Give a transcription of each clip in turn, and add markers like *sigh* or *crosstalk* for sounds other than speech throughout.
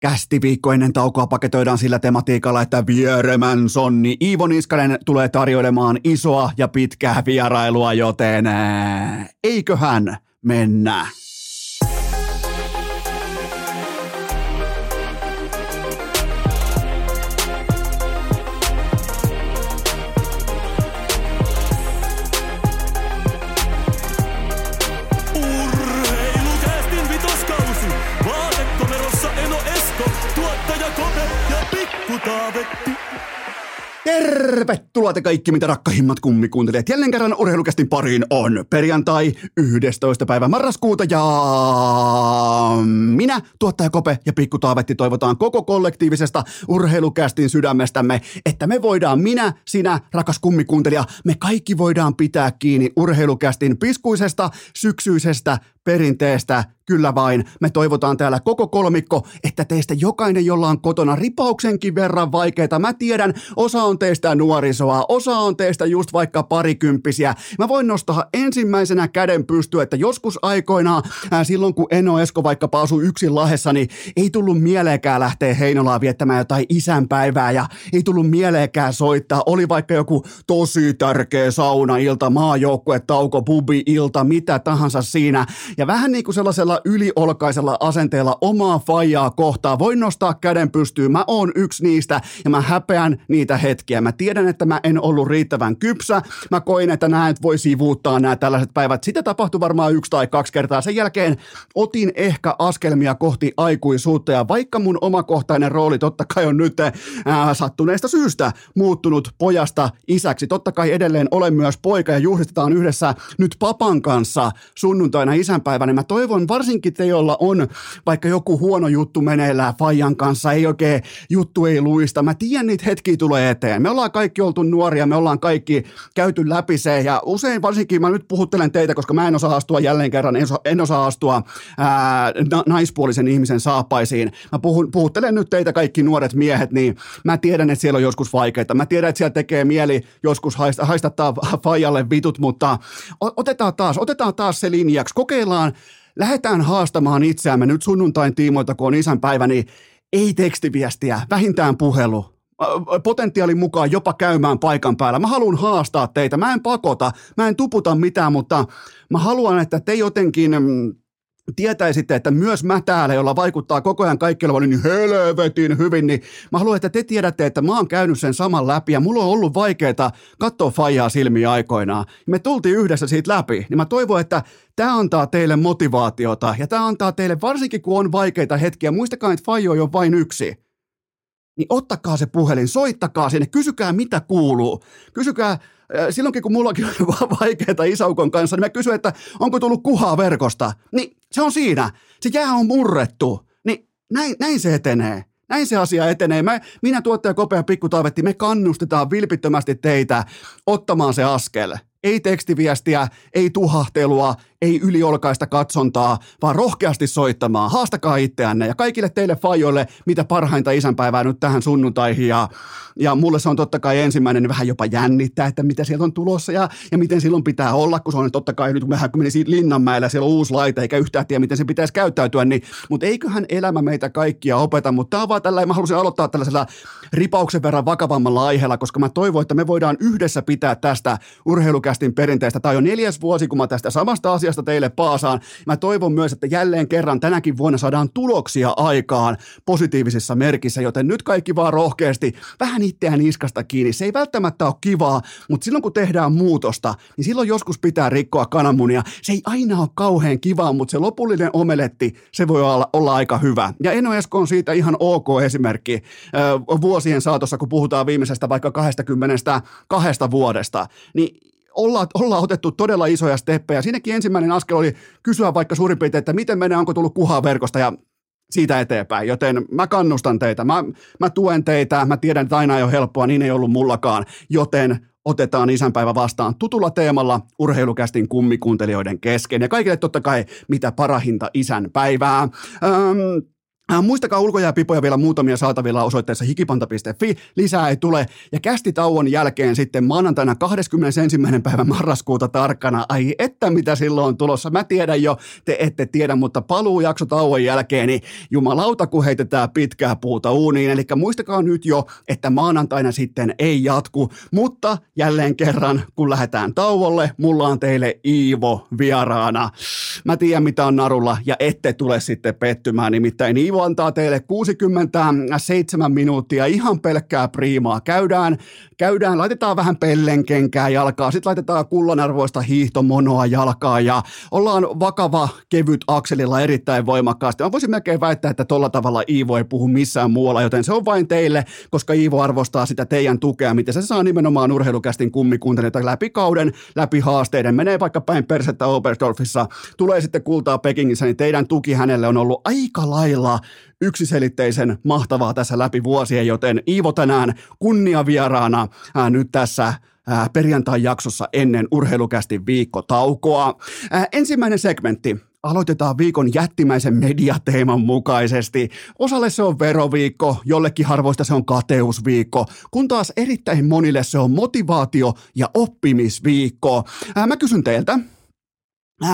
Kästiviikko ennen taukoa paketoidaan sillä tematiikalla, että Vieremän Sonni Iivo Niskanen tulee tarjoilemaan isoa ja pitkää vierailua, joten eiköhän mennä. Tervetuloa te kaikki, mitä rakkahimmat kummikuuntelijat. Jälleen kerran urheilukästin pariin on perjantai 11. päivä marraskuuta ja minä, tuottaja Kope ja Pikku Taavetti toivotaan koko kollektiivisesta urheilukästin sydämestämme, että me voidaan, minä, sinä, rakas kummikuuntelija, me kaikki voidaan pitää kiinni urheilukästin piskuisesta, syksyisestä perinteestä, kyllä vain. Me toivotaan täällä koko kolmikko, että teistä jokainen, jolla on kotona ripauksenkin verran vaikeita. Mä tiedän, osa on teistä nuorisoa, osa on teistä just vaikka parikymppisiä. Mä voin nostaa ensimmäisenä käden pystyä, että joskus aikoinaan, ää, silloin kun Eno Esko vaikka asui yksin lahessa, niin ei tullut mieleenkään lähteä Heinolaan viettämään jotain isänpäivää ja ei tullut mieleenkään soittaa. Oli vaikka joku tosi tärkeä sauna-ilta, maajoukkue, tauko, pubi-ilta, mitä tahansa siinä. Ja vähän niin kuin sellaisella yliolkaisella asenteella omaa faijaa kohtaa voin nostaa käden pystyyn. Mä oon yksi niistä ja mä häpeän niitä hetkiä. Mä tiedän, että mä en ollut riittävän kypsä. Mä koin, että nämä et voi sivuuttaa nämä tällaiset päivät. Sitä tapahtui varmaan yksi tai kaksi kertaa. Sen jälkeen otin ehkä askelmia kohti aikuisuutta ja vaikka mun omakohtainen rooli totta kai on nyt ää, sattuneesta syystä muuttunut pojasta isäksi. Totta kai edelleen olen myös poika ja juhlistetaan yhdessä nyt papan kanssa sunnuntaina isänpäivänä. Mä toivon varsinkin te, jolla on vaikka joku huono juttu meneillään Fajan kanssa, ei oikein juttu ei luista. Mä tiedän, niitä hetkiä tulee eteen. Me ollaan kaikki oltu nuoria, me ollaan kaikki käyty läpi se ja usein varsinkin mä nyt puhuttelen teitä, koska mä en osaa astua jälleen kerran, en osaa, en osaa astua ää, na- naispuolisen ihmisen saappaisiin. Mä puhun, puhuttelen nyt teitä kaikki nuoret miehet, niin mä tiedän, että siellä on joskus vaikeita. Mä tiedän, että siellä tekee mieli joskus haista, haistattaa Fajalle vitut, mutta otetaan taas, otetaan taas se linjaksi. Kokeillaan, lähdetään haastamaan itseämme nyt sunnuntain tiimoilta, kun on isänpäivä, niin ei tekstiviestiä, vähintään puhelu. Potentiaalin mukaan jopa käymään paikan päällä. Mä haluan haastaa teitä. Mä en pakota, mä en tuputa mitään, mutta mä haluan, että te jotenkin mm, tietäisitte, että myös mä täällä, jolla vaikuttaa koko ajan kaikki olevan niin helvetin hyvin, niin mä haluan, että te tiedätte, että mä oon käynyt sen saman läpi ja mulla on ollut vaikeaa katsoa faijaa silmiä aikoinaan. Me tultiin yhdessä siitä läpi, niin mä toivon, että tämä antaa teille motivaatiota ja tämä antaa teille, varsinkin kun on vaikeita hetkiä, muistakaa, että faija on vain yksi niin ottakaa se puhelin, soittakaa sinne, kysykää mitä kuuluu. Kysykää, silloinkin kun mullakin on *laughs* vaikeaa isäukon kanssa, niin mä kysyn, että onko tullut kuhaa verkosta. Niin se on siinä, se jää on murrettu. Niin näin, näin se etenee. Näin se asia etenee. Mä, minä tuottaja Kopea Pikku Taavetti, me kannustetaan vilpittömästi teitä ottamaan se askel. Ei tekstiviestiä, ei tuhahtelua, ei yliolkaista katsontaa, vaan rohkeasti soittamaan. Haastakaa itseänne ja kaikille teille fajoille, mitä parhainta isänpäivää nyt tähän sunnuntaihin. Ja, ja mulle se on totta kai ensimmäinen, niin vähän jopa jännittää, että mitä sieltä on tulossa ja, ja miten silloin pitää olla, kun se on totta kai nyt kun kun meni siitä Linnanmäellä, siellä on uusi laite, eikä yhtään tiedä, miten se pitäisi käyttäytyä, niin, mutta eiköhän elämä meitä kaikkia opeta, mutta tämä on vaan tällä, mä halusin aloittaa tällaisella ripauksen verran vakavammalla aiheella, koska mä toivon, että me voidaan yhdessä pitää tästä urheilukästin perinteestä. Tämä on jo neljäs vuosi, kun mä tästä samasta asiasta teille paasaan. Mä toivon myös, että jälleen kerran tänäkin vuonna saadaan tuloksia aikaan positiivisissa merkissä, joten nyt kaikki vaan rohkeasti vähän itseään niskasta kiinni. Se ei välttämättä ole kivaa, mutta silloin kun tehdään muutosta, niin silloin joskus pitää rikkoa kananmunia. Se ei aina ole kauhean kivaa, mutta se lopullinen omeletti, se voi olla, olla aika hyvä. Ja Eno Esko on siitä ihan ok esimerkki vuosien saatossa, kun puhutaan viimeisestä vaikka 22 vuodesta, niin ollaan, ollaan otettu todella isoja steppejä. Siinäkin ensimmäinen askel oli kysyä vaikka suurin piirtein, että miten menee, onko tullut kuhaa verkosta ja siitä eteenpäin, joten mä kannustan teitä, mä, mä tuen teitä, mä tiedän, että aina ei ole helppoa, niin ei ollut mullakaan, joten otetaan isänpäivä vastaan tutulla teemalla urheilukästin kummikuuntelijoiden kesken. Ja kaikille totta kai mitä parahinta isänpäivää. Öm, Äh, muistakaa ulkojääpipoja vielä muutamia saatavilla osoitteessa hikipanta.fi. Lisää ei tule. Ja kästi tauon jälkeen sitten maanantaina 21. päivä marraskuuta tarkkana. Ai että mitä silloin on tulossa. Mä tiedän jo, te ette tiedä, mutta paluu jakso tauon jälkeen, niin jumalauta kun heitetään pitkää puuta uuniin. Eli muistakaa nyt jo, että maanantaina sitten ei jatku. Mutta jälleen kerran, kun lähdetään tauolle, mulla on teille Iivo vieraana. Mä tiedän mitä on narulla ja ette tule sitten pettymään. Nimittäin Iivo Iivo antaa teille 67 minuuttia ihan pelkkää priimaa. Käydään, käydään laitetaan vähän pellenkenkää jalkaa, sitten laitetaan kullanarvoista hiihtomonoa jalkaa ja ollaan vakava kevyt akselilla erittäin voimakkaasti. Mä voisin melkein väittää, että tolla tavalla Iivo ei puhu missään muualla, joten se on vain teille, koska Iivo arvostaa sitä teidän tukea, miten se saa nimenomaan urheilukästin kummikuuntelijoita läpi kauden, läpi haasteiden. Menee vaikka päin persettä Oberstdorfissa, tulee sitten kultaa Pekingissä, niin teidän tuki hänelle on ollut aika lailla yksiselitteisen mahtavaa tässä läpi vuosien, joten Iivo tänään kunniavieraana ää, nyt tässä perjantai-jaksossa ennen urheilukästi viikkotaukoa. Ää, ensimmäinen segmentti aloitetaan viikon jättimäisen mediateeman mukaisesti. Osalle se on veroviikko, jollekin harvoista se on kateusviikko, kun taas erittäin monille se on motivaatio- ja oppimisviikko. Ää, mä kysyn teiltä,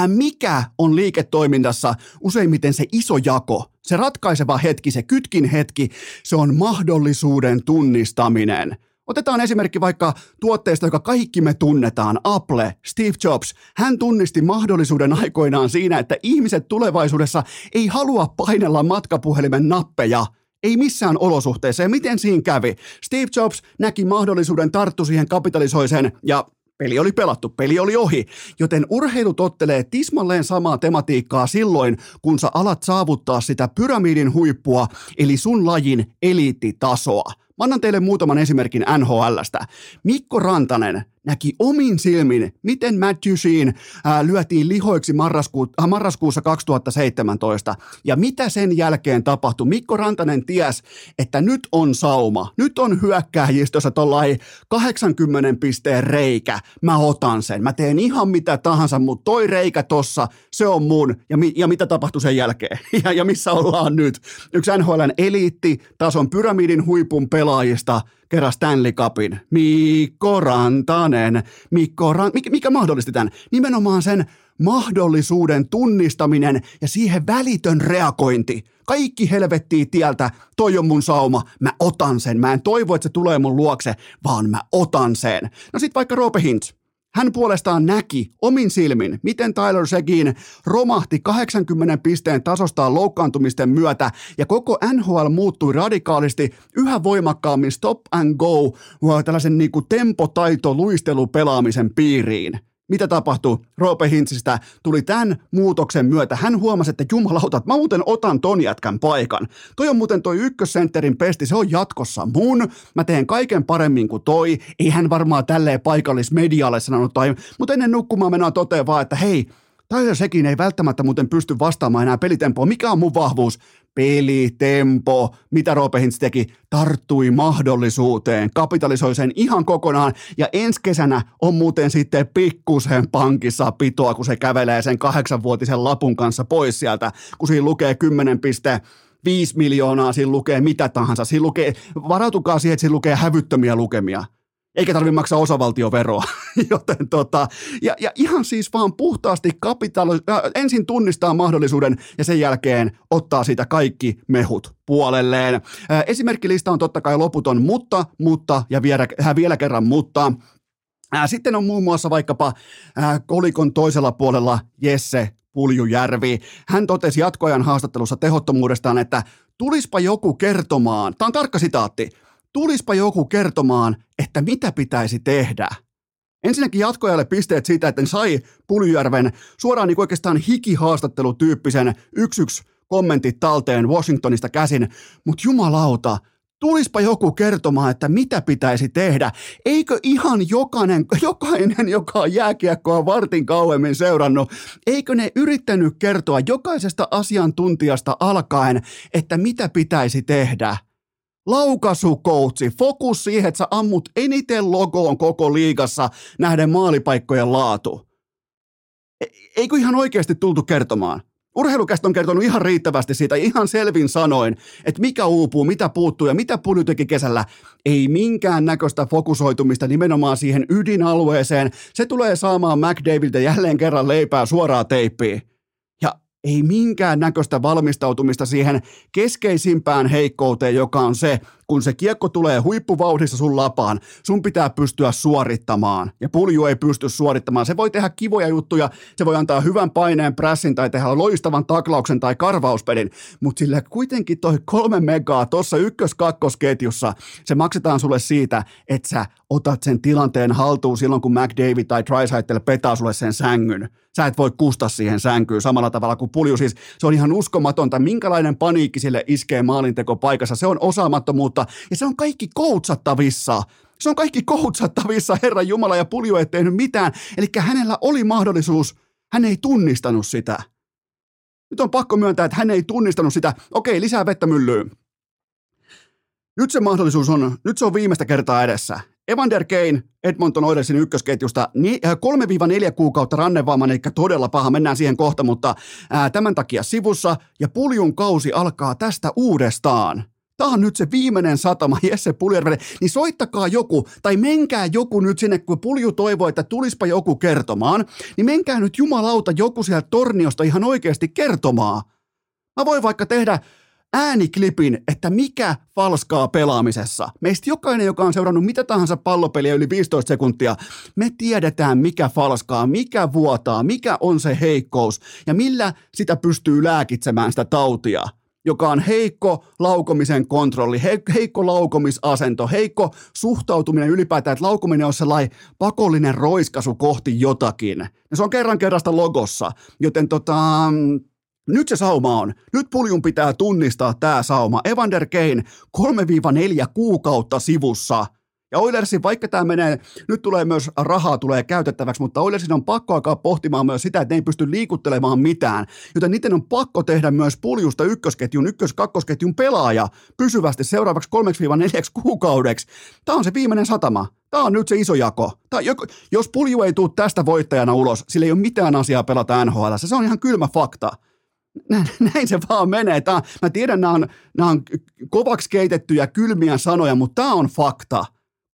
mikä on liiketoiminnassa useimmiten se iso jako, se ratkaiseva hetki, se kytkin hetki, se on mahdollisuuden tunnistaminen. Otetaan esimerkki vaikka tuotteesta, joka kaikki me tunnetaan, Apple, Steve Jobs. Hän tunnisti mahdollisuuden aikoinaan siinä, että ihmiset tulevaisuudessa ei halua painella matkapuhelimen nappeja – ei missään olosuhteessa. Ja miten siinä kävi? Steve Jobs näki mahdollisuuden, tarttu siihen, kapitalisoi sen ja Peli oli pelattu, peli oli ohi, joten urheilu tottelee tismalleen samaa tematiikkaa silloin, kun sä alat saavuttaa sitä pyramidin huippua, eli sun lajin eliittitasoa. Mä annan teille muutaman esimerkin NHLstä. Mikko Rantanen näki omin silmin, miten Matthew Sheen ää, lyötiin lihoiksi marrasku, äh, marraskuussa 2017. Ja mitä sen jälkeen tapahtui? Mikko Rantanen ties, että nyt on sauma. Nyt on hyökkääjistössä tuollain 80 pisteen reikä. Mä otan sen. Mä teen ihan mitä tahansa, mutta toi reikä tossa, se on mun. Ja, mi- ja mitä tapahtui sen jälkeen? *laughs* Ja, ja missä ollaan nyt? Yksi NHLn eliitti, tason pyramidin huipun pelaajista – kerran Stanley Cupin. Mikko Rantanen. Mikko Ran... mikä, mikä mahdollisti tämän? Nimenomaan sen mahdollisuuden tunnistaminen ja siihen välitön reagointi. Kaikki helvettii tieltä, toi on mun sauma, mä otan sen. Mä en toivo, että se tulee mun luokse, vaan mä otan sen. No sit vaikka Roope Hintz. Hän puolestaan näki omin silmin, miten Tyler Seguin romahti 80 pisteen tasostaan loukkaantumisten myötä ja koko NHL muuttui radikaalisti yhä voimakkaammin stop and go tällaisen niin kuin tempotaito luistelupelaamisen piiriin – mitä tapahtui? Roope Hintsistä tuli tämän muutoksen myötä. Hän huomasi, että jumalauta, että mä muuten otan ton jätkän paikan. Toi on muuten toi ykkössentterin pesti, se on jatkossa mun. Mä teen kaiken paremmin kuin toi. Ei hän varmaan tälleen paikallismedialle sanonut, tai, mutta ennen nukkumaan mennään toteen vaan, että hei, Tyler sekin ei välttämättä muuten pysty vastaamaan enää pelitempoa. Mikä on mun vahvuus? Pelitempo. Mitä Roope Hintz teki? Tarttui mahdollisuuteen, kapitalisoi sen ihan kokonaan ja ensi kesänä on muuten sitten pikkusen pankissa pitoa, kun se kävelee sen kahdeksanvuotisen lapun kanssa pois sieltä, kun siinä lukee 10 piste 5 miljoonaa, siinä lukee mitä tahansa. Siinä lukee, varautukaa siihen, että siinä lukee hävyttömiä lukemia eikä tarvitse maksaa osavaltioveroa. *laughs* Joten tota, ja, ja ihan siis vaan puhtaasti kapitalo, äh, ensin tunnistaa mahdollisuuden ja sen jälkeen ottaa siitä kaikki mehut puolelleen. Äh, esimerkkilista on totta kai loputon, mutta, mutta ja vielä, äh, vielä kerran mutta. Äh, sitten on muun muassa vaikkapa äh, kolikon toisella puolella Jesse Puljujärvi. Hän totesi jatkoajan haastattelussa tehottomuudestaan, että tulispa joku kertomaan, tämä on tarkka sitaatti, tulispa joku kertomaan, että mitä pitäisi tehdä. Ensinnäkin jatkojalle pisteet siitä, että sai Puljujärven suoraan niin oikeastaan hikihaastattelutyyppisen yksi yksi kommentit talteen Washingtonista käsin, mutta jumalauta, tulispa joku kertomaan, että mitä pitäisi tehdä. Eikö ihan jokainen, jokainen joka on jääkiekkoa vartin kauemmin seurannut, eikö ne yrittänyt kertoa jokaisesta asiantuntijasta alkaen, että mitä pitäisi tehdä? Laukaisukoutsi, fokus siihen, että sä ammut eniten logoon koko liigassa nähden maalipaikkojen laatu. E- eikö ihan oikeasti tultu kertomaan? Urheilukästä on kertonut ihan riittävästi siitä, ihan selvin sanoin, että mikä uupuu, mitä puuttuu ja mitä Pulju teki kesällä. Ei minkään näköistä fokusoitumista nimenomaan siihen ydinalueeseen. Se tulee saamaan McDaviltä jälleen kerran leipää suoraa teippiin ei minkään näköistä valmistautumista siihen keskeisimpään heikkouteen, joka on se, kun se kiekko tulee huippuvauhdissa sun lapaan, sun pitää pystyä suorittamaan. Ja pulju ei pysty suorittamaan. Se voi tehdä kivoja juttuja, se voi antaa hyvän paineen pressin tai tehdä loistavan taklauksen tai karvauspelin, mutta sille kuitenkin toi kolme megaa tuossa ykkös-kakkosketjussa, se maksetaan sulle siitä, että sä otat sen tilanteen haltuun silloin, kun McDavid tai Drysaitel petaa sulle sen sängyn. Sä et voi kusta siihen sänkyyn samalla tavalla kuin pulju. Siis se on ihan uskomatonta, minkälainen paniikki sille iskee maalinteko paikassa. Se on osaamattomuutta ja se on kaikki koutsattavissa. Se on kaikki koutsattavissa, Herran Jumala, ja pulju ei tehnyt mitään. Eli hänellä oli mahdollisuus, hän ei tunnistanut sitä. Nyt on pakko myöntää, että hän ei tunnistanut sitä. Okei, lisää vettä myllyyn. Nyt se mahdollisuus on, nyt se on viimeistä kertaa edessä. Evander Kane, Edmonton Oilersin ykkösketjusta, 3-4 äh, kuukautta rannevamman, eli todella paha, mennään siihen kohta, mutta ää, tämän takia sivussa, ja puljun kausi alkaa tästä uudestaan. Tämä on nyt se viimeinen satama *laughs* Jesse Puljärvelle, niin soittakaa joku tai menkää joku nyt sinne, kun Pulju toivoo, että tulispa joku kertomaan, niin menkää nyt jumalauta joku sieltä torniosta ihan oikeasti kertomaan. Mä voin vaikka tehdä ääniklipin, että mikä falskaa pelaamisessa. Meistä jokainen, joka on seurannut mitä tahansa pallopeliä yli 15 sekuntia, me tiedetään mikä falskaa, mikä vuotaa, mikä on se heikkous ja millä sitä pystyy lääkitsemään sitä tautia joka on heikko laukomisen kontrolli, heikko laukomisasento, heikko suhtautuminen ylipäätään, että laukominen on sellainen pakollinen roiskasu kohti jotakin. Ja se on kerran kerrasta logossa, joten tota, nyt se sauma on. Nyt puljun pitää tunnistaa tämä sauma. Evander Kane 3-4 kuukautta sivussa. Ja Oilersin, vaikka tämä menee, nyt tulee myös rahaa tulee käytettäväksi, mutta Oilersin on pakko alkaa pohtimaan myös sitä, että ne ei pysty liikuttelemaan mitään. Joten niiden on pakko tehdä myös puljusta ykkösketjun, ykkös-kakkosketjun pelaaja pysyvästi seuraavaksi 3-4 kuukaudeksi. Tämä on se viimeinen satama. Tämä on nyt se iso jako. Tämä, jos pulju ei tule tästä voittajana ulos, sillä ei ole mitään asiaa pelata NHL. Se on ihan kylmä fakta näin se vaan menee. Tämä, mä tiedän, nämä on, nämä on kovaksi keitettyjä kylmiä sanoja, mutta tämä on fakta.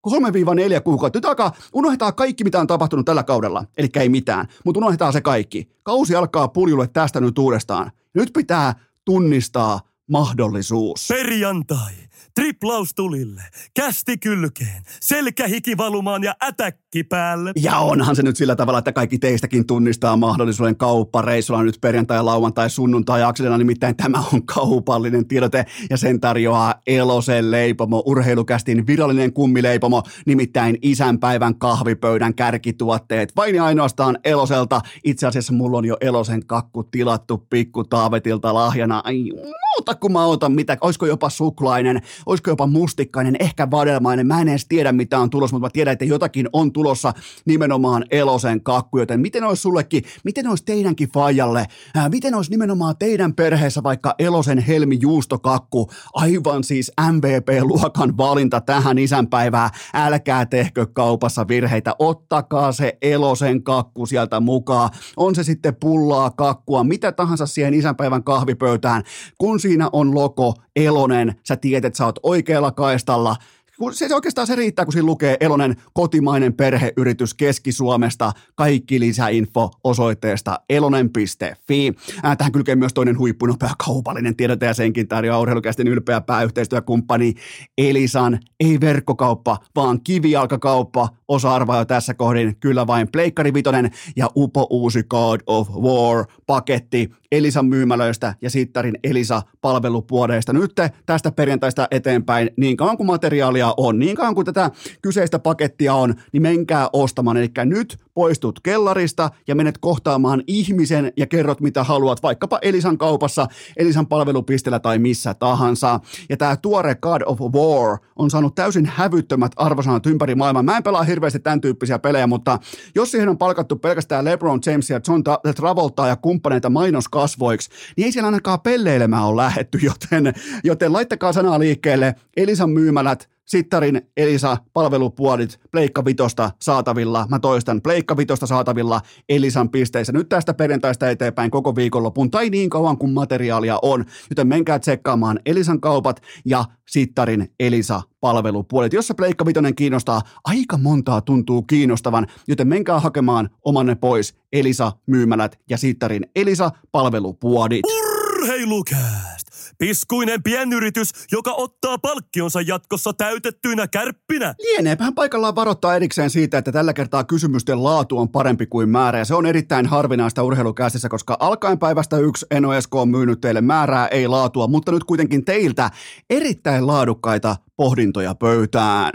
3-4 kuukautta. Nyt alkaa, unohdetaan kaikki, mitä on tapahtunut tällä kaudella. Eli ei mitään, mutta unohdetaan se kaikki. Kausi alkaa puljulle tästä nyt uudestaan. Nyt pitää tunnistaa mahdollisuus. Perjantai. Triplaus tulille, kästi kylkeen, selkähiki valumaan ja ätäkki päälle. Ja onhan se nyt sillä tavalla, että kaikki teistäkin tunnistaa mahdollisuuden kauppareissulla nyt perjantai, lauantai, sunnuntai akselina, nimittäin tämä on kaupallinen tiedote ja sen tarjoaa Elosen leipomo, urheilukästin virallinen kummileipomo, nimittäin isänpäivän kahvipöydän kärkituotteet. Vain ja ainoastaan Eloselta. Itse asiassa mulla on jo Elosen kakku tilattu pikku Taavetilta lahjana. Ai, muuta kun mä otan mitä, olisiko jopa suklainen, olisiko jopa mustikkainen, ehkä vadelmainen. Mä en edes tiedä, mitä on tulossa, mutta mä tiedän, että jotakin on tulossa nimenomaan Elosen kakku. Joten miten olisi sullekin, miten olisi teidänkin fajalle, ää, miten olisi nimenomaan teidän perheessä vaikka Elosen helmi juustokakku, aivan siis MVP-luokan valinta tähän isänpäivään. Älkää tehkö kaupassa virheitä, ottakaa se Elosen kakku sieltä mukaan. On se sitten pullaa, kakkua, mitä tahansa siihen isänpäivän kahvipöytään. Kun siinä on logo Elonen, sä tiedät, että sä oot oikealla kaistalla, kun se, se oikeastaan se riittää, kun siinä lukee Elonen kotimainen perheyritys Keski-Suomesta. Kaikki lisäinfo osoitteesta elonen.fi. Tähän kylkee myös toinen huippunopea kaupallinen tiedote ja senkin tarjoaa urheilukästin ylpeä pääyhteistyökumppani Elisan. Ei verkkokauppa, vaan kivijalkakauppa. Osa arvaa jo tässä kohdin kyllä vain Pleikkari Vitonen ja upo uusi God of War paketti Elisan myymälöistä ja Sittarin Elisa palvelupuodeista. Nyt tästä perjantaista eteenpäin niin kauan kuin materiaalia on, niin kauan kuin tätä kyseistä pakettia on, niin menkää ostamaan. Eli nyt poistut kellarista ja menet kohtaamaan ihmisen ja kerrot mitä haluat, vaikkapa Elisan kaupassa, Elisan palvelupisteellä tai missä tahansa. Ja tämä tuore God of War on saanut täysin hävyttömät arvosanat ympäri maailmaa. Mä en pelaa hirveästi tämän tyyppisiä pelejä, mutta jos siihen on palkattu pelkästään LeBron James ja John Travolta ja kumppaneita mainoskasvoiksi, niin ei siellä ainakaan pelleilemään ole lähetty, joten, joten laittakaa sanaa liikkeelle. Elisan myymälät Sittarin Elisa palvelupuolit Pleikka Vitosta saatavilla. Mä toistan Pleikka Vitosta saatavilla Elisan pisteissä. Nyt tästä perjantaista eteenpäin koko viikonlopun tai niin kauan kuin materiaalia on. Joten menkää tsekkaamaan Elisan kaupat ja Sittarin Elisa palvelupuolet. Jos se Pleikka Vitonen kiinnostaa, aika montaa tuntuu kiinnostavan, joten menkää hakemaan omanne pois Elisa myymälät ja Sittarin Elisa palvelupuodit. Urheilukääst! Piskuinen pienyritys, joka ottaa palkkionsa jatkossa täytettyinä kärppinä. Lieneepähän paikallaan varoittaa erikseen siitä, että tällä kertaa kysymysten laatu on parempi kuin määrä, ja se on erittäin harvinaista urheilukästissä, koska alkaen päivästä yksi NOSK on myynyt teille määrää, ei laatua, mutta nyt kuitenkin teiltä erittäin laadukkaita pohdintoja pöytään.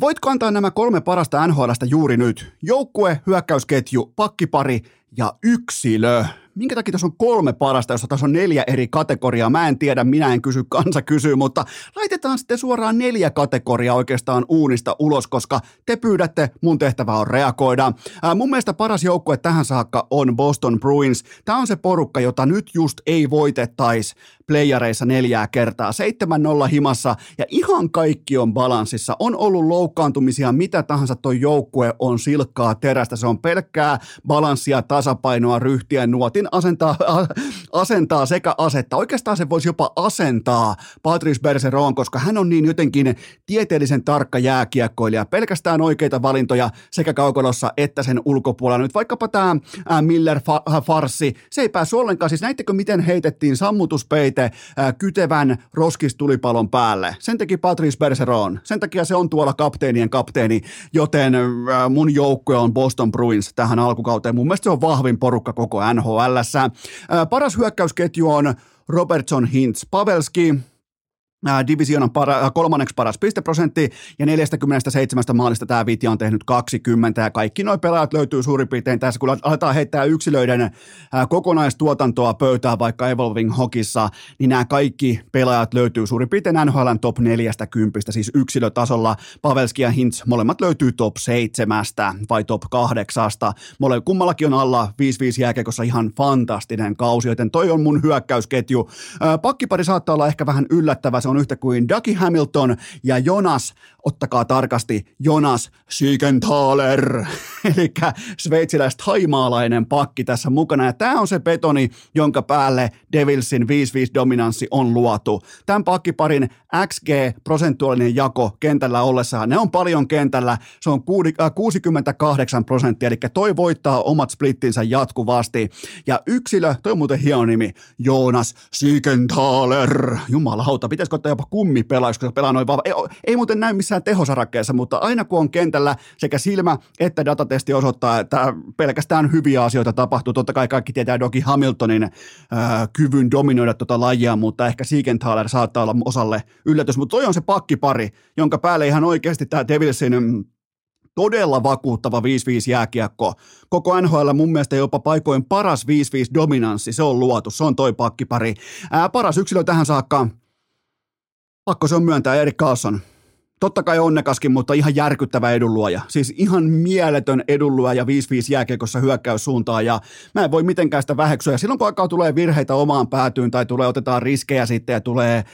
Voitko antaa nämä kolme parasta NHLstä juuri nyt? Joukkue, hyökkäysketju, pakkipari ja yksilö minkä takia tässä on kolme parasta, jos tässä on neljä eri kategoriaa. Mä en tiedä, minä en kysy, kansa kysyy, mutta laitetaan sitten suoraan neljä kategoriaa oikeastaan uunista ulos, koska te pyydätte, mun tehtävä on reagoida. Ää, mun mielestä paras joukkue tähän saakka on Boston Bruins. Tämä on se porukka, jota nyt just ei voitettaisi playareissa neljää kertaa. 7-0 himassa ja ihan kaikki on balanssissa. On ollut loukkaantumisia, mitä tahansa tuo joukkue on silkkaa terästä. Se on pelkkää balanssia, tasapainoa, ryhtiä, nuotin asentaa, asentaa sekä asetta. Oikeastaan se voisi jopa asentaa Patrice Bergeron, koska hän on niin jotenkin tieteellisen tarkka jääkiekkoilija. Pelkästään oikeita valintoja sekä kaukolossa että sen ulkopuolella. Nyt vaikkapa tämä Miller-farssi, se ei päässyt ollenkaan. Siis näittekö, miten heitettiin sammutuspeite kytevän roskistulipalon päälle? Sen teki Patrice Bergeron. Sen takia se on tuolla kapteenien kapteeni, joten mun joukkue on Boston Bruins tähän alkukauteen. Mun mielestä se on vahvin porukka koko NHL. Paras hyökkäysketju on Robertson Hintz Pavelski, divisioonan para, kolmanneksi paras pisteprosentti ja 47 maalista tämä Vitja on tehnyt 20 ja kaikki nuo pelaajat löytyy suurin piirtein tässä, kun aletaan heittää yksilöiden kokonaistuotantoa pöytään vaikka Evolving Hokissa, niin nämä kaikki pelaajat löytyy suurin piirtein NHLn top 40, siis yksilötasolla. Pavelski ja Hintz, molemmat löytyy top 7 vai top 8. Mole, kummallakin on alla 5-5 jääkekossa ihan fantastinen kausi, joten toi on mun hyökkäysketju. Pakkipari saattaa olla ehkä vähän yllättävä, se on yhtä kuin Ducky Hamilton ja Jonas, ottakaa tarkasti, Jonas Siegenthaler, *laughs* eli sveitsiläistä haimaalainen pakki tässä mukana. Ja tämä on se betoni, jonka päälle Devilsin 5-5 dominanssi on luotu. Tämän pakkiparin XG-prosentuaalinen jako kentällä ollessaan, ne on paljon kentällä, se on 68 prosenttia, eli toi voittaa omat splittinsä jatkuvasti. Ja yksilö, toi on muuten hieno nimi, Jonas Siegenthaler, jumalauta, pitäisikö ottaa jopa kummipelaaja, koska pelaa noin vahva. Ei, ei muuten näy missään tehosarakkeessa, mutta aina kun on kentällä sekä silmä että datatesti osoittaa, että pelkästään hyviä asioita tapahtuu. Totta kai kaikki tietää Doki Hamiltonin äh, kyvyn dominoida tuota lajia, mutta ehkä Siegenthaler saattaa olla osalle yllätys. Mutta toi on se pakkipari, jonka päälle ihan oikeasti tämä Devilsin mm, todella vakuuttava 5-5 jääkiekko. Koko NHL mun mielestä jopa paikoin paras 5-5 dominanssi, se on luotu, se on toi pakkipari. Ää, paras yksilö tähän saakka, pakko se on myöntää Erik Carlson. Totta kai onnekaskin, mutta ihan järkyttävä edunluoja. Siis ihan mieletön edunluoja 5-5 jääkiekossa hyökkäyssuuntaan ja mä en voi mitenkään sitä väheksyä. Silloin kun alkaa tulee virheitä omaan päätyyn tai tulee otetaan riskejä sitten ja tulee äh,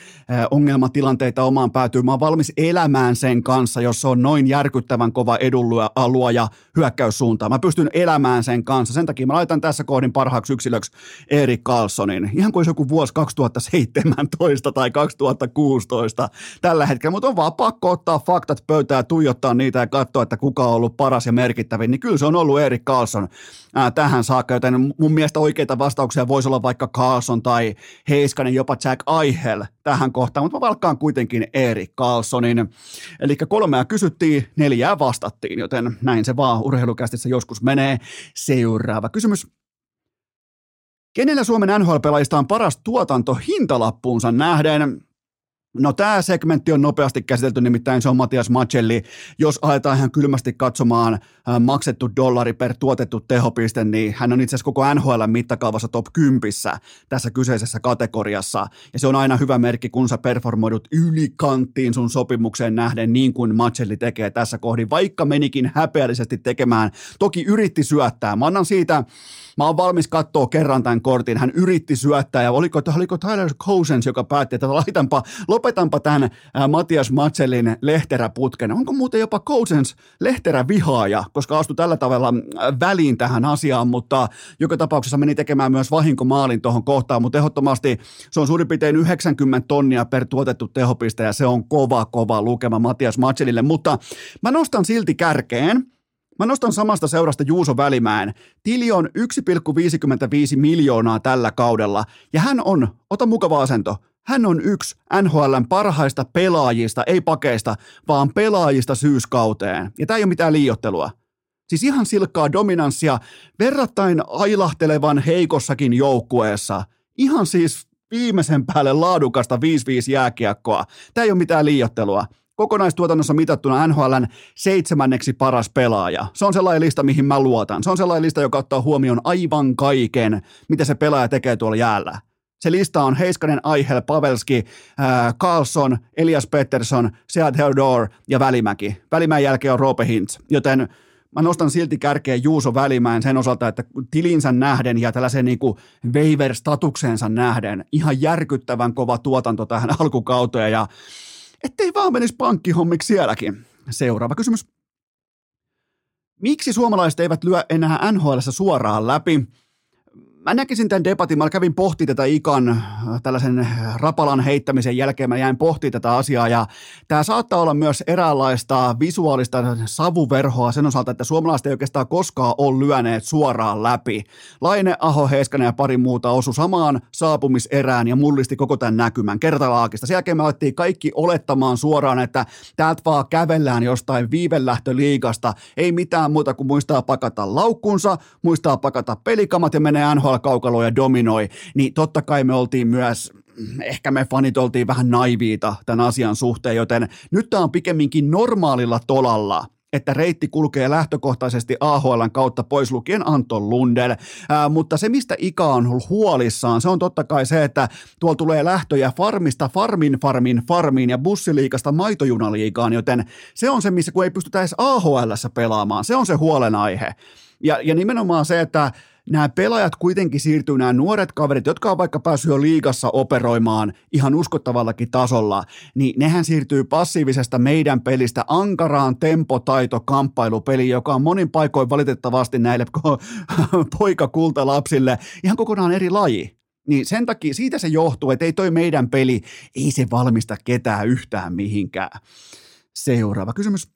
ongelmatilanteita omaan päätyyn, mä oon valmis elämään sen kanssa, jos se on noin järkyttävän kova edunluoja hyökkäyssuuntaan. Mä pystyn elämään sen kanssa. Sen takia mä laitan tässä kohdin parhaaksi yksilöksi Erik Carlsonin. Ihan kuin joku vuosi 2017 tai 2016 tällä hetkellä, mutta on vaan pakko ottaa faktat pöytään, tuijottaa niitä ja katsoa, että kuka on ollut paras ja merkittävin, niin kyllä se on ollut Erik Carlson ää, tähän saakka, joten mun mielestä oikeita vastauksia voisi olla vaikka Carlson tai Heiskanen, jopa Jack Aihel tähän kohtaan, mutta mä valkkaan kuitenkin Erik Carlsonin. Eli kolmea kysyttiin, neljää vastattiin, joten näin se vaan urheilukästissä joskus menee. Seuraava kysymys. Kenellä Suomen NHL-pelaajista on paras tuotanto hintalappuunsa nähden? No tämä segmentti on nopeasti käsitelty, nimittäin se on Matias Macelli. Jos aletaan ihan kylmästi katsomaan äh, maksettu dollari per tuotettu tehopiste, niin hän on itse asiassa koko NHL mittakaavassa top 10 tässä kyseisessä kategoriassa. Ja se on aina hyvä merkki, kun sä performoidut ylikanttiin sun sopimukseen nähden, niin kuin Macelli tekee tässä kohdin, vaikka menikin häpeällisesti tekemään. Toki yritti syöttää. Mä annan siitä Mä oon valmis katsoa kerran tämän kortin. Hän yritti syöttää ja oliko, oliko Tyler Cousins, joka päätti, että laitanpa, lopetanpa tämän ää, Matias Matselin lehteräputken. Onko muuten jopa Cousins lehterävihaaja, koska astui tällä tavalla väliin tähän asiaan, mutta joka tapauksessa meni tekemään myös vahinkomaalin tuohon kohtaan, mutta ehdottomasti se on suurin piirtein 90 tonnia per tuotettu tehopiste ja se on kova, kova lukema Matias Matselille, mutta mä nostan silti kärkeen, Mä nostan samasta seurasta Juuso Välimäen. Tili on 1,55 miljoonaa tällä kaudella ja hän on, ota mukava asento, hän on yksi NHLn parhaista pelaajista, ei pakeista, vaan pelaajista syyskauteen. Ja tämä ei ole mitään liiottelua. Siis ihan silkkaa dominanssia verrattain ailahtelevan heikossakin joukkueessa. Ihan siis viimeisen päälle laadukasta 5-5 jääkiekkoa. Tämä ei ole mitään liiottelua kokonaistuotannossa mitattuna NHLn seitsemänneksi paras pelaaja. Se on sellainen lista, mihin mä luotan. Se on sellainen lista, joka ottaa huomioon aivan kaiken, mitä se pelaaja tekee tuolla jäällä. Se lista on Heiskanen, Aihel, Pavelski, äh, Carlson, Elias Pettersson, Seat Theodore ja Välimäki. Välimäen jälkeen on Roope Hintz, joten mä nostan silti kärkeen Juuso Välimäen sen osalta, että tilinsä nähden ja tällaisen niin waiver-statukseensa nähden ihan järkyttävän kova tuotanto tähän *laughs* alkukauteen ja ettei vaan menisi pankkihommiksi sielläkin. Seuraava kysymys. Miksi suomalaiset eivät lyö enää NHL suoraan läpi? Mä näkisin tämän debatin, mä kävin pohti tätä Ikan äh, tällaisen rapalan heittämisen jälkeen, mä jäin pohti tätä asiaa ja tämä saattaa olla myös eräänlaista visuaalista savuverhoa sen osalta, että suomalaiset ei oikeastaan koskaan ole lyöneet suoraan läpi. Laine, Aho, Heiskanen ja pari muuta osu samaan saapumiserään ja mullisti koko tämän näkymän kertalaakista. Sen jälkeen me alettiin kaikki olettamaan suoraan, että täältä vaan kävellään jostain viivelähtöliigasta, ei mitään muuta kuin muistaa pakata laukkunsa, muistaa pakata pelikamat ja menee NHL kaukalo ja dominoi, niin totta kai me oltiin myös ehkä me fanit oltiin vähän naiviita tämän asian suhteen, joten nyt tämä on pikemminkin normaalilla tolalla, että reitti kulkee lähtökohtaisesti AHLn kautta pois lukien Anton Lundel, Ää, mutta se mistä Ika on huolissaan, se on totta kai se, että tuolla tulee lähtöjä farmista farmin farmin farmiin ja bussiliikasta maitojunaliikaan, joten se on se, missä kun ei pystytä edes AHLssä pelaamaan, se on se huolenaihe. Ja, ja nimenomaan se, että nämä pelaajat kuitenkin siirtyy, nämä nuoret kaverit, jotka on vaikka päässyt jo liigassa operoimaan ihan uskottavallakin tasolla, niin nehän siirtyy passiivisesta meidän pelistä ankaraan tempotaito-kamppailupeliin, joka on monin paikoin valitettavasti näille *laughs* poikakultalapsille ihan kokonaan eri laji. Niin sen takia siitä se johtuu, että ei toi meidän peli, ei se valmista ketään yhtään mihinkään. Seuraava kysymys.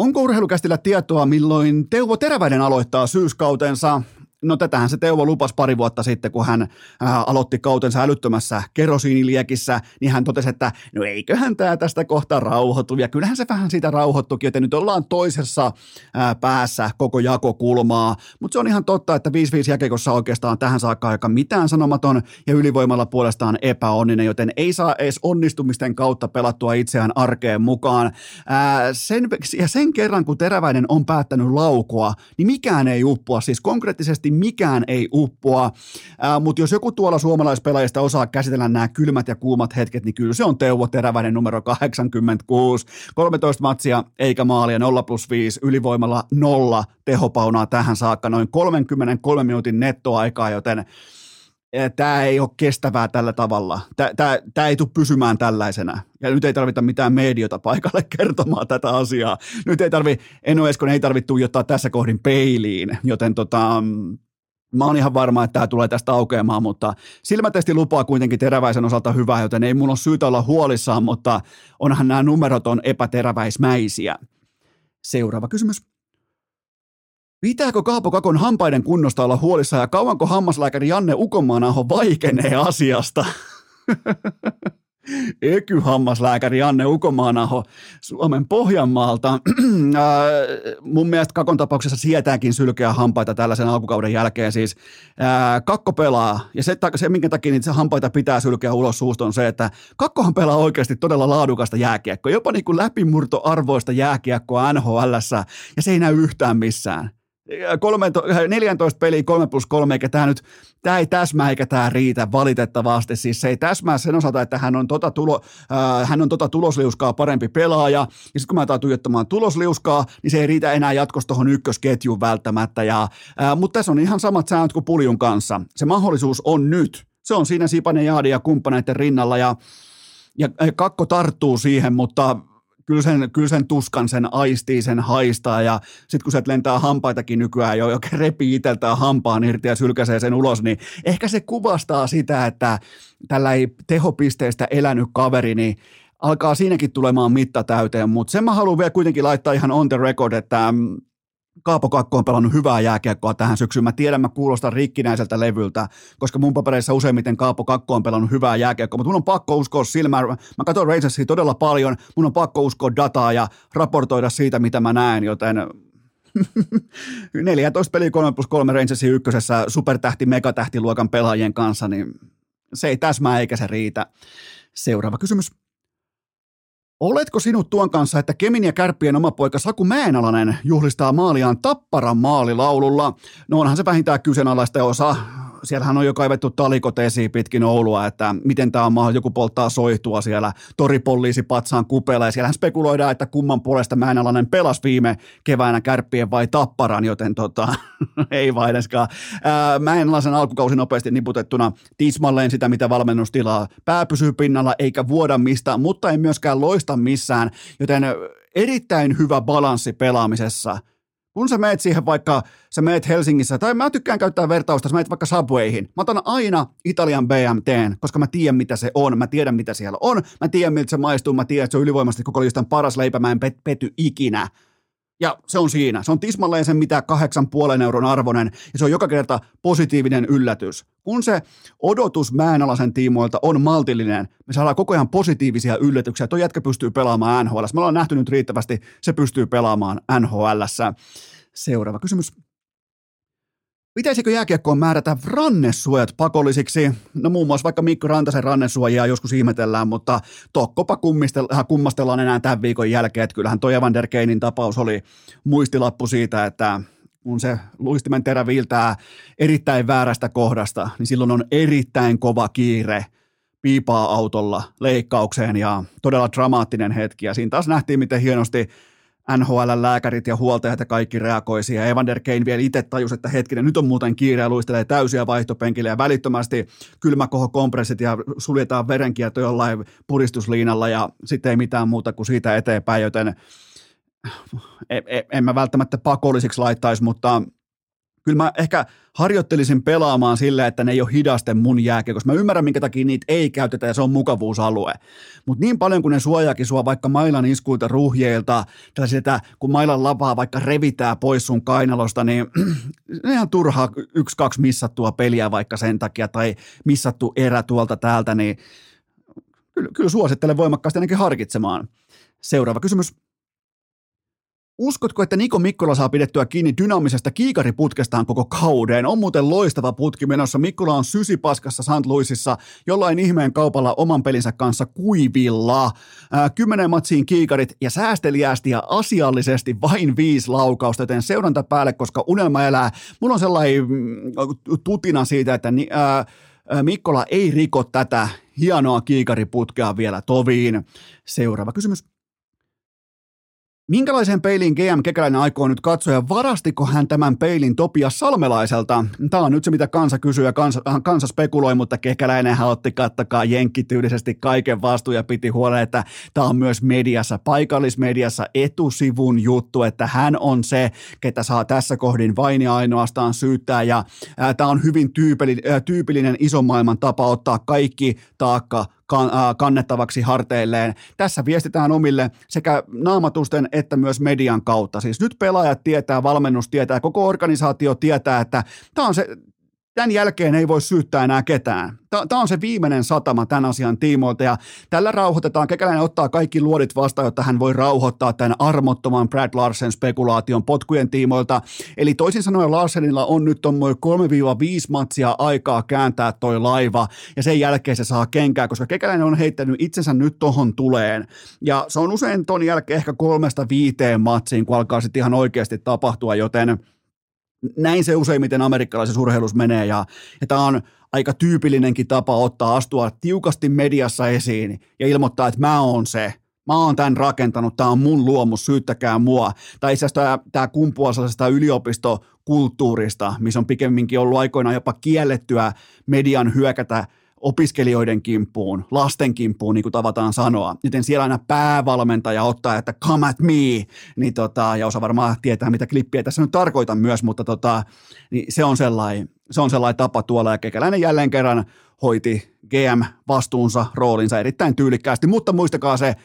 Onko urheilukästillä tietoa, milloin Teuvo Teräväinen aloittaa syyskautensa? No tätähän se Teuvo lupas pari vuotta sitten, kun hän ää, aloitti kautensa älyttömässä kerosiiniliekissä, niin hän totesi, että no eiköhän tämä tästä kohta rauhoitu. Ja kyllähän se vähän siitä rauhoittukin, että nyt ollaan toisessa ää, päässä koko jakokulmaa. Mutta se on ihan totta, että 5-5 jäkekossa oikeastaan tähän saakka aika mitään sanomaton ja ylivoimalla puolestaan epäonninen, joten ei saa edes onnistumisten kautta pelattua itseään arkeen mukaan. Ää, sen, ja sen kerran, kun Teräväinen on päättänyt laukua, niin mikään ei uppoa. Siis konkreettisesti oikeasti mikään ei uppoa, mutta jos joku tuolla suomalaispelaajista osaa käsitellä nämä kylmät ja kuumat hetket, niin kyllä se on Teuvo Teräväinen numero 86, 13 matsia eikä maalia, 0 plus 5, ylivoimalla nolla tehopaunaa tähän saakka, noin 33 minuutin nettoaikaa, joten tämä ei ole kestävää tällä tavalla. Tämä ei tule pysymään tällaisena. Ja nyt ei tarvita mitään mediota paikalle *laughs* kertomaan tätä asiaa. Nyt ei tarvi, Eno Eskon ei tarvitse tuijottaa tässä kohdin peiliin, joten tota, Mä oon ihan varma, että tämä tulee tästä aukeamaan, mutta silmätesti lupaa kuitenkin teräväisen osalta hyvää, joten ei mun ole syytä olla huolissaan, mutta onhan nämä numerot on epäteräväismäisiä. Seuraava kysymys. Pitääkö Kaapo Kakon hampaiden kunnosta olla huolissa ja kauanko hammaslääkäri Janne Ukomaanaho vaikenee asiasta? *laughs* Ekyhammaslääkäri Janne Ukomaanaho Suomen Pohjanmaalta. *clears throat* mun mielestä Kakon tapauksessa sietääkin sylkeä hampaita tällaisen alkukauden jälkeen. Siis ää, Kakko pelaa, ja se, se minkä takia niitä hampaita pitää sylkeä ulos suusta on se, että Kakkohan pelaa oikeasti todella laadukasta jääkiekkoa, jopa niin kuin läpimurtoarvoista jääkiekkoa NHL, ja se ei näy yhtään missään. 14 peliä 3 plus 3, eikä tämä nyt, tämä ei täsmää eikä tämä riitä valitettavasti. Siis se ei täsmää sen osalta, että hän on tota, tulo, äh, hän on tota tulosliuskaa parempi pelaaja, ja sitten kun mä taan tuijottamaan tulosliuskaa, niin se ei riitä enää jatkossa tuohon ykkösketjuun välttämättä, ja, äh, mutta tässä on ihan samat säännöt kuin Puljun kanssa. Se mahdollisuus on nyt, se on siinä Sipanen Jaadi ja kumppaneiden rinnalla ja, ja kakko tarttuu siihen, mutta kyllä sen, kyllä sen tuskan, sen aistii, sen haistaa ja sitten kun se lentää hampaitakin nykyään jo, joka repii itseltään hampaan irti ja sylkäsee sen ulos, niin ehkä se kuvastaa sitä, että tällä ei tehopisteestä elänyt kaveri, niin alkaa siinäkin tulemaan mitta täyteen, mutta sen mä haluan vielä kuitenkin laittaa ihan on the record, että mm, Kaapo Kakko on pelannut hyvää jääkiekkoa tähän syksyyn. Mä tiedän, mä kuulostan rikkinäiseltä levyltä, koska mun papereissa useimmiten Kaapo Kakko on pelannut hyvää jääkiekkoa, mutta mun on pakko uskoa silmään. Mä katson Rangersia todella paljon, mun on pakko uskoa dataa ja raportoida siitä, mitä mä näen, joten 14 peli 3 plus 3 Rangersin ykkösessä supertähti, megatähtiluokan pelaajien kanssa, niin se ei täsmää eikä se riitä. Seuraava kysymys. Oletko sinut tuon kanssa, että Kemin ja Kärppien oma poika Saku Mäenalainen juhlistaa maaliaan Tapparan maalilaululla? No onhan se vähintään kyseenalaista osa siellähän on jo kaivettu talikot esiin pitkin Oulua, että miten tämä on mahdollista, joku polttaa soihtua siellä toripoliisi patsaan kupeella, ja siellähän spekuloidaan, että kumman puolesta Mäenalainen pelasi viime keväänä kärppien vai tapparan, joten tota, *laughs* ei vaihdeskaan. Mäenalaisen alkukausi nopeasti niputettuna tismalleen sitä, mitä valmennus tilaa. Pää pysyy pinnalla eikä vuoda mistään, mutta ei myöskään loista missään, joten erittäin hyvä balanssi pelaamisessa – kun sä meet siihen vaikka, sä meet Helsingissä, tai mä tykkään käyttää vertausta, sä meet vaikka Subwayhin. Mä otan aina Italian BMT, koska mä tiedän mitä se on, mä tiedän mitä siellä on, mä tiedän miltä se maistuu, mä tiedän, että se on ylivoimaisesti koko listan paras leipä, mä en pet- pety ikinä. Ja se on siinä. Se on tismalleen sen mitä kahdeksan puolen euron arvoinen ja se on joka kerta positiivinen yllätys. Kun se odotus mäenalaisen tiimoilta on maltillinen, me saadaan koko ajan positiivisia yllätyksiä. Tuo jätkä pystyy pelaamaan NHL. Me ollaan nähty nyt riittävästi, se pystyy pelaamaan NHL. Seuraava kysymys. Pitäisikö jääkiekkoon määrätä rannesuojat pakollisiksi? No muun muassa vaikka Mikko Rantasen rannesuojia joskus ihmetellään, mutta tokkopa kummastellaan enää tämän viikon jälkeen, että kyllähän toi Evander Keinin tapaus oli muistilappu siitä, että kun se luistimen terä viiltää erittäin väärästä kohdasta, niin silloin on erittäin kova kiire piipaa autolla leikkaukseen ja todella dramaattinen hetki. Ja siinä taas nähtiin, miten hienosti NHL-lääkärit ja huoltajat ja kaikki reagoi siihen. Evander Kane vielä itse tajusi, että hetkinen, nyt on muuten kiire ja luistelee täysiä vaihtopenkille ja välittömästi kylmäkoho kompressit ja suljetaan verenkierto jollain puristusliinalla ja sitten ei mitään muuta kuin siitä eteenpäin, joten en, e, en mä välttämättä pakollisiksi laittaisi, mutta kyllä mä ehkä harjoittelisin pelaamaan sillä, että ne ei ole hidaste mun jääkiä, koska mä ymmärrän, minkä takia niitä ei käytetä ja se on mukavuusalue. Mutta niin paljon kuin ne suojaakin sua vaikka mailan iskuilta ruhjeilta, tai sitä, kun mailan lapaa vaikka revitää pois sun kainalosta, niin *clears throat* ihan turhaa yksi, kaksi missattua peliä vaikka sen takia, tai missattu erä tuolta täältä, niin kyllä, kyllä suosittelen voimakkaasti ainakin harkitsemaan. Seuraava kysymys. Uskotko, että Niko Mikkola saa pidettyä kiinni dynaamisesta kiikariputkestaan koko kauden? On muuten loistava putki menossa. Mikkola on sysipaskassa St. Louisissa jollain ihmeen kaupalla oman pelinsä kanssa kuivilla. Ää, kymmenen matsiin kiikarit ja säästeliäästi ja asiallisesti vain viisi laukausta, joten seuranta päälle, koska unelma elää. Mulla on sellainen mm, tutina siitä, että ää, Mikkola ei riko tätä hienoa kiikariputkea vielä toviin. Seuraava kysymys. Minkälaisen peilin GM Kekäläinen aikoo nyt katsoa ja varastiko hän tämän peilin Topias Salmelaiselta? Tämä on nyt se, mitä kansa kysyy ja kansa, äh, kansa spekuloi, mutta hän otti kattakaa jenkkityylisesti kaiken vastuun ja piti huolen, että tämä on myös mediassa, paikallismediassa etusivun juttu, että hän on se, ketä saa tässä kohdin vain ja ainoastaan syyttää ja äh, tämä on hyvin tyypillinen, äh, tyypillinen ison maailman tapa ottaa kaikki taakka kannettavaksi harteilleen. Tässä viestitään omille sekä naamatusten että myös median kautta. Siis nyt pelaajat tietää, valmennus tietää, koko organisaatio tietää, että tämä on se, tämän jälkeen ei voi syyttää enää ketään. Tämä on se viimeinen satama tämän asian tiimoilta ja tällä rauhoitetaan. Kekäläinen ottaa kaikki luodit vastaan, jotta hän voi rauhoittaa tämän armottoman Brad Larsen spekulaation potkujen tiimoilta. Eli toisin sanoen Larsenilla on nyt noin 3-5 matsia aikaa kääntää toi laiva ja sen jälkeen se saa kenkää, koska Kekäläinen on heittänyt itsensä nyt tohon tuleen. Ja se on usein ton jälkeen ehkä kolmesta viiteen matsiin, kun alkaa sitten ihan oikeasti tapahtua, joten – näin se useimmiten amerikkalaisessa urheilussa menee ja, ja tämä on aika tyypillinenkin tapa ottaa astua tiukasti mediassa esiin ja ilmoittaa, että mä oon se, mä oon tämän rakentanut, tämä on mun luomus, syyttäkää mua. Tai itse asiassa tämä kumpuaa sellaisesta yliopistokulttuurista, missä on pikemminkin ollut aikoinaan jopa kiellettyä median hyökätä opiskelijoiden kimppuun, lasten kimppuun, niin kuin tavataan sanoa. Joten siellä aina päävalmentaja ottaa, että come at me, niin tota, ja osa varmaan tietää, mitä klippiä tässä nyt tarkoitan myös, mutta tota, niin se on sellainen, se on sellainen tapa tuolla, ja kekäläinen jälleen kerran hoiti GM-vastuunsa, roolinsa erittäin tyylikkäästi, mutta muistakaa se,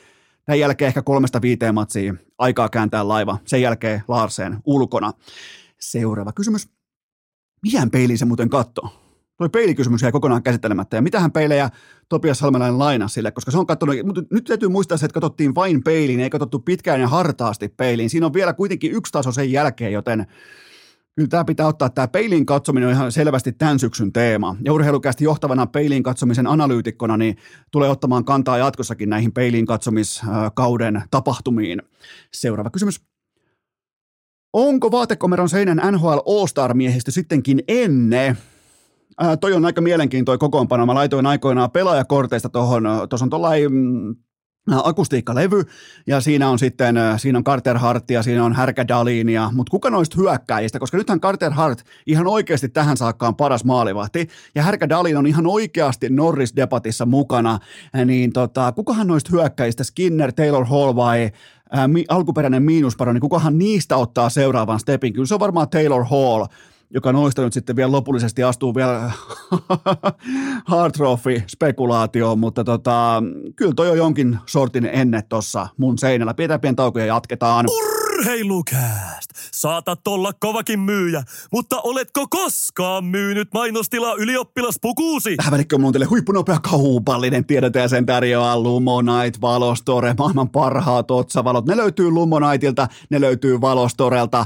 tämän jälkeen ehkä kolmesta viiteen matsia aikaa kääntää laiva, sen jälkeen Larsen ulkona. Seuraava kysymys. Mihän peiliin se muuten katsoo? Toi peilikysymys jäi kokonaan käsittelemättä. Ja mitähän peilejä Topias Salmelainen lainasi sille, koska se on katsonut, mutta nyt täytyy muistaa se, että katsottiin vain peiliin, ei katsottu pitkään ja hartaasti peiliin. Siinä on vielä kuitenkin yksi taso sen jälkeen, joten kyllä tämä pitää ottaa, tämä peiliin katsominen on ihan selvästi tämän syksyn teema. Ja urheilukästi johtavana peiliin katsomisen analyytikkona niin tulee ottamaan kantaa jatkossakin näihin peiliin katsomiskauden tapahtumiin. Seuraava kysymys. Onko vaatekomeron seinän NHL All-Star-miehistö sittenkin ennen? Ää, toi on aika mielenkiintoinen kokoonpano. Mä laitoin aikoinaan pelaajakorteista tuohon, tuossa on tuollainen mm, akustiikkalevy, ja siinä on sitten, siinä on Carter Hartia, siinä on Härkä Dalinia, mutta kuka noista hyökkäjistä, koska nythän Carter Hart ihan oikeasti tähän saakka on paras maalivahti, ja Härkä Dalin on ihan oikeasti Norris-debatissa mukana, niin tota, kukahan noista hyökkäjistä, Skinner, Taylor Hall vai ää, mi, alkuperäinen miinusparo, niin kukahan niistä ottaa seuraavan stepin? Kyllä se on varmaan Taylor Hall, joka noista nyt sitten vielä lopullisesti astuu vielä *laughs* hard trophy spekulaatioon, mutta tota, kyllä toi on jonkin sortin enne tuossa mun seinällä. Pidetään pieni tauko ja jatketaan. Urheilukääst! Saatat olla kovakin myyjä, mutta oletko koskaan myynyt mainostilaa ylioppilaspukuusi? Tähän välikköön mun teille huippunopea kaupallinen tiedote ja sen tarjoaa Lumonite Valostore, maailman parhaat otsavalot. Ne löytyy Lumonaitilta, ne löytyy Valostorelta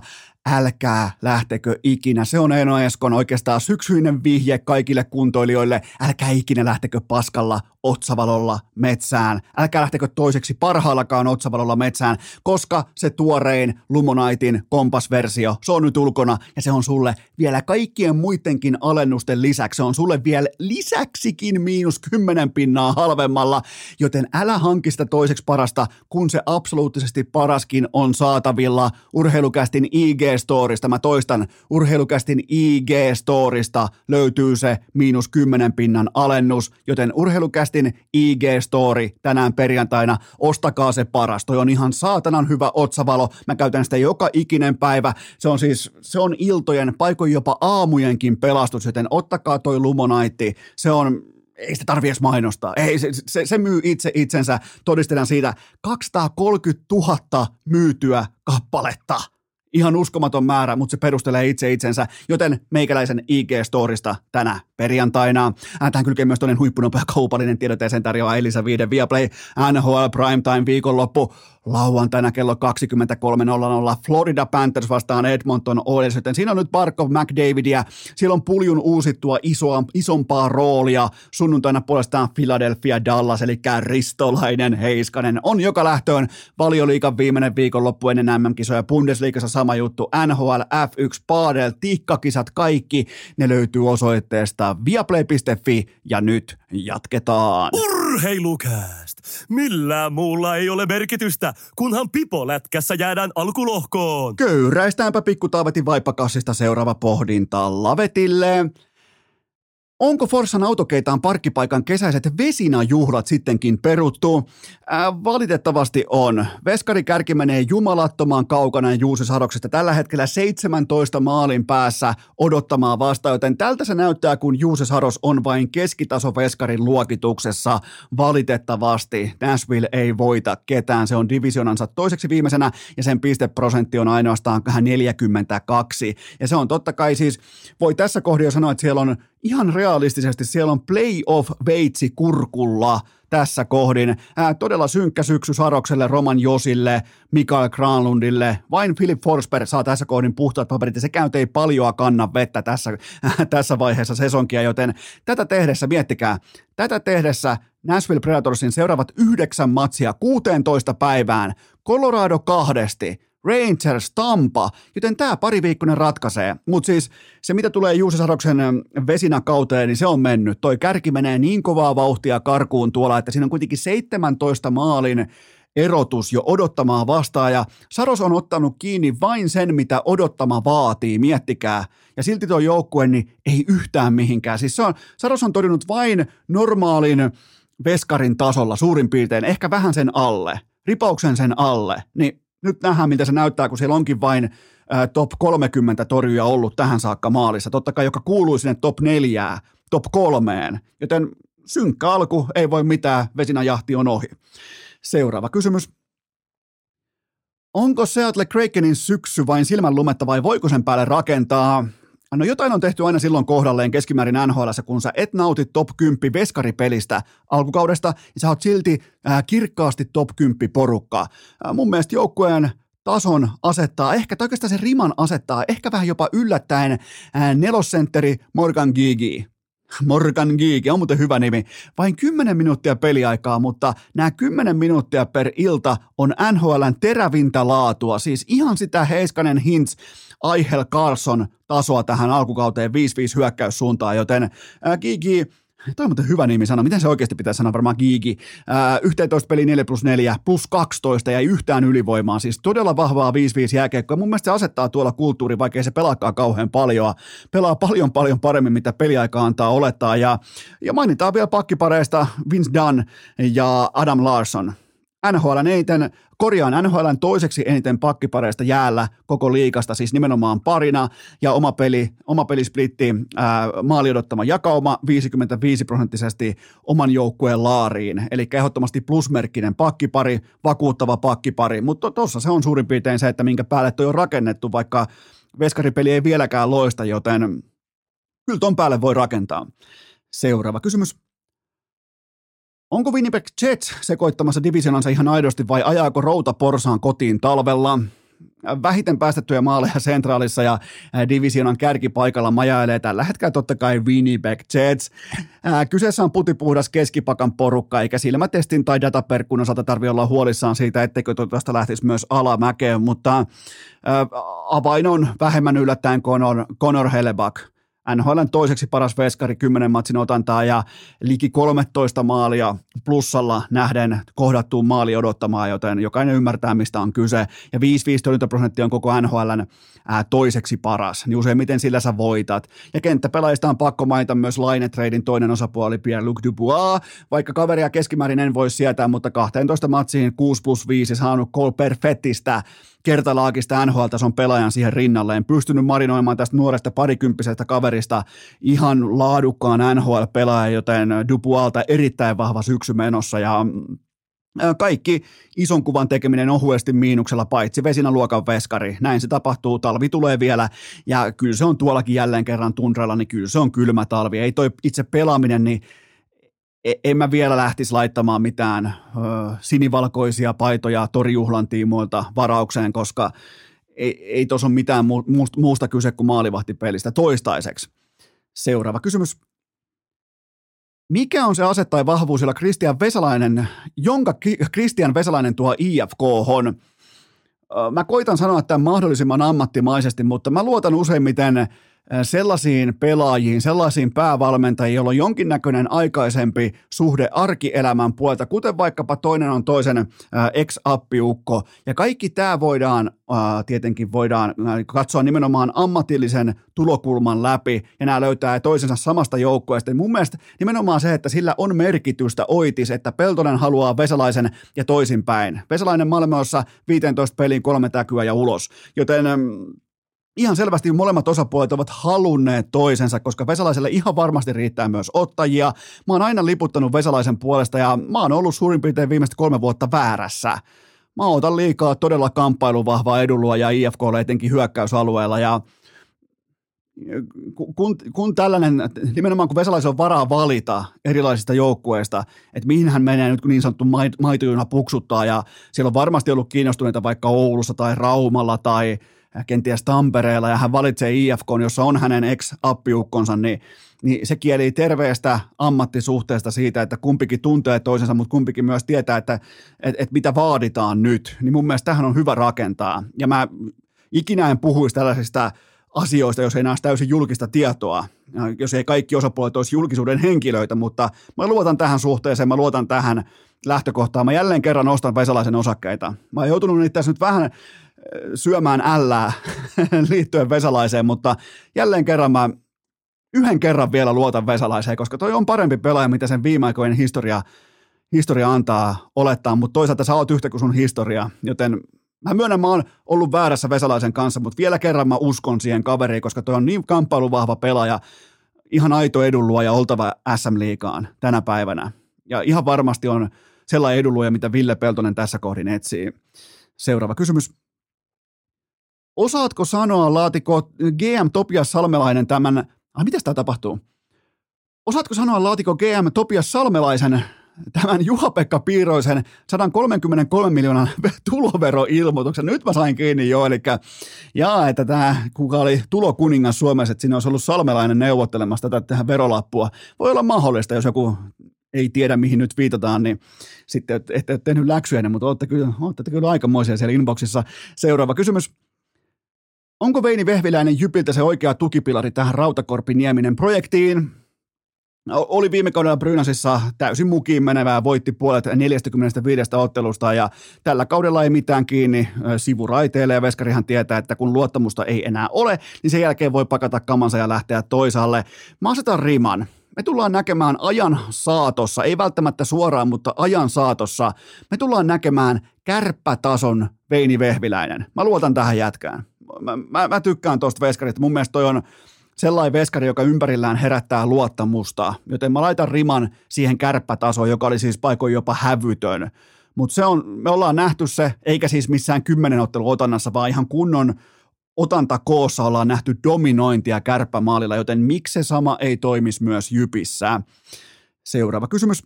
älkää lähtekö ikinä. Se on Eino Eskon oikeastaan syksyinen vihje kaikille kuntoilijoille. Älkää ikinä lähtekö paskalla otsavalolla metsään. Älkää lähtekö toiseksi parhaallakaan otsavalolla metsään, koska se tuorein Lumonaitin kompasversio, se on nyt ulkona ja se on sulle vielä kaikkien muidenkin alennusten lisäksi. Se on sulle vielä lisäksikin miinus kymmenen pinnaa halvemmalla, joten älä hanki sitä toiseksi parasta, kun se absoluuttisesti paraskin on saatavilla urheilukästin IG-storista. Mä toistan, urheilukästin IG-storista löytyy se miinus kymmenen pinnan alennus, joten urheilukästin podcastin IG-story tänään perjantaina. Ostakaa se paras. Toi on ihan saatanan hyvä otsavalo. Mä käytän sitä joka ikinen päivä. Se on siis, se on iltojen, paikoin jopa aamujenkin pelastus, joten ottakaa toi Lumonaitti. Se on, ei sitä tarvi edes mainostaa. Ei, se, se, se myy itse itsensä. Todistelen siitä 230 000 myytyä kappaletta ihan uskomaton määrä, mutta se perustelee itse itsensä, joten meikäläisen IG-storista tänä perjantaina. Tähän kylkee myös toinen huippunopea kaupallinen tiedote ja sen tarjoaa Elisa 5 Viaplay NHL Primetime viikonloppu lauantaina kello 23.00 Florida Panthers vastaan Edmonton Oilers, joten siinä on nyt Barkov McDavidia, siellä on puljun uusittua isoa, isompaa roolia, sunnuntaina puolestaan Philadelphia Dallas, eli Ristolainen Heiskanen on joka lähtöön valioliikan viimeinen viikonloppu ennen MM-kisoja, Bundesliigassa sama juttu, NHL, F1, Padel, tikkakisat, kaikki, ne löytyy osoitteesta viaplay.fi ja nyt jatketaan. Urheilukääst! Millään muulla ei ole merkitystä, kunhan pipolätkässä jäädään alkulohkoon. Köyräistäänpä pikku Taavetin vaippakassista seuraava pohdinta Lavetille. Onko Forssan autokeitaan parkkipaikan kesäiset vesinajuhlat sittenkin peruttu? Äh, valitettavasti on. Veskari kärki menee jumalattomaan kaukana Juusi Sadoksesta tällä hetkellä 17 maalin päässä odottamaan vasta, joten tältä se näyttää, kun Juusi Sados on vain keskitaso Veskarin luokituksessa. Valitettavasti Nashville ei voita ketään. Se on divisionansa toiseksi viimeisenä ja sen pisteprosentti on ainoastaan 42. Ja se on totta kai siis, voi tässä kohdassa sanoa, että siellä on ihan realistisesti siellä on playoff-veitsi kurkulla tässä kohdin. Ää, todella synkkä syksy Sarokselle, Roman Josille, Mikael Granlundille. Vain Philip Forsberg saa tässä kohdin puhtaat paperit ja sekään ei paljoa kanna vettä tässä, äh, tässä vaiheessa sesonkia, joten tätä tehdessä, miettikää, tätä tehdessä Nashville Predatorsin seuraavat yhdeksän matsia 16 päivään, Colorado kahdesti, Rangers, Tampa, joten tämä pariviikkoinen ratkaisee. Mutta siis se, mitä tulee Juuse Saroksen vesinäkauteen, niin se on mennyt. Toi kärki menee niin kovaa vauhtia karkuun tuolla, että siinä on kuitenkin 17 maalin erotus jo odottamaa vastaan ja Saros on ottanut kiinni vain sen, mitä odottama vaatii, miettikää. Ja silti tuo joukkue niin ei yhtään mihinkään. Siis on, Saros on todennut vain normaalin veskarin tasolla suurin piirtein, ehkä vähän sen alle, ripauksen sen alle. Niin nyt nähdään, miltä se näyttää, kun siellä onkin vain top 30 torjuja ollut tähän saakka maalissa. Totta kai, joka kuuluu sinne top neljää, top kolmeen. Joten synkkä alku, ei voi mitään, vesinäjahti on ohi. Seuraava kysymys. Onko Seattle Krakenin syksy vain silmänlumetta vai voiko sen päälle rakentaa? No jotain on tehty aina silloin kohdalleen keskimäärin NHL, kun sä et nauti top 10 veskaripelistä alkukaudesta, ja sä oot silti äh, kirkkaasti top 10 porukkaa. Äh, mun mielestä joukkueen tason asettaa, ehkä oikeastaan se riman asettaa, ehkä vähän jopa yllättäen äh, nelosentteri Morgan Gigi. Morgan Geek, on muuten hyvä nimi. Vain 10 minuuttia peliaikaa, mutta nämä 10 minuuttia per ilta on NHLn terävintä laatua. Siis ihan sitä Heiskanen Hintz, Aihel Carlson tasoa tähän alkukauteen 5-5 hyökkäyssuuntaan, joten Gigi Toi on muuten hyvä nimi sana. Miten se oikeasti pitäisi sanoa? Varmaan Giigi. Äh, 11 peli 4 plus 4 plus 12 ja yhtään ylivoimaa. Siis todella vahvaa 5-5 jääkeikkoa. Mun mielestä se asettaa tuolla kulttuuri, vaikka ei se pelaakaan kauhean paljon. Pelaa paljon paljon paremmin, mitä peliaika antaa olettaa. Ja, ja mainitaan vielä pakkipareista Vince Dunn ja Adam Larson. NHL eniten, korjaan NHLn toiseksi eniten pakkipareista jäällä koko liikasta, siis nimenomaan parina, ja oma peli, oma pelisplitti, maali odottama jakauma 55 prosenttisesti oman joukkueen laariin, eli ehdottomasti plusmerkkinen pakkipari, vakuuttava pakkipari, mutta tuossa se on suurin piirtein se, että minkä päälle toi on rakennettu, vaikka veskaripeli ei vieläkään loista, joten kyllä ton päälle voi rakentaa. Seuraava kysymys. Onko Winnipeg Jets sekoittamassa divisionansa ihan aidosti vai ajaako Routa Porsaan kotiin talvella? Vähiten päästettyjä maaleja sentraalissa ja divisionan kärkipaikalla majailee tällä hetkellä totta kai Winnipeg Jets. Kyseessä on putipuhdas keskipakan porukka, eikä silmätestin tai dataperkkun osalta tarvitse olla huolissaan siitä, etteikö tuosta lähtisi myös alamäkeen, mutta avain on vähemmän yllättäen Conor, Conor Hellebuck – NHLn toiseksi paras veskari 10 matsin otantaa ja liki 13 maalia plussalla nähden kohdattuun maali odottamaan, joten jokainen ymmärtää, mistä on kyse. Ja 5-5 torjuntaprosentti on koko NHLn ää, toiseksi paras, niin useimmiten sillä sä voitat. Ja kenttäpelaajista on pakko mainita myös Laine-treidin toinen osapuoli Pierre-Luc Dubois, vaikka kaveria keskimäärin en voi sietää, mutta 12 matsiin 6 plus 5 saanut Cole Perfettistä kertalaakista NHL-tason pelaajan siihen rinnalleen, pystynyt marinoimaan tästä nuoresta parikymppisestä kaverista ihan laadukkaan NHL-pelaajan, joten Dupualta erittäin vahva syksy menossa ja kaikki ison kuvan tekeminen ohuesti miinuksella, paitsi vesinaluokan veskari. Näin se tapahtuu, talvi tulee vielä, ja kyllä se on tuollakin jälleen kerran tundralla, niin kyllä se on kylmä talvi. Ei toi itse pelaaminen, niin en mä vielä lähtisi laittamaan mitään ö, sinivalkoisia paitoja torijuhlan tiimoilta varaukseen, koska ei, ei tuossa ole mitään muusta kyse kuin maalivahtipelistä toistaiseksi. Seuraava kysymys. Mikä on se ase tai vahvuus, jolla Christian Vesalainen, jonka Christian Vesalainen tuo IFK on? Mä koitan sanoa tämän mahdollisimman ammattimaisesti, mutta mä luotan useimmiten sellaisiin pelaajiin, sellaisiin päävalmentajiin, joilla on jonkinnäköinen aikaisempi suhde arkielämän puolta, kuten vaikkapa toinen on toisen ex-appiukko. Ja kaikki tämä voidaan, tietenkin voidaan katsoa nimenomaan ammatillisen tulokulman läpi, ja nämä löytää toisensa samasta joukkueesta. Mun mielestä nimenomaan se, että sillä on merkitystä oitis, että Peltonen haluaa Vesalaisen ja toisinpäin. Vesalainen Malmössä 15 peliin kolme täkyä ja ulos, joten ihan selvästi molemmat osapuolet ovat halunneet toisensa, koska Vesalaiselle ihan varmasti riittää myös ottajia. Mä oon aina liputtanut Vesalaisen puolesta ja mä oon ollut suurin piirtein viimeiset kolme vuotta väärässä. Mä otan liikaa todella kamppailuvahvaa edulua ja IFKlle etenkin hyökkäysalueella ja kun, kun tällainen, nimenomaan kun Vesalaisen on varaa valita erilaisista joukkueista, että mihin hän menee nyt kun niin sanottu maitojuna puksuttaa ja siellä on varmasti ollut kiinnostuneita vaikka Oulussa tai Raumalla tai kenties Tampereella ja hän valitsee IFK, jossa on hänen ex-appiukkonsa, niin, niin se kieli terveestä ammattisuhteesta siitä, että kumpikin tuntee toisensa, mutta kumpikin myös tietää, että et, et mitä vaaditaan nyt. Niin mun mielestä tähän on hyvä rakentaa. Ja mä ikinä en puhuisi tällaisista asioista, jos ei näe täysin julkista tietoa, jos ei kaikki osapuolet olisi julkisuuden henkilöitä, mutta mä luotan tähän suhteeseen, mä luotan tähän lähtökohtaa. Mä jälleen kerran ostan Vesalaisen osakkeita. Mä oon joutunut niitä tässä nyt vähän äh, syömään ällää *laughs* liittyen Vesalaiseen, mutta jälleen kerran mä yhden kerran vielä luotan Vesalaiseen, koska toi on parempi pelaaja, mitä sen viime aikojen historia, historia antaa olettaa, mutta toisaalta sä oot yhtä kuin sun historia, joten Mä myönnän, mä oon ollut väärässä Vesalaisen kanssa, mutta vielä kerran mä uskon siihen kaveriin, koska toi on niin kamppailuvahva pelaaja, ihan aito edunluoja oltava SM-liikaan tänä päivänä. Ja ihan varmasti on sellainen edunluoja, mitä Ville Peltonen tässä kohdin etsii. Seuraava kysymys. Osaatko sanoa, laatiko GM Topias Salmelainen tämän, ah, mitä tämä tapahtuu? Osaatko sanoa, laatiko GM Topias Salmelaisen tämän Juha-Pekka Piiroisen 133 miljoonan *laughs* tuloveroilmoituksen. Nyt mä sain kiinni jo, eli jaa, että tämä, kuka oli tulokuningas Suomessa, että siinä olisi ollut salmelainen neuvottelemassa tätä tähän verolappua. Voi olla mahdollista, jos joku ei tiedä, mihin nyt viitataan, niin sitten ette ole tehnyt läksyjä, mutta olette kyllä, olette kyllä aikamoisia siellä inboxissa. Seuraava kysymys. Onko Veini Vehviläinen Jypiltä se oikea tukipilari tähän Rautakorpi-Nieminen projektiin? oli viime kaudella Brynäsissa täysin mukiin menevää, voitti puolet 45 ottelusta ja tällä kaudella ei mitään kiinni sivuraiteille ja Veskarihan tietää, että kun luottamusta ei enää ole, niin sen jälkeen voi pakata kamansa ja lähteä toisaalle. Mä asetan riman. Me tullaan näkemään ajan saatossa, ei välttämättä suoraan, mutta ajan saatossa, me tullaan näkemään kärppätason Veini Vehviläinen. Mä luotan tähän jätkään. Mä, mä, mä tykkään tuosta Veskarista. Mun mielestä toi on sellainen veskari, joka ympärillään herättää luottamusta, joten mä laitan riman siihen kärppätasoon, joka oli siis paikoin jopa hävytön. Mutta se on, me ollaan nähty se, eikä siis missään kymmenen ottelu otannassa, vaan ihan kunnon otanta koossa ollaan nähty dominointia kärppämaalilla, joten miksi se sama ei toimisi myös Jypissä? Seuraava kysymys.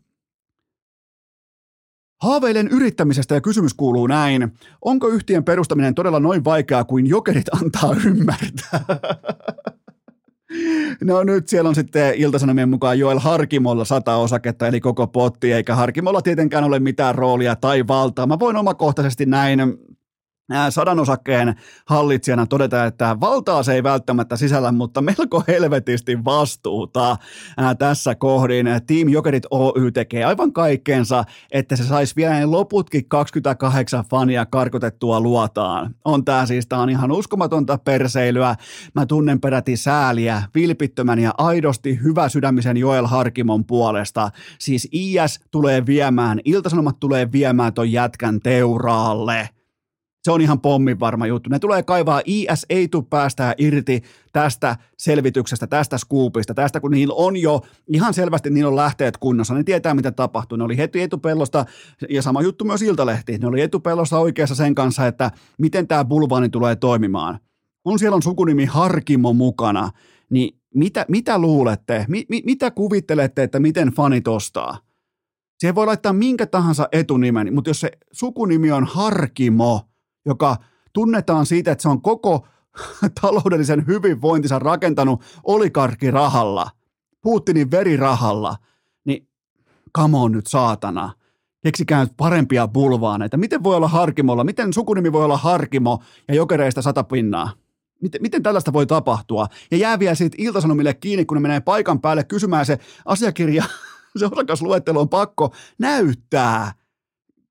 Haaveilen yrittämisestä ja kysymys kuuluu näin. Onko yhtiön perustaminen todella noin vaikeaa kuin jokerit *laughs* antaa ymmärtää? No nyt siellä on sitten Iltasanomien mukaan Joel Harkimolla sata osaketta, eli koko potti, eikä Harkimolla tietenkään ole mitään roolia tai valtaa. Mä voin omakohtaisesti näin sadan osakkeen hallitsijana todeta, että valtaa se ei välttämättä sisällä, mutta melko helvetisti vastuuta tässä kohdin. Team Jokerit Oy tekee aivan kaikkeensa, että se saisi vielä ne loputkin 28 fania karkotettua luotaan. On tää siis, tää on ihan uskomatonta perseilyä. Mä tunnen peräti sääliä, vilpittömän ja aidosti hyvä sydämisen Joel Harkimon puolesta. Siis IS tulee viemään, Iltasanomat tulee viemään ton jätkän teuraalle se on ihan pommin varma juttu. Ne tulee kaivaa, IS ei tule päästää irti tästä selvityksestä, tästä skuupista, tästä kun niillä on jo ihan selvästi, niillä on lähteet kunnossa, ne tietää mitä tapahtuu. Ne oli heti etupellosta, ja sama juttu myös Iltalehti, ne oli etupellosta oikeassa sen kanssa, että miten tämä bulvaani tulee toimimaan. On siellä on sukunimi Harkimo mukana, niin mitä, mitä luulette, mi, mi, mitä kuvittelette, että miten fanit ostaa? Siihen voi laittaa minkä tahansa etunimen, mutta jos se sukunimi on Harkimo – joka tunnetaan siitä, että se on koko *laughs* taloudellisen hyvinvointinsa rakentanut olikarkkirahalla, Putinin verirahalla, niin come on nyt saatana. Keksikää nyt parempia bulvaaneita. Miten voi olla Harkimolla? Miten sukunimi voi olla Harkimo ja jokereista sata pinnaa? Miten, miten tällaista voi tapahtua? Ja jää vielä siitä iltasanomille kiinni, kun ne menee paikan päälle kysymään se asiakirja, *laughs* se osakasluettelo on pakko näyttää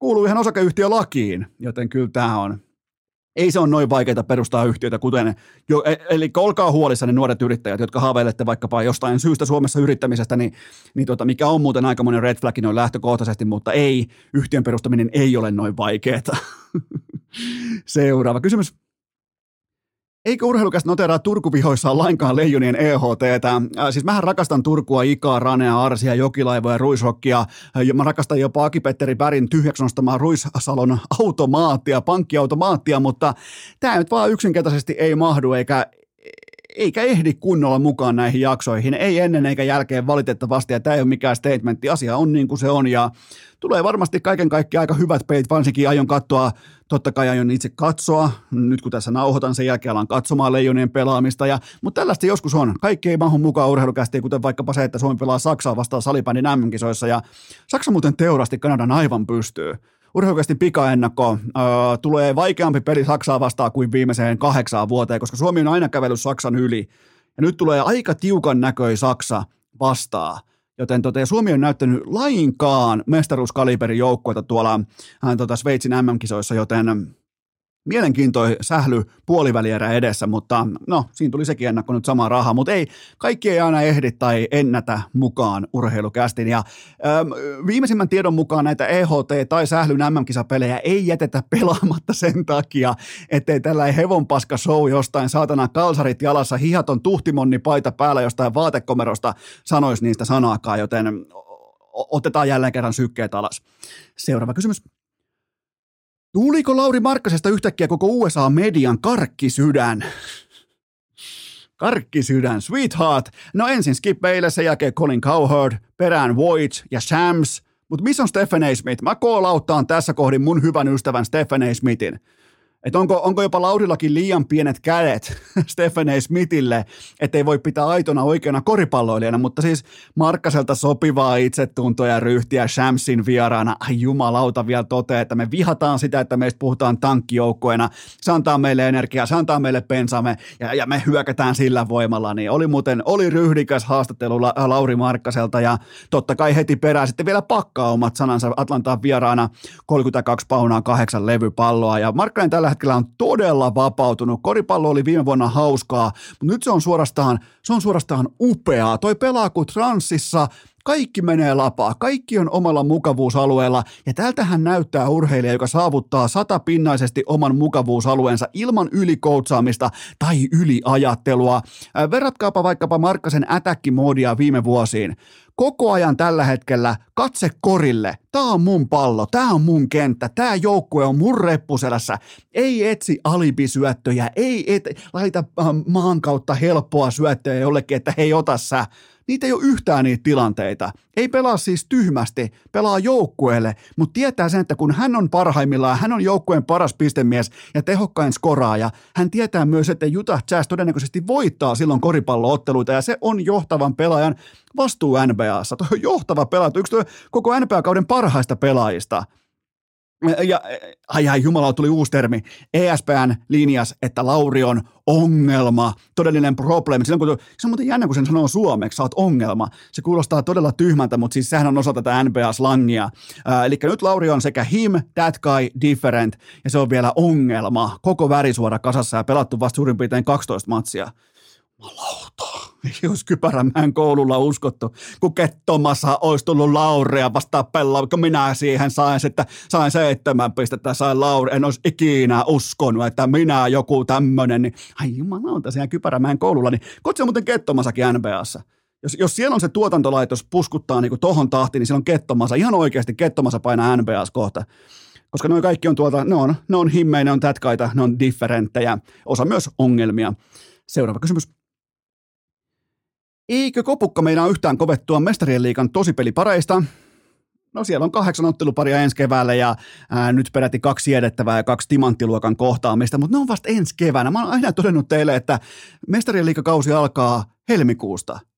kuuluu ihan osakeyhtiölakiin, joten kyllä tämä on, ei se ole noin vaikeaa perustaa yhtiötä, kuten, jo, e, eli olkaa huolissa ne nuoret yrittäjät, jotka haaveilette vaikkapa jostain syystä Suomessa yrittämisestä, niin, niin tota, mikä on muuten aika monen red flag noin lähtökohtaisesti, mutta ei, yhtiön perustaminen ei ole noin vaikeaa. *laughs* Seuraava kysymys. Eikö urheilukästä noteraa Turkuvihoissaan lainkaan leijonien EHTtä? Äh, siis mähän rakastan Turkua, Ikaa, Ranea, Arsia, Jokilaivoja, Ruisrokkia. Ja mä rakastan jopa Aki-Petteri Pärin tyhjäksi nostamaa Ruissalon automaattia, pankkiautomaattia, mutta tämä nyt vaan yksinkertaisesti ei mahdu eikä, eikä ehdi kunnolla mukaan näihin jaksoihin. Ei ennen eikä jälkeen valitettavasti, ja tämä ei ole mikään statementti. Asia on niin kuin se on, ja tulee varmasti kaiken kaikkiaan aika hyvät peit, varsinkin aion katsoa, totta kai aion itse katsoa, nyt kun tässä nauhoitan, sen jälkeen alan katsomaan leijonien pelaamista, ja, mutta tällaista joskus on. Kaikki ei mahu mukaan urheilukästi, kuten vaikkapa se, että Suomi pelaa Saksaa vastaan salibändin MM-kisoissa, ja Saksa muuten teurasti Kanadan aivan pystyy urheilukästin pikaennakko. Öö, tulee vaikeampi peli Saksaa vastaan kuin viimeiseen kahdeksaan vuoteen, koska Suomi on aina kävellyt Saksan yli. Ja nyt tulee aika tiukan näköi Saksa vastaan. Joten tota, ja Suomi on näyttänyt lainkaan mestaruuskaliberin joukkueita tuolla hän, tota, Sveitsin MM-kisoissa, joten mielenkiintoi sähly puolivälierä edessä, mutta no, siinä tuli sekin ennakko nyt sama raha, mutta ei, kaikki ei aina ehdi tai ennätä mukaan urheilukästin. Ja äm, viimeisimmän tiedon mukaan näitä EHT- tai sählyn MM-kisapelejä ei jätetä pelaamatta sen takia, ettei tällä hevonpaska show jostain saatana kalsarit jalassa, hihaton tuhtimonni paita päällä jostain vaatekomerosta sanoisi niistä sanaakaan, joten otetaan jälleen kerran sykkeet alas. Seuraava kysymys. Tuliko Lauri Markkasesta yhtäkkiä koko USA-median karkkisydän? Karkkisydän, sweetheart. No ensin Skip Bayless, sen jälkeen Colin Cowherd, perään Voigt ja Shams. Mutta missä on Stephen A. Smith? Mä koolauttaan tässä kohdin mun hyvän ystävän Stephen A. Smithin. Että onko, onko jopa Laurillakin liian pienet kädet *laughs* Stephen A. Smithille, ettei voi pitää aitona oikeana koripalloilijana, mutta siis Markkaselta sopivaa itsetuntoa ja ryhtiä Shamsin vieraana. Ai jumalauta vielä toteaa, että me vihataan sitä, että meistä puhutaan tankkijoukkoina. Se antaa meille energiaa, se antaa meille pensamme ja, ja me hyökätään sillä voimalla. Niin oli muuten, oli ryhdikäs haastattelu La, Lauri Markkaselta ja totta kai heti perään sitten vielä pakkaa omat sanansa Atlantaan vieraana 32 paunaa kahdeksan levypalloa ja Markkanen tällä hetkellä on todella vapautunut. Koripallo oli viime vuonna hauskaa, mutta nyt se on suorastaan, se on suorastaan upeaa. Toi pelaa kuin transsissa, kaikki menee lapaa, kaikki on omalla mukavuusalueella ja tältähän näyttää urheilija, joka saavuttaa satapinnaisesti oman mukavuusalueensa ilman ylikoutsaamista tai yliajattelua. Verratkaapa vaikkapa Markkasen ätäkkimoodia viime vuosiin koko ajan tällä hetkellä katse korille. Tämä on mun pallo, tämä on mun kenttä, tämä joukkue on mun reppuselässä. Ei etsi alibisyöttöjä, ei et, laita äh, maan kautta helppoa syöttöjä jollekin, että hei ota sä. Niitä ei ole yhtään niitä tilanteita. Ei pelaa siis tyhmästi, pelaa joukkueelle, mutta tietää sen, että kun hän on parhaimmillaan, hän on joukkueen paras pistemies ja tehokkain skoraaja, hän tietää myös, että Utah Jazz todennäköisesti voittaa silloin koripallootteluita ja se on johtavan pelaajan vastuu NBAssa. Tuo on johtava pelaaja, yksi koko NBA-kauden parhaista pelaajista – ja ai ai jumala, tuli uusi termi. ESPN linjas, että Lauri on ongelma, todellinen probleemi. Silloin, kun, se on muuten jännä, kun sen sanoo suomeksi, sä oot ongelma. Se kuulostaa todella tyhmältä, mutta siis sehän on osa tätä NBA-slangia. Äh, eli nyt Lauri on sekä him, that guy, different, ja se on vielä ongelma. Koko värisuora kasassa ja pelattu vasta suurin piirtein 12 matsia. Malauta. Jos Kypärämään koululla uskottu, kun Kettomassa olisi tullut Laurea vastaan pelaa, kun minä siihen sain, että sain seitsemän pistettä, sain Laure, en olisi ikinä uskonut, että minä joku tämmöinen, niin ai jumalauta, siellä Kypärämään koululla, niin kotsi muuten Kettomassakin NBAssa. Jos, jos siellä on se tuotantolaitos puskuttaa niin tohon tahtiin, niin siellä on Kettomassa, ihan oikeasti Kettomassa painaa NBAs kohta koska noin kaikki on tuolta, ne on, ne on himmejä, ne on tätkaita, ne on differenttejä, osa myös ongelmia. Seuraava kysymys. Eikö kopukka meinaa yhtään kovettua mestarien liikan tosipelipareista? No siellä on kahdeksan otteluparia ensi keväällä ja ää, nyt peräti kaksi siedettävää ja kaksi timanttiluokan kohtaamista, mutta ne on vasta ensi keväänä. Mä oon aina todennut teille, että mestarien liikakausi alkaa helmikuusta –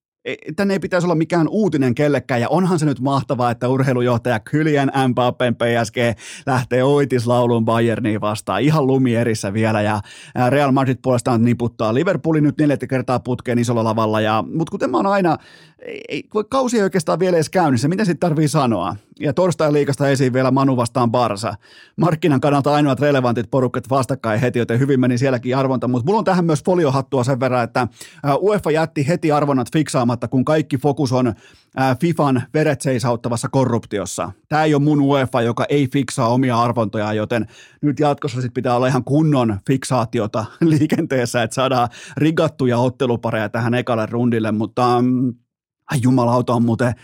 tänne ei pitäisi olla mikään uutinen kellekään, ja onhan se nyt mahtavaa, että urheilujohtaja Kylian Mbappen PSG lähtee oitislaulun Bayerniin vastaan, ihan lumierissä vielä, ja Real Madrid puolestaan niputtaa Liverpoolin nyt neljättä kertaa putkeen isolla lavalla, ja, mutta kuten mä oon aina, ei, kausi ei oikeastaan vielä edes käynnissä, mitä sitten tarvii sanoa? Ja torstai liikasta esiin vielä Manu vastaan Barsa. Markkinan kannalta ainoat relevantit porukat vastakkain heti, joten hyvin meni sielläkin arvonta, mutta mulla on tähän myös foliohattua sen verran, että UEFA jätti heti arvonnat fiksaamatta, kun kaikki fokus on FIFAn veret seisauttavassa korruptiossa. Tämä ei ole mun UEFA, joka ei fiksaa omia arvontoja, joten nyt jatkossa sit pitää olla ihan kunnon fiksaatiota *laughs* liikenteessä, että saadaan rigattuja ottelupareja tähän ekalle rundille, mutta mm, ai jumalauta on muuten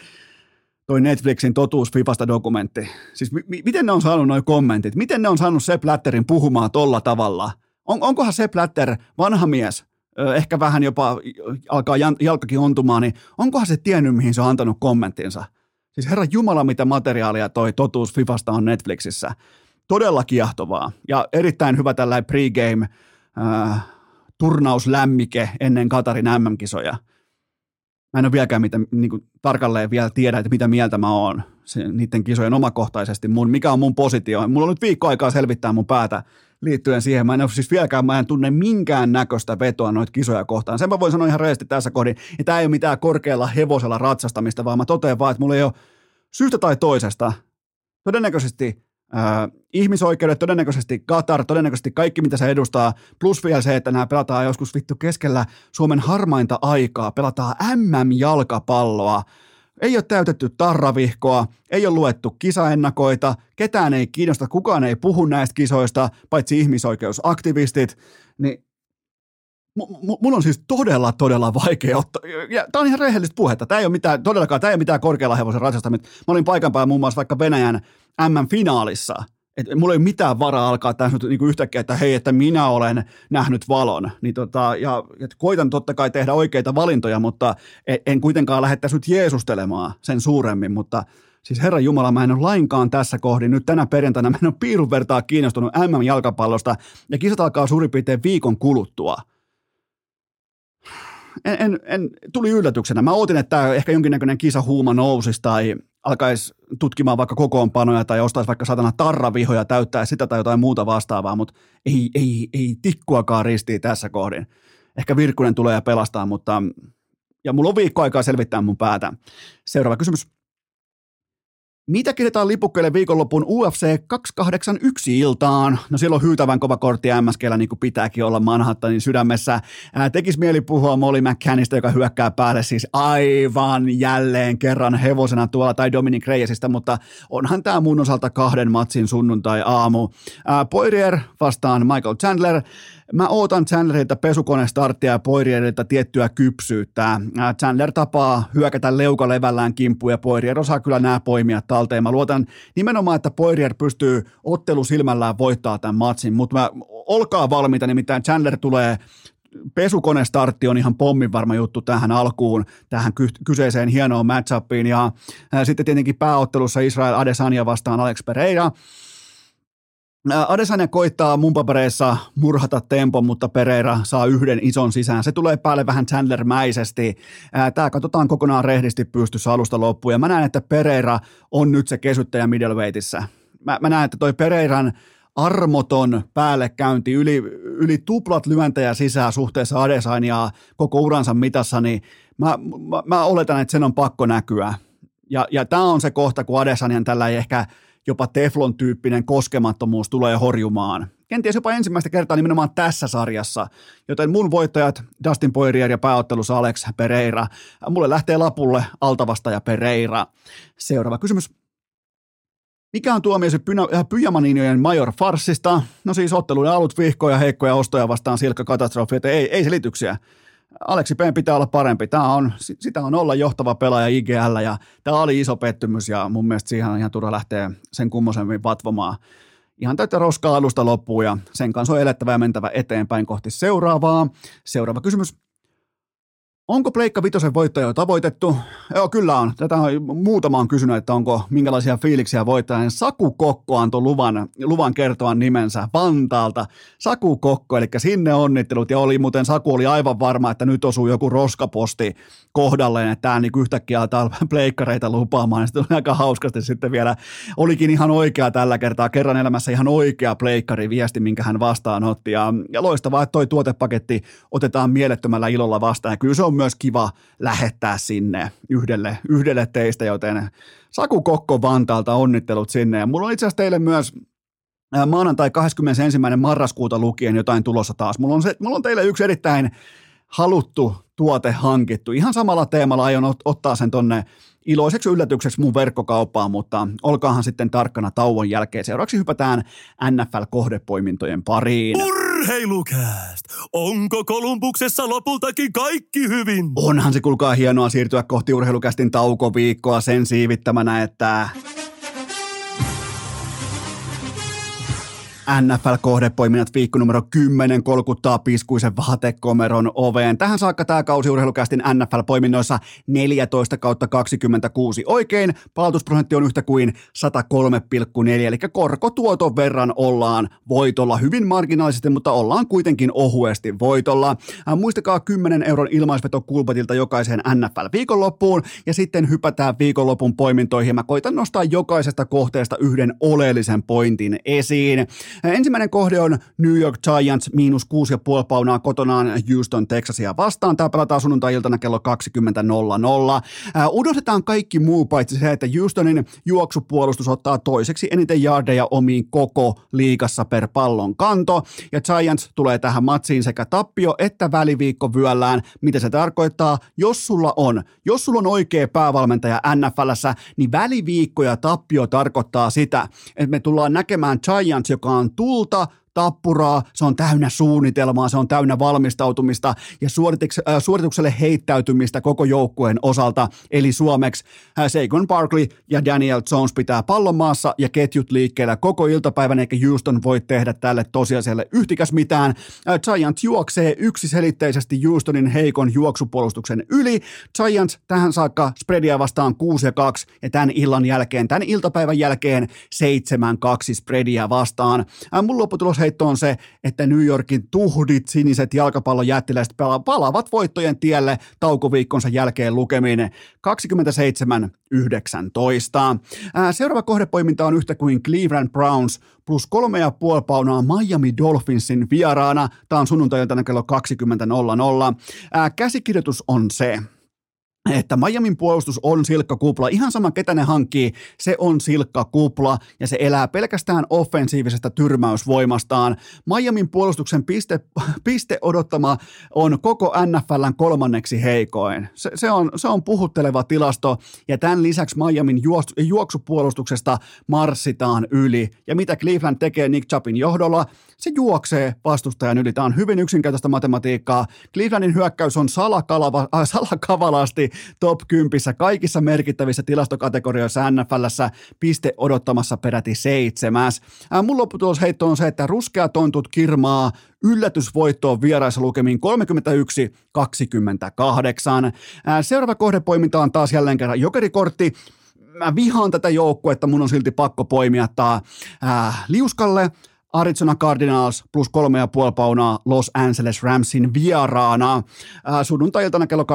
toi Netflixin totuus Fifasta dokumentti. Siis mi- miten ne on saanut noin kommentit? Miten ne on saanut Sepp Blatterin puhumaan tolla tavalla? On, onkohan Sepp Blatter vanha mies, ehkä vähän jopa alkaa jalkakin ontumaan, niin onkohan se tiennyt, mihin se on antanut kommenttinsa? Siis herra Jumala, mitä materiaalia toi totuus Fifasta on Netflixissä. Todella kiehtovaa ja erittäin hyvä tällainen pregame äh, turnauslämmike ennen Katarin MM-kisoja – mä en ole vieläkään mitä, niin kuin, tarkalleen vielä tiedä, että mitä mieltä mä oon niiden kisojen omakohtaisesti, mun, mikä on mun positio. Mulla on nyt viikko aikaa selvittää mun päätä liittyen siihen. Mä en ole siis vieläkään, mä en tunne minkään näköistä vetoa noita kisoja kohtaan. Sen mä voin sanoa ihan reesti tässä kohdin, että tämä ei ole mitään korkealla hevosella ratsastamista, vaan mä totean vaan, että mulla ei ole syystä tai toisesta todennäköisesti ihmisoikeudet, todennäköisesti Qatar, todennäköisesti kaikki, mitä se edustaa, plus vielä se, että nämä pelataan joskus vittu keskellä Suomen harmainta aikaa, pelataan MM-jalkapalloa, ei ole täytetty tarravihkoa, ei ole luettu kisaennakoita, ketään ei kiinnosta, kukaan ei puhu näistä kisoista, paitsi ihmisoikeusaktivistit, niin M- mulla on siis todella, todella vaikea ottaa, ja tämä on ihan rehellistä puhetta, tämä ei ole mitään, todellakaan, tämä ei ole mitään korkealla hevosen ratsastamista. Mä olin paikan päällä muun muassa vaikka Venäjän M-finaalissa, että mulla ei ole mitään varaa alkaa tässä nyt niin yhtäkkiä, että hei, että minä olen nähnyt valon. Niin tota, ja, et koitan totta kai tehdä oikeita valintoja, mutta en, en kuitenkaan lähde tässä nyt jeesustelemaan sen suuremmin, mutta Siis Herra Jumala, mä en ole lainkaan tässä kohdin. Nyt tänä perjantaina mä en ole piirun vertaa kiinnostunut MM-jalkapallosta ja kisat alkaa suurin piirtein viikon kuluttua – en, en, en, tuli yllätyksenä. Mä ootin, että ehkä jonkinnäköinen kisahuuma nousisi tai alkaisi tutkimaan vaikka kokoonpanoja tai ostaisi vaikka satana tarravihoja täyttää sitä tai jotain muuta vastaavaa, mutta ei, ei, ei tikkuakaan ristiin tässä kohdin. Ehkä Virkkunen tulee ja pelastaa, mutta ja mulla on viikko aikaa selvittää mun päätä. Seuraava kysymys. Mitä kirjataan lipukkeelle viikonlopun UFC 281 iltaan? No silloin hyytävän kova kortti MSKllä niin kuin pitääkin olla Manhattanin sydämessä. Ää, tekis mieli puhua Molly McCannista, joka hyökkää päälle siis aivan jälleen kerran hevosena tuolla, tai Dominic Reyesistä, mutta onhan tämä mun osalta kahden matsin sunnuntai-aamu. Ää, Poirier vastaan Michael Chandler. Mä ootan Chandlerilta pesukone-starttia ja Poirierilta tiettyä kypsyyttä. Chandler tapaa hyökätä leukalevällään kimppuun ja Poirier osaa kyllä nämä poimia talteen. Mä luotan nimenomaan, että Poirier pystyy ottelu silmällään voittaa tämän matsin, mutta olkaa valmiita, nimittäin Chandler tulee pesukone-startti on ihan pommin varma juttu tähän alkuun, tähän kyseiseen hienoon matchupiin. Ja sitten tietenkin pääottelussa Israel Adesanya vastaan Alex Pereira. Adesanya koittaa mun papereissa murhata tempon, mutta Pereira saa yhden ison sisään. Se tulee päälle vähän Chandler-mäisesti. Tämä katsotaan kokonaan rehdisti pystyssä alusta loppuun. Ja mä näen, että Pereira on nyt se kesyttäjä middleweightissa. Mä, mä näen, että toi Pereiran armoton päällekäynti, yli, yli tuplat lyöntejä sisään suhteessa Adesanyaan koko uransa mitassa, niin mä, mä, mä oletan, että sen on pakko näkyä. Ja, ja tämä on se kohta, kun Adesanyan tällä ei ehkä – jopa Teflon-tyyppinen koskemattomuus tulee horjumaan. Kenties jopa ensimmäistä kertaa nimenomaan tässä sarjassa. Joten mun voittajat Dustin Poirier ja pääottelussa Alex Pereira. Mulle lähtee lapulle altavasta ja Pereira. Seuraava kysymys. Mikä on tuomio äh, Pyjamaninjojen Major Farsista? No siis otteluiden alut vihkoja, heikkoja ostoja vastaan silkka katastrofi, että ei, ei selityksiä. Aleksi P pitää olla parempi. Tämä on, sitä on olla johtava pelaaja IGL ja tämä oli iso pettymys ja mun mielestä siihen on ihan turha lähteä sen kummosemmin vatvomaan. Ihan täyttä roskaa alusta loppuun ja sen kanssa on elettävä ja mentävä eteenpäin kohti seuraavaa. Seuraava kysymys. Onko Pleikka Vitosen voittaja jo tavoitettu? Joo, kyllä on. Tätä on muutama on kysynyt, että onko minkälaisia fiiliksiä voittajan. Saku Kokko antoi luvan, luvan kertoa nimensä Vantaalta. Saku Kokko, eli sinne onnittelut. Ja oli muuten, Saku oli aivan varma, että nyt osuu joku roskaposti kohdalleen, että tämä niin yhtäkkiä alkaa pleikkareita lupaamaan. Sitten oli aika hauskasti sitten vielä, olikin ihan oikea tällä kertaa, kerran elämässä ihan oikea pleikkari viesti, minkä hän vastaanotti. Ja, ja loistavaa, että toi tuotepaketti otetaan mielettömällä ilolla vastaan. Ja kyllä se on myös kiva lähettää sinne yhdelle, yhdelle teistä, joten Saku Kokko Vantaalta onnittelut sinne. Ja mulla on itse asiassa teille myös maanantai 21. marraskuuta lukien jotain tulossa taas. Mulla on, se, mulla on teille yksi erittäin haluttu tuote hankittu. Ihan samalla teemalla aion ot- ottaa sen tonne iloiseksi yllätykseksi mun verkkokauppaan, mutta olkaahan sitten tarkkana tauon jälkeen. Seuraavaksi hypätään NFL-kohdepoimintojen pariin. Urheilukääst! Onko Kolumbuksessa lopultakin kaikki hyvin? Onhan se kulkaa hienoa siirtyä kohti urheilukästin taukoviikkoa sen siivittämänä, että NFL-kohdepoiminnat viikko numero 10 kolkuttaa piskuisen vaatekomeron oveen. Tähän saakka tämä kausi urheilukästin NFL-poiminnoissa 14 kautta 26 oikein. Palautusprosentti on yhtä kuin 103,4, eli korkotuoton verran ollaan voitolla. Hyvin marginaalisesti, mutta ollaan kuitenkin ohuesti voitolla. Äh, muistakaa 10 euron ilmaisveto kulpatilta jokaiseen NFL-viikonloppuun ja sitten hypätään viikonlopun poimintoihin. Mä koitan nostaa jokaisesta kohteesta yhden oleellisen pointin esiin. Ensimmäinen kohde on New York Giants miinus 6,5 paunaa kotonaan Houston, Texasia vastaan. Tämä pelataan sunnuntai-iltana kello 20.00. Unohdetaan kaikki muu paitsi se, että Houstonin juoksupuolustus ottaa toiseksi eniten yardeja omiin koko liigassa per pallon kanto. Ja Giants tulee tähän matsiin sekä tappio että väliviikko vyöllään. Mitä se tarkoittaa? Jos sulla on, jos sulla on oikea päävalmentaja NFLssä, niin väliviikko ja tappio tarkoittaa sitä, että me tullaan näkemään Giants, joka on tulta, tappuraa, se on täynnä suunnitelmaa, se on täynnä valmistautumista ja äh, suoritukselle heittäytymistä koko joukkueen osalta. Eli suomeksi äh, Saquon Barkley ja Daniel Jones pitää pallon maassa ja ketjut liikkeellä koko iltapäivän, eikä Houston voi tehdä tälle tosiasialle yhtikäs mitään. Äh, Giants juoksee yksiselitteisesti Houstonin heikon juoksupuolustuksen yli. Giants tähän saakka spreadia vastaan 6 ja 2 ja tämän illan jälkeen, tämän iltapäivän jälkeen 7-2 spreadia vastaan. Mun lopputulos heitto on se, että New Yorkin tuhdit siniset jalkapallon jättiläiset palaavat voittojen tielle taukoviikkonsa jälkeen lukemiin 27-19. Seuraava kohdepoiminta on yhtä kuin Cleveland Browns plus kolme ja puoli paunaa Miami Dolphinsin vieraana. Tämä on sunnuntailtana kello 20.00. Käsikirjoitus on se, että Miamin puolustus on silkka kupla. Ihan sama, ketä ne hankkii, se on silkka kupla ja se elää pelkästään offensiivisesta tyrmäysvoimastaan. Miamin puolustuksen piste, piste odottama on koko NFLn kolmanneksi heikoin. Se, se, on, se on puhutteleva tilasto ja tämän lisäksi Miamin juoksu, juoksupuolustuksesta marssitaan yli. Ja mitä Cleveland tekee Nick Chapin johdolla? Se juoksee vastustajan yli. Tämä on hyvin yksinkertaista matematiikkaa. Clevelandin hyökkäys on salakalava, äh, salakavalasti top 10 kaikissa merkittävissä tilastokategorioissa NFLssä piste odottamassa peräti seitsemäs. Mun lopputulosheitto on se, että ruskea tontut kirmaa yllätysvoittoon vieraissa lukemiin 31-28. Äh, seuraava kohdepoiminta on taas jälleen kerran jokerikortti mä vihaan tätä joukkuetta, mun on silti pakko poimia tää liuskalle. Arizona Cardinals plus kolme ja puoli paunaa Los Angeles Ramsin vieraana äh, sunnuntai-iltana kello 23.25.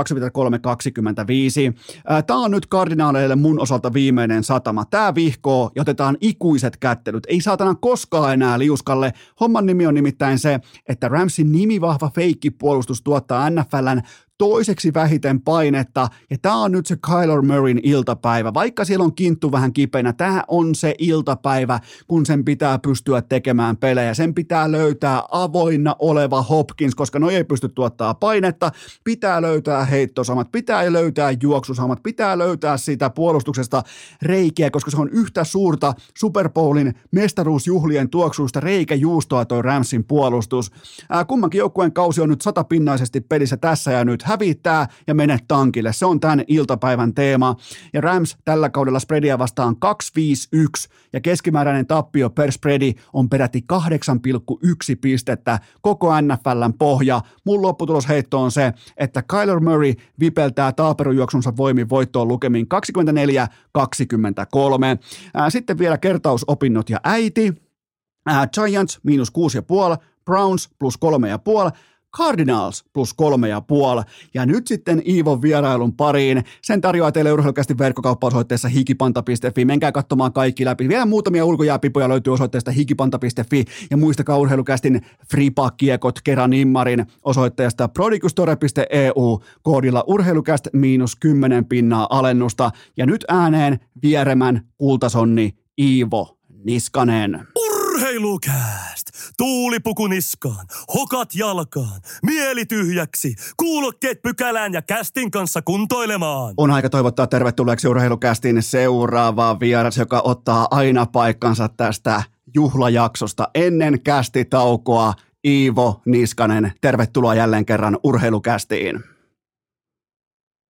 Äh, Tämä on nyt kardinaaleille mun osalta viimeinen satama. Tämä vihkoo ja otetaan ikuiset kättelyt. Ei saatana koskaan enää liuskalle. Homman nimi on nimittäin se, että Ramsin nimivahva feikkipuolustus tuottaa NFLn toiseksi vähiten painetta, ja tämä on nyt se Kyler Murrayn iltapäivä. Vaikka siellä on kinttu vähän kipeänä, tämä on se iltapäivä, kun sen pitää pystyä tekemään pelejä. Sen pitää löytää avoinna oleva Hopkins, koska no ei pysty tuottaa painetta. Pitää löytää heittosamat, pitää löytää juoksusamat, pitää löytää siitä puolustuksesta reikiä, koska se on yhtä suurta Super Bowlin mestaruusjuhlien tuoksuista reikäjuustoa toi Ramsin puolustus. Ää, kummankin joukkueen kausi on nyt satapinnaisesti pelissä tässä ja nyt hävittää ja mene tankille. Se on tämän iltapäivän teema. Ja Rams tällä kaudella spreadia vastaan 2-5-1 ja keskimääräinen tappio per spreadi on peräti 8,1 pistettä koko NFLn pohja. Mun lopputulosheitto on se, että Kyler Murray vipeltää taaperujuoksunsa voimin voittoon lukemiin 24-23. Sitten vielä kertausopinnot ja äiti. Giants miinus 6,5, Browns plus 3,5, Cardinals plus kolme ja puoli. Ja nyt sitten Iivon vierailun pariin. Sen tarjoaa teille urheilukästi verkkokauppaosoitteessa hikipanta.fi. Menkää katsomaan kaikki läpi. Vielä muutamia ulkojääpipoja löytyy osoitteesta hikipanta.fi. Ja muistakaa urheilukästin fripakiekot kerran immarin osoitteesta prodigustore.eu koodilla urheilukäst miinus 10 pinnaa alennusta. Ja nyt ääneen vieremän kultasonni Iivo Niskanen. Urheilukääst! Tuulipuku niskaan, hokat jalkaan, mieli tyhjäksi, kuulokkeet pykälään ja kästin kanssa kuntoilemaan. On aika toivottaa tervetulleeksi urheilukästiin seuraavaa vieras, joka ottaa aina paikkansa tästä juhlajaksosta ennen kästitaukoa. Iivo Niskanen, tervetuloa jälleen kerran urheilukästiin.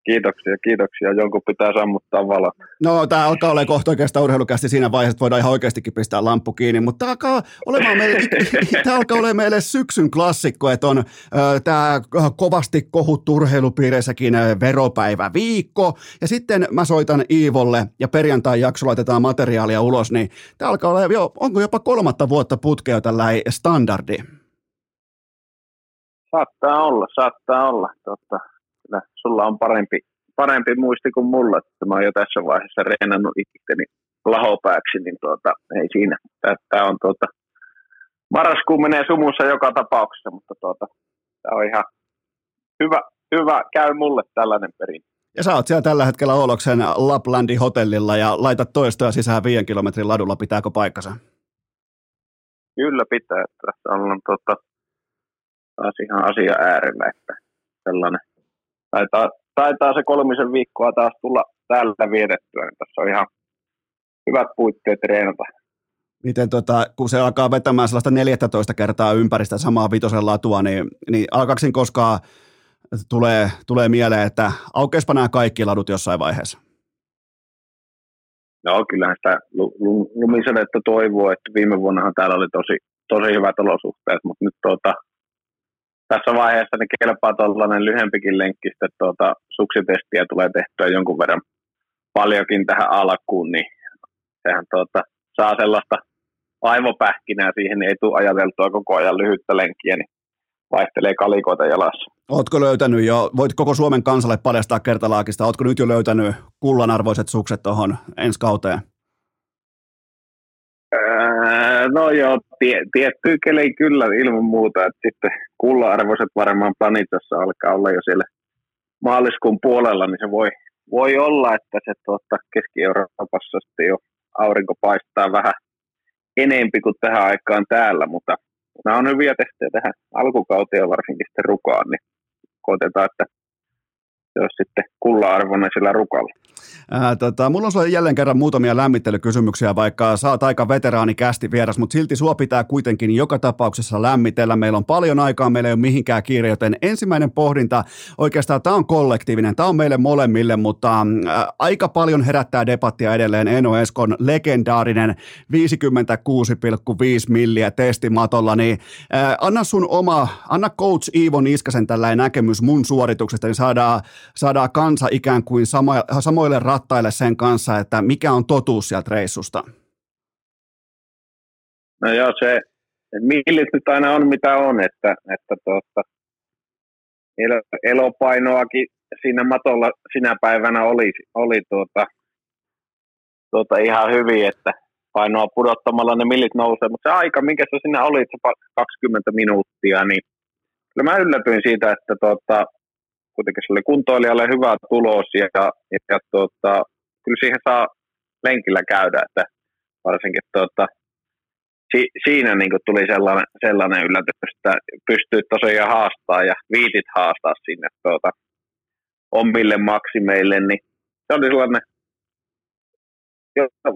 Kiitoksia, kiitoksia. Jonkun pitää sammuttaa valot. No, tämä alkaa olla kohta oikeastaan urheilukästi siinä vaiheessa, että voidaan ihan oikeastikin pistää lamppu kiinni, mutta tämä alkaa olemaan meille, *laughs* tämä alkaa olemaan meille syksyn klassikko, että on tämä kovasti kohuttu urheilupiireissäkin veropäivä viikko, ja sitten mä soitan Iivolle, ja perjantai jakso laitetaan materiaalia ulos, niin tämä alkaa olla jo, onko jopa kolmatta vuotta putkea tällä standardi? Saattaa olla, saattaa olla. Totta kyllä sulla on parempi, parempi muisti kuin mulla, että mä oon jo tässä vaiheessa reenannut itteni lahopääksi, niin tuota, ei siinä. Tämä on tuota, marraskuun menee sumussa joka tapauksessa, mutta tuota, tämä on ihan hyvä, hyvä, käy mulle tällainen perin. Ja sä oot siellä tällä hetkellä Ouloksen Laplandin hotellilla ja laitat toistoja sisään viiden kilometrin ladulla, pitääkö paikkansa? Kyllä pitää, että tässä on tota, taas ihan asia äärellä, että sellainen. Taitaa, taitaa se kolmisen viikkoa taas tulla täällä vietettyä, niin tässä on ihan hyvät puitteet treenata. Miten tota, kun se alkaa vetämään sellaista 14 kertaa ympäristä samaa vitosen latua, niin, niin alkaako koskaan tulee, tulee mieleen, että aukeispa nämä kaikki ladut jossain vaiheessa? No kyllähän sitä lumisadetta toivoo, että viime vuonnahan täällä oli tosi, tosi hyvät olosuhteet, mutta nyt tuota, tässä vaiheessa ne kelpaa tuollainen lyhempikin lenkki, sitten tuota, suksitestiä tulee tehtyä jonkun verran paljonkin tähän alkuun, niin sehän tuota, saa sellaista aivopähkinää siihen, niin ei tule ajateltua koko ajan lyhyttä lenkkiä, niin vaihtelee kalikoita jalassa. Oletko löytänyt jo, voit koko Suomen kansalle paljastaa kertalaakista, oletko nyt jo löytänyt kullanarvoiset sukset tuohon ensi kauteen? No joo, tie, tiettyy keli kyllä ilman muuta, että sitten kullanarvoiset varmaan planitassa alkaa olla jo siellä maaliskuun puolella, niin se voi, voi olla, että se tuota, Keski-Euroopassa sitten jo aurinko paistaa vähän enempi kuin tähän aikaan täällä, mutta nämä on hyviä testejä tähän alkukauteen varsinkin sitten rukaan, niin koitetaan, että se olisi sitten kulla-arvoinen sillä rukalla. Ää, tota, mulla on sulle jälleen kerran muutamia lämmittelykysymyksiä, vaikka sä oot aika veteraani kästi vieras, mutta silti sua pitää kuitenkin joka tapauksessa lämmitellä. Meillä on paljon aikaa, meillä ei ole mihinkään kiire, joten ensimmäinen pohdinta, oikeastaan tämä on kollektiivinen, tämä on meille molemmille, mutta ää, aika paljon herättää debattia edelleen Eno Eskon legendaarinen 56,5 milliä testimatolla, niin ää, anna sun oma, anna coach Iivo Niskasen tällainen näkemys mun suorituksesta, niin saadaan, saadaan kansa ikään kuin sama, samoille rattaille sen kanssa, että mikä on totuus sieltä reissusta? No joo, se millit nyt aina on mitä on, että, että tuota, elopainoakin siinä matolla sinä päivänä oli, oli tuota, tuota ihan hyvin, että painoa pudottamalla ne millit nousee, mutta se aika, minkä sä sinä olit, se 20 minuuttia, niin kyllä mä yllätyin siitä, että tuota, kuitenkin se oli kuntoilijalle hyvä tulos ja, ja, ja tuota, kyllä siihen saa lenkillä käydä, että varsinkin tuota, si, siinä niin tuli sellainen, sellainen yllätys, että pystyy tosiaan haastaa ja viitit haastaa sinne tuota, omille maksimeille, niin se oli sellainen,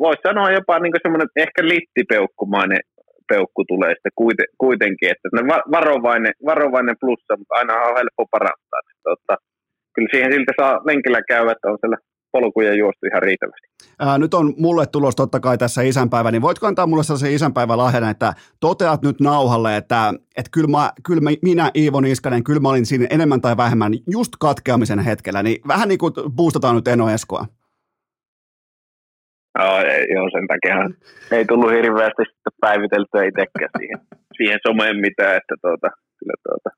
voisi sanoa jopa niin semmoinen ehkä littipeukkumainen peukku tulee sitten kuitenkin, että varovainen, varovainen plussa, mutta aina on helppo parantaa. Tuota, kyllä siihen siltä saa lenkillä käydä, että on siellä polkuja juostu ihan riittävästi. Ää, nyt on mulle tulos totta kai tässä isänpäivä, niin voitko antaa mulle sellaisen isänpäivälahjan, että toteat nyt nauhalle, että, että kyllä, mä, kyllä mä, minä Iivo Niskanen, kyllä mä olin siinä enemmän tai vähemmän just katkeamisen hetkellä, niin vähän niin kuin boostataan nyt Eno Eskoa. Joo, ei, joo, sen takia ei tullut hirveästi sitten päiviteltyä itsekään siihen, siihen someen mitään, että tuota, kyllä tuota,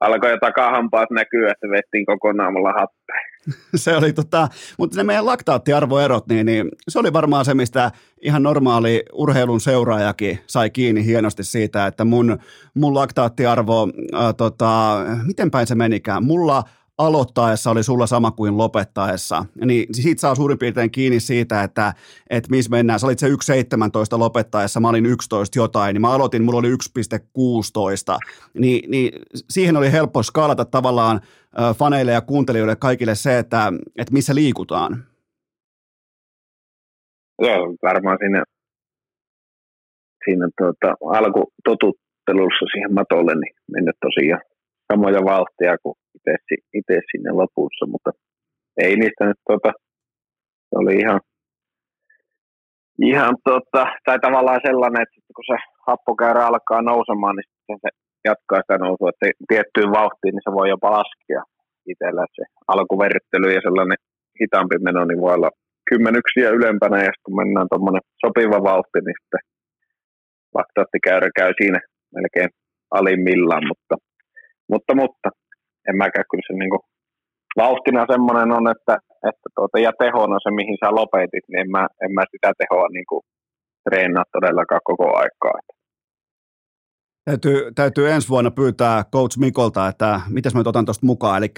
alkoi jo takahampaat näkyä, että vettiin kokonaan mulla happea. *laughs* se oli tota, mutta ne meidän laktaattiarvoerot, niin, niin, se oli varmaan se, mistä ihan normaali urheilun seuraajakin sai kiinni hienosti siitä, että mun, mun laktaattiarvo, ää, tota, miten päin se menikään, mulla aloittaessa oli sulla sama kuin lopettaessa. Niin siitä saa suurin piirtein kiinni siitä, että, että missä mennään. Sä olit se 1.17 lopettaessa, mä olin 11 jotain, niin mä aloitin, mulla oli 1.16. Niin, niin siihen oli helppo skaalata tavallaan faneille ja kuuntelijoille kaikille se, että, että missä liikutaan. Joo, varmaan siinä, siinä tuota, alkutotuttelussa siihen matolle niin mennyt tosiaan samoja vauhtia kuin itse sinne lopussa, mutta ei niistä nyt tota, se oli ihan, ihan tota, tai tavallaan sellainen, että kun se happokäyrä alkaa nousemaan, niin sitten se jatkaa sitä nousua, että tiettyyn vauhtiin niin se voi jopa laskea itsellä se alkuverryttely ja sellainen hitaampi meno, niin voi olla kymmenyksiä ylempänä ja kun mennään tuommoinen sopiva vauhti, niin sitten laktaattikäyrä käy siinä melkein alimmillaan, mutta, mutta, mutta en mäkään kyllä se niin kuin, vauhtina semmoinen on, että, että tuota, ja tehona se, mihin sä lopetit, niin en mä, en mä sitä tehoa niin kuin, treenaa todellakaan koko aikaa. Täytyy, täytyy ensi vuonna pyytää coach Mikolta, että mitäs mä otan tuosta mukaan. Eli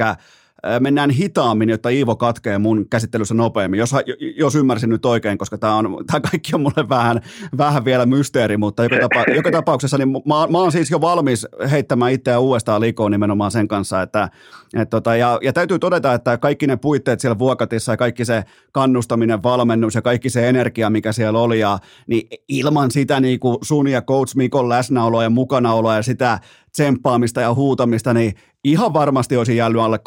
mennään hitaammin, jotta Iivo katkee mun käsittelyssä nopeammin, jos, jos ymmärsin nyt oikein, koska tämä, on, *laughs* tämä kaikki on mulle vähän, vähän vielä mysteeri, mutta joka, tapa, joka tapauksessa niin mä, mä oon siis jo valmis heittämään itseä uudestaan likoon nimenomaan sen kanssa, että et tota, ja, ja täytyy todeta, että kaikki ne puitteet siellä Vuokatissa ja kaikki se kannustaminen, valmennus ja kaikki se energia, mikä siellä oli, ja, niin ilman sitä niin kuin sun ja coach Mikon läsnäoloa ja mukanaoloa ja sitä tsemppaamista ja huutamista, niin ihan varmasti olisi jäänyt alle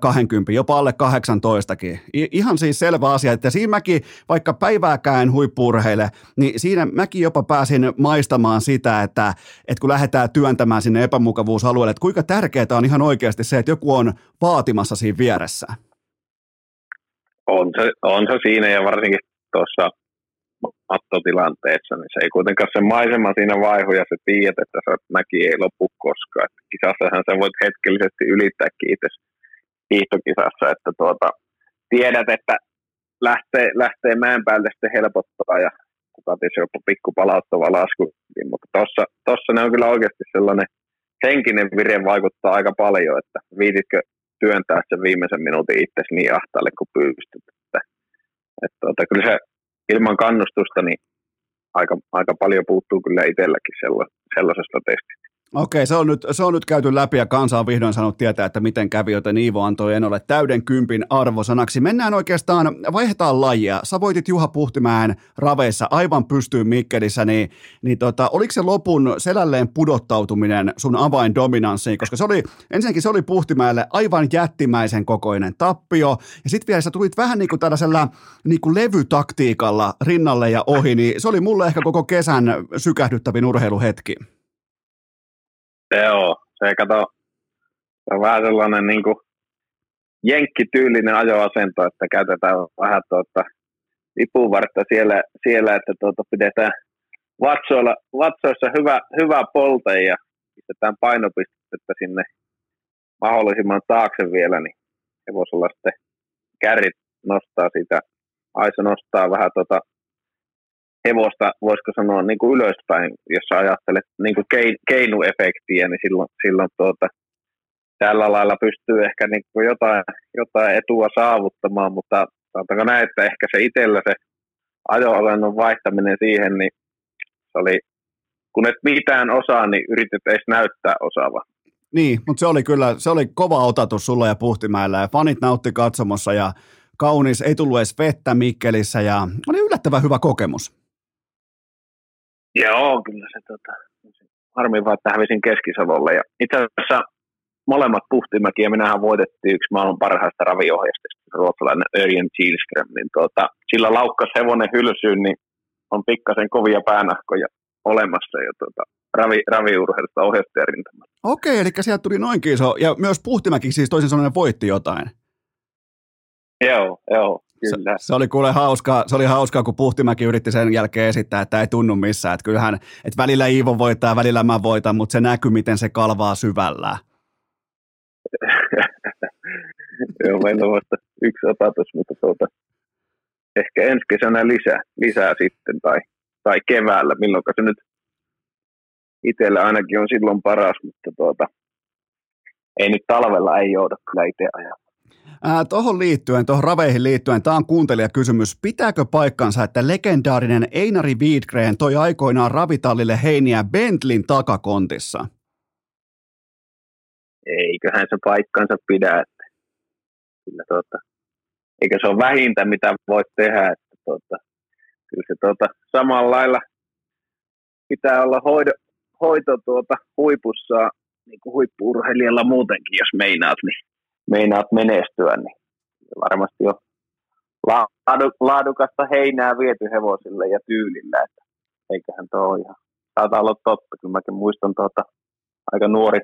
20, jopa alle 18kin. ihan siis selvä asia, että siinä mäkin, vaikka päivääkään huippuurheille, niin siinä mäkin jopa pääsin maistamaan sitä, että, että kun lähdetään työntämään sinne epämukavuusalueelle, että kuinka tärkeää on ihan oikeasti se, että joku on vaatimassa siinä vieressä. On se, on se siinä ja varsinkin tuossa mattotilanteessa, niin se ei kuitenkaan se maisema siinä vaihu ja se tiedät, että se mäki ei lopu koskaan. Että kisassahan sä voit hetkellisesti ylittää kiitos hiihtokisassa, että tuota, tiedät, että lähtee, lähtee mäen päälle sitten helpottaa ja kuka tietysti jopa pikku palauttava lasku, mutta tuossa tossa ne on kyllä oikeasti sellainen henkinen vire vaikuttaa aika paljon, että viititkö työntää sen viimeisen minuutin itse niin ahtaalle kuin pystyt. Että, että tuota, kyllä se ilman kannustusta niin aika, aika paljon puuttuu kyllä itselläkin sellaisesta testistä. Okei, se on, nyt, se on nyt käyty läpi ja kansa on vihdoin saanut tietää, että miten kävi, joten Iivo antoi en ole täyden kympin arvosanaksi. Mennään oikeastaan, vaihdetaan lajia. Sä voitit Juha Puhtimäen raveissa aivan pystyyn Mikkelissä, niin, niin tota, oliko se lopun selälleen pudottautuminen sun avaindominanssiin? Koska se oli, ensinnäkin se oli Puhtimäelle aivan jättimäisen kokoinen tappio, ja sitten vielä sä tulit vähän niin kuin tällaisella niin kuin levytaktiikalla rinnalle ja ohi, niin se oli mulle ehkä koko kesän sykähdyttävin urheiluhetki. Joo, se kato, se on vähän sellainen niin kuin jenkkityylinen ajoasento, että käytetään vähän tuota, lipuvartta siellä, siellä että tuota, pidetään vatsoilla, vatsoissa hyvä, hyvä polte ja pistetään painopistettä sinne mahdollisimman taakse vielä, niin hevosella sitten kärrit nostaa sitä, Aisa nostaa vähän tuota hevosta, voisiko sanoa, niin kuin ylöspäin, jos ajattelet niin kuin keinuefektiä, niin silloin, silloin tuota, tällä lailla pystyy ehkä niin kuin jotain, jotain etua saavuttamaan, mutta sanotaanko näin, että ehkä se itsellä se ajoalennon vaihtaminen siihen, niin se oli, kun et mitään osaa, niin yritet edes näyttää osaava. Niin, mutta se oli kyllä, se oli kova otatus sulla ja Puhtimäellä ja fanit nautti katsomossa ja kaunis, ei tullut edes vettä Mikkelissä ja oli yllättävän hyvä kokemus. Joo, kyllä se tota, harmi vaan, että hävisin Keski-Savolle. Ja itse asiassa molemmat Puhtimäki ja minähän voitettiin yksi maailman parhaista raviohjeista, ruotsalainen Örjen Kielström, niin tuota, sillä laukkas hevonen hylsyyn, niin on pikkasen kovia päänahkoja olemassa jo tuota, ravi, raviurheilusta ohjastajarintamalla. Okei, eli sieltä tuli noinkin iso, ja myös Puhtimäki siis toisin sanoen voitti jotain. Joo, joo. Kyllä. Se, se, oli kuule hauskaa, se oli hauskaa, kun Puhtimäki yritti sen jälkeen esittää, että ei tunnu missään. Että kyllähän, että välillä Iivo voittaa, välillä mä voitan, mutta se näkyy, miten se kalvaa syvällä. *laughs* Joo, meillä on vasta yksi otatus, mutta tuota, ehkä ensi kesänä lisää, lisää sitten tai, tai keväällä, milloin se nyt itsellä ainakin on silloin paras, mutta tuota, ei nyt talvella ei jouda kyllä itse ajaa. Tuohon liittyen, tuohon raveihin liittyen, tämä on kuuntelijakysymys. Pitääkö paikkansa, että legendaarinen Einari Wiedgren toi aikoinaan ravitallille heiniä Bentlin takakontissa? Eiköhän se paikkansa pidä. Että kyllä tuota, eikä se ole vähintä, mitä voit tehdä. Että tuota, kyllä se tuota, samalla lailla pitää olla hoito, hoito tuota, huipussa, niin kuin huippuurheilijalla muutenkin, jos meinaat, niin meinaat menestyä, niin varmasti jo laadukasta heinää viety hevosille ja tyylillä, että eiköhän tuo ole ihan, saattaa olla totta, kyllä mäkin muistan tuota, aika nuori,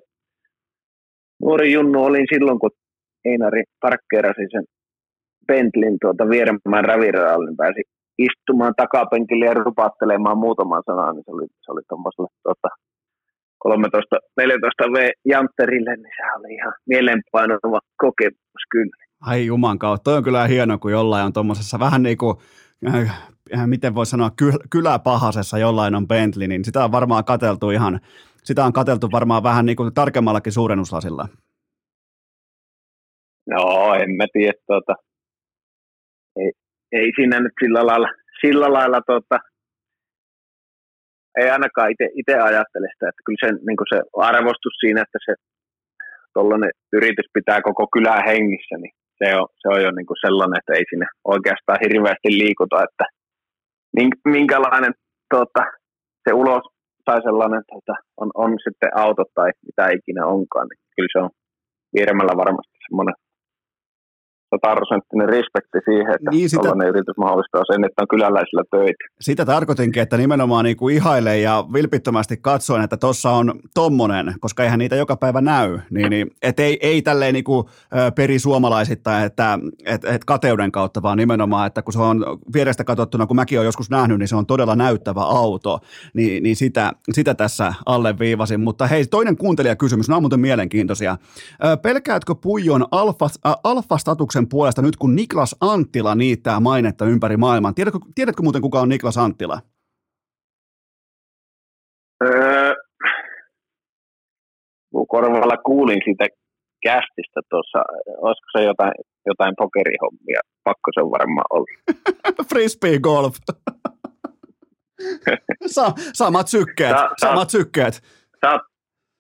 nuori junnu olin silloin, kun Einari parkkeerasi sen Bentleyn tuota Vieremään raviraalle, niin pääsi istumaan takapenkille ja rupattelemaan muutaman sanan, niin se oli, se oli tuommoiselle tuota, 13-14 V Jantterille, niin se oli ihan mielenpainova kokemus kyllä. Ai juman kautta, toi on kyllä hieno, kun jollain on tuommoisessa vähän niin kuin, äh, miten voi sanoa, ky- kyläpahasessa jollain on Bentley, niin sitä on varmaan kateltu ihan, sitä on katseltu varmaan vähän niin kuin tarkemmallakin suurennuslasilla. No, en mä tiedä, tuota, ei, ei siinä nyt sillä lailla, sillä lailla tuota, ei ainakaan itse ajattele sitä, että kyllä sen, niin se arvostus siinä, että se tuollainen yritys pitää koko kylää hengissä, niin se on, se on jo niin kuin sellainen, että ei sinne oikeastaan hirveästi liikuta, että minkälainen tuota, se ulos tai sellainen tuota, on, on sitten auto tai mitä ikinä onkaan, niin kyllä se on Virmällä varmasti semmoinen sataprosenttinen respekti siihen, että niin sitä, yritys mahdollistaa sen, että on kyläläisillä töitä. Sitä tarkoitinkin, että nimenomaan niin kuin ihailen ja vilpittömästi katsoin, että tuossa on tommonen, koska eihän niitä joka päivä näy, niin, niin et ei, ei tälleen niin kuin perisuomalaisittain, että et, et kateuden kautta, vaan nimenomaan, että kun se on vierestä katsottuna, kun mäkin olen joskus nähnyt, niin se on todella näyttävä auto, niin, niin sitä, sitä tässä alleviivasin. Mutta hei, toinen kuuntelijakysymys, nämä on muuten mielenkiintoisia. Pelkäätkö Puijon alfa, alfa-statuksen Ilveksen puolesta nyt, kun Niklas Anttila niittää mainetta ympäri maailman. Tiedätkö, tiedätkö muuten, kuka on Niklas Anttila? Öö, korvalla kuulin siitä kästistä tuossa, olisiko se jotain, jotain pokerihommia, pakko se on varmaan ollut. *laughs* Frisbee golf. *laughs* Sa- samat sykkeet, sa- samat sykkeet. Sa-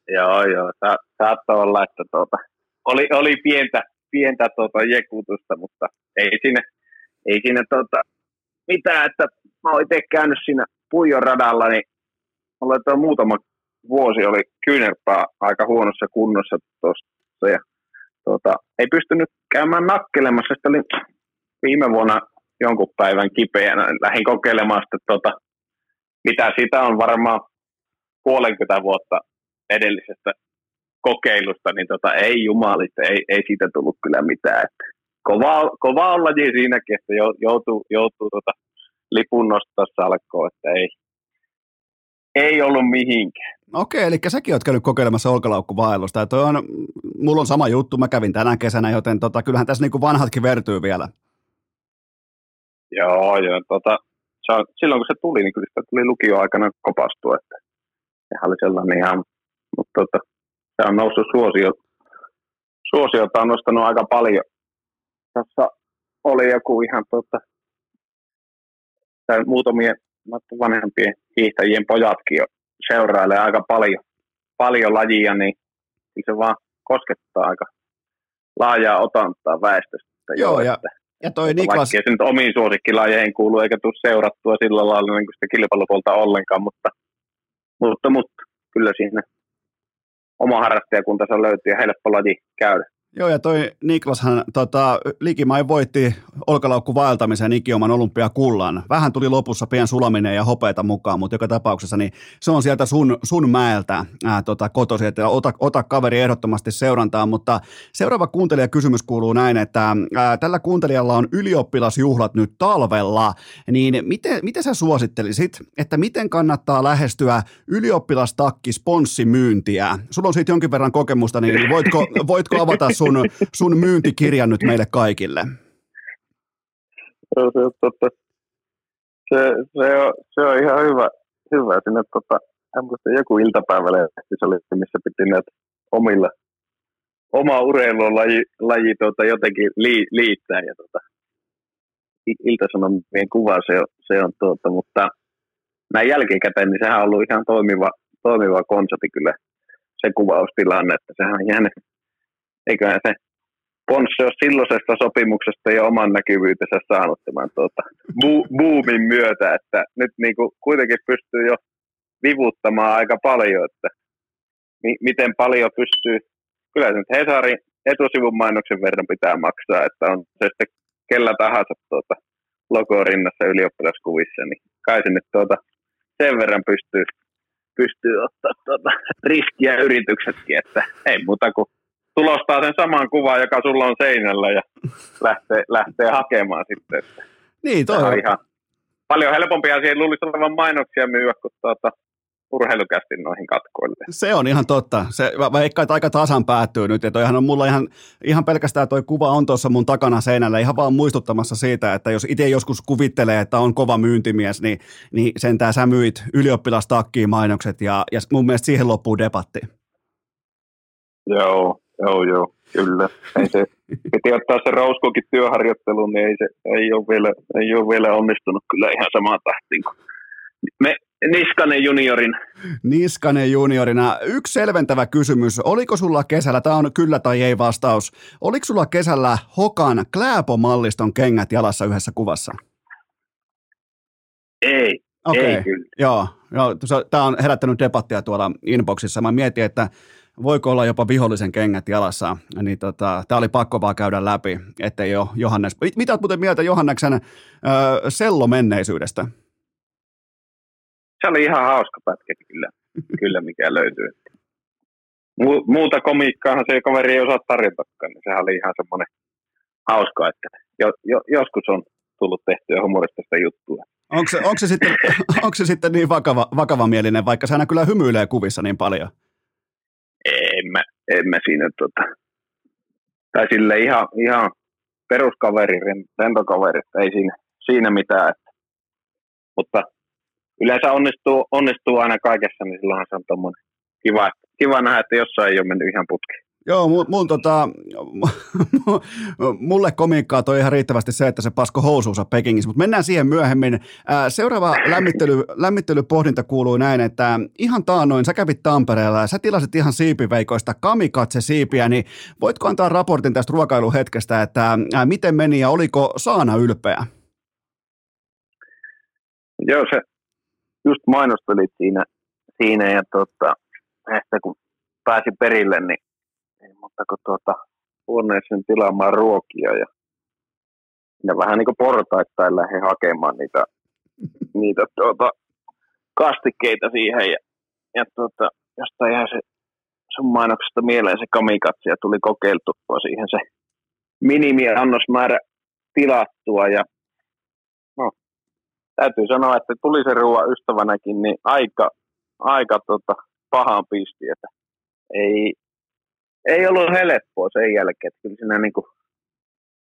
joo, joo, sa- saattoi olla, että tuota, oli, oli pientä, pientä tuota, jekutusta, mutta ei siinä, ei siinä tuota, mitään, että mä oon itse käynyt siinä Puijon radalla, niin mulla tuo muutama vuosi oli kyynärpää aika huonossa kunnossa tuossa ja tuota, ei pystynyt käymään nakkelemassa. Sitten oli viime vuonna jonkun päivän kipeänä. Lähdin kokeilemaan sitä, tuota, mitä siitä on varmaan puolenkymmentä vuotta edellisestä kokeilusta, niin tota, ei jumalista, ei, ei siitä tullut kyllä mitään. Että kova, kova on laji siinäkin, että joutuu, joutuu tota lipun nostaa salkkoon, että ei, ei ollut mihinkään. Okei, eli säkin oot käynyt kokeilemassa olkalaukkuvaellusta. Ja toi on, mulla on sama juttu, mä kävin tänä kesänä, joten tota, kyllähän tässä niinku vanhatkin vertyy vielä. Joo, joo. Tota, se on, silloin kun se tuli, niin kyllä sitä tuli lukio-aikana kopastua, että sehän oli sellainen ihan, mutta tota, se on noussut suosio, suosiota on nostanut aika paljon. Tässä oli joku ihan tota, muutamien vanhempien hiihtäjien pojatkin jo seurailee aika paljon, paljon lajia, niin se vaan koskettaa aika laajaa otantaa väestöstä. Joo, jo, ja, että, ja toi että Niklas... Vaikka se nyt omiin suosikkilajeihin kuuluu, eikä tule seurattua sillä lailla niin kuin sitä kilpailupuolta ollenkaan, mutta, mutta, mutta kyllä siinä oma harrastajakuntansa löytyy ja helppo laji käydä. Joo, ja toi Niklashan tota, likimain voitti olkalaukku vaeltamisen ikioman olympiakullan. Vähän tuli lopussa pien sulaminen ja hopeita mukaan, mutta joka tapauksessa niin se on sieltä sun, sun mäeltä ää, tota, kotosi, että ota, ota kaveri ehdottomasti seurantaan. Mutta seuraava kuuntelijakysymys kuuluu näin, että ää, tällä kuuntelijalla on ylioppilasjuhlat nyt talvella, niin miten, miten sä suosittelisit, että miten kannattaa lähestyä ylioppilastakki sponssimyyntiä? Sulla on siitä jonkin verran kokemusta, niin voitko, voitko avata *laughs* sun, sun myyntikirjan nyt meille kaikille? Se, se, se, se, on, se on ihan hyvä, hyvä. Sinne tota, joku iltapäivälehti se oli, missä piti näitä omilla, oma urheilulaji laji, tuota, jotenkin li, liittää. Ja, tuota, iltasanomien kuva se on, se on tuota, mutta näin jälkikäteen, niin sehän on ollut ihan toimiva, toimiva konsepti kyllä se kuvaustilanne, että sehän on jäänyt eiköhän se Ponsse ole silloisesta sopimuksesta jo oman näkyvyytensä saanut tämän tuota, bu- boomin myötä, että nyt niin kuin kuitenkin pystyy jo vivuttamaan aika paljon, että mi- miten paljon pystyy, kyllä se nyt Hesarin etusivun mainoksen verran pitää maksaa, että on se sitten kellä tahansa tuota, logo rinnassa ylioppilaskuvissa, niin kai se nyt tuota, sen verran pystyy, pystyy ottaa tuota, riskiä yrityksetkin, että ei muuta kuin tulostaa sen saman kuvan, joka sulla on seinällä ja lähtee, lähtee hakemaan sitten. Niin, toi on ihan paljon helpompia siihen luulisi olevan mainoksia myyä kuin tuota, urheilukästi noihin katkoille. Se on ihan totta. Se, vaikka aika tasan päättyy nyt, ihan on mulla ihan, ihan pelkästään toi kuva on tuossa mun takana seinällä ihan vaan muistuttamassa siitä, että jos itse joskus kuvittelee, että on kova myyntimies, niin, niin sentään sä myit ylioppilastakkiin mainokset ja, ja mun mielestä siihen loppuu debatti. Joo, joo, joo, kyllä. Ei se, *laughs* piti ottaa se Rouskokin työharjoitteluun, niin ei, se, ei, ole vielä, ei ole vielä onnistunut kyllä ihan samaan tahtiin kuin me, Niskanen juniorin. Niskanen juniorina. Yksi selventävä kysymys. Oliko sulla kesällä, tämä on kyllä tai ei vastaus, oliko sulla kesällä Hokan Kläpo-malliston kengät jalassa yhdessä kuvassa? Ei, okay. ei kyllä. Joo, joo tämä on herättänyt debattia tuolla inboxissa. Mä mietin, että voiko olla jopa vihollisen kengät jalassa, niin tota, tämä oli pakko vaan käydä läpi, ettei ole Johannes. Mitä olet muuten mieltä Johanneksen äh, sello menneisyydestä? se oli ihan hauska pätkä kyllä, *laughs* kyllä mikä löytyy. Mu- muuta komiikkaahan se kaveri ei osaa tarjotakaan, niin sehän oli ihan semmoinen hauska, että jo, jo, joskus on tullut tehtyä humoristista juttua. Onko se, onko se, sitten, *laughs* onko se sitten niin vakava, vakavamielinen, vaikka se aina kyllä hymyilee kuvissa niin paljon? Mä siinä tota, tai sille ihan, ihan peruskaveri, rentokaveri, ei siinä, siinä mitään. Että, mutta yleensä onnistuu, onnistuu aina kaikessa, niin silloinhan se on tommonen kiva, kiva nähdä, että jossain ei ole mennyt ihan putki. Joo, mun, mun tota, *laughs* mulle komiikkaa toi ihan riittävästi se, että se pasko housuunsa Pekingissä, mutta mennään siihen myöhemmin. Seuraava lämmittely, lämmittelypohdinta kuuluu näin, että ihan taannoin sä kävit Tampereella ja sä tilasit ihan siipiveikoista kamikatse-siipiä, niin voitko antaa raportin tästä ruokailuhetkestä, että miten meni ja oliko Saana ylpeä? Joo, se just mainostelit siinä, siinä ja tota, että kun pääsi perille, niin ei mutta kun tuota, huoneeseen tilaamaan ruokia ja ja vähän niin kuin portaittain lähdin hakemaan niitä, *laughs* niitä tuota, kastikkeita siihen ja, ja tuota, jostain ihan se sun mainoksesta mieleen se kamikatsi ja tuli kokeiltua siihen se minimiannosmäärä tilattua ja täytyy sanoa, että tuli se ruoan ystävänäkin, niin aika, aika tota, pahaan pisti, että ei, ei ollut helppoa sen jälkeen, että kyllä siinä niin kuin,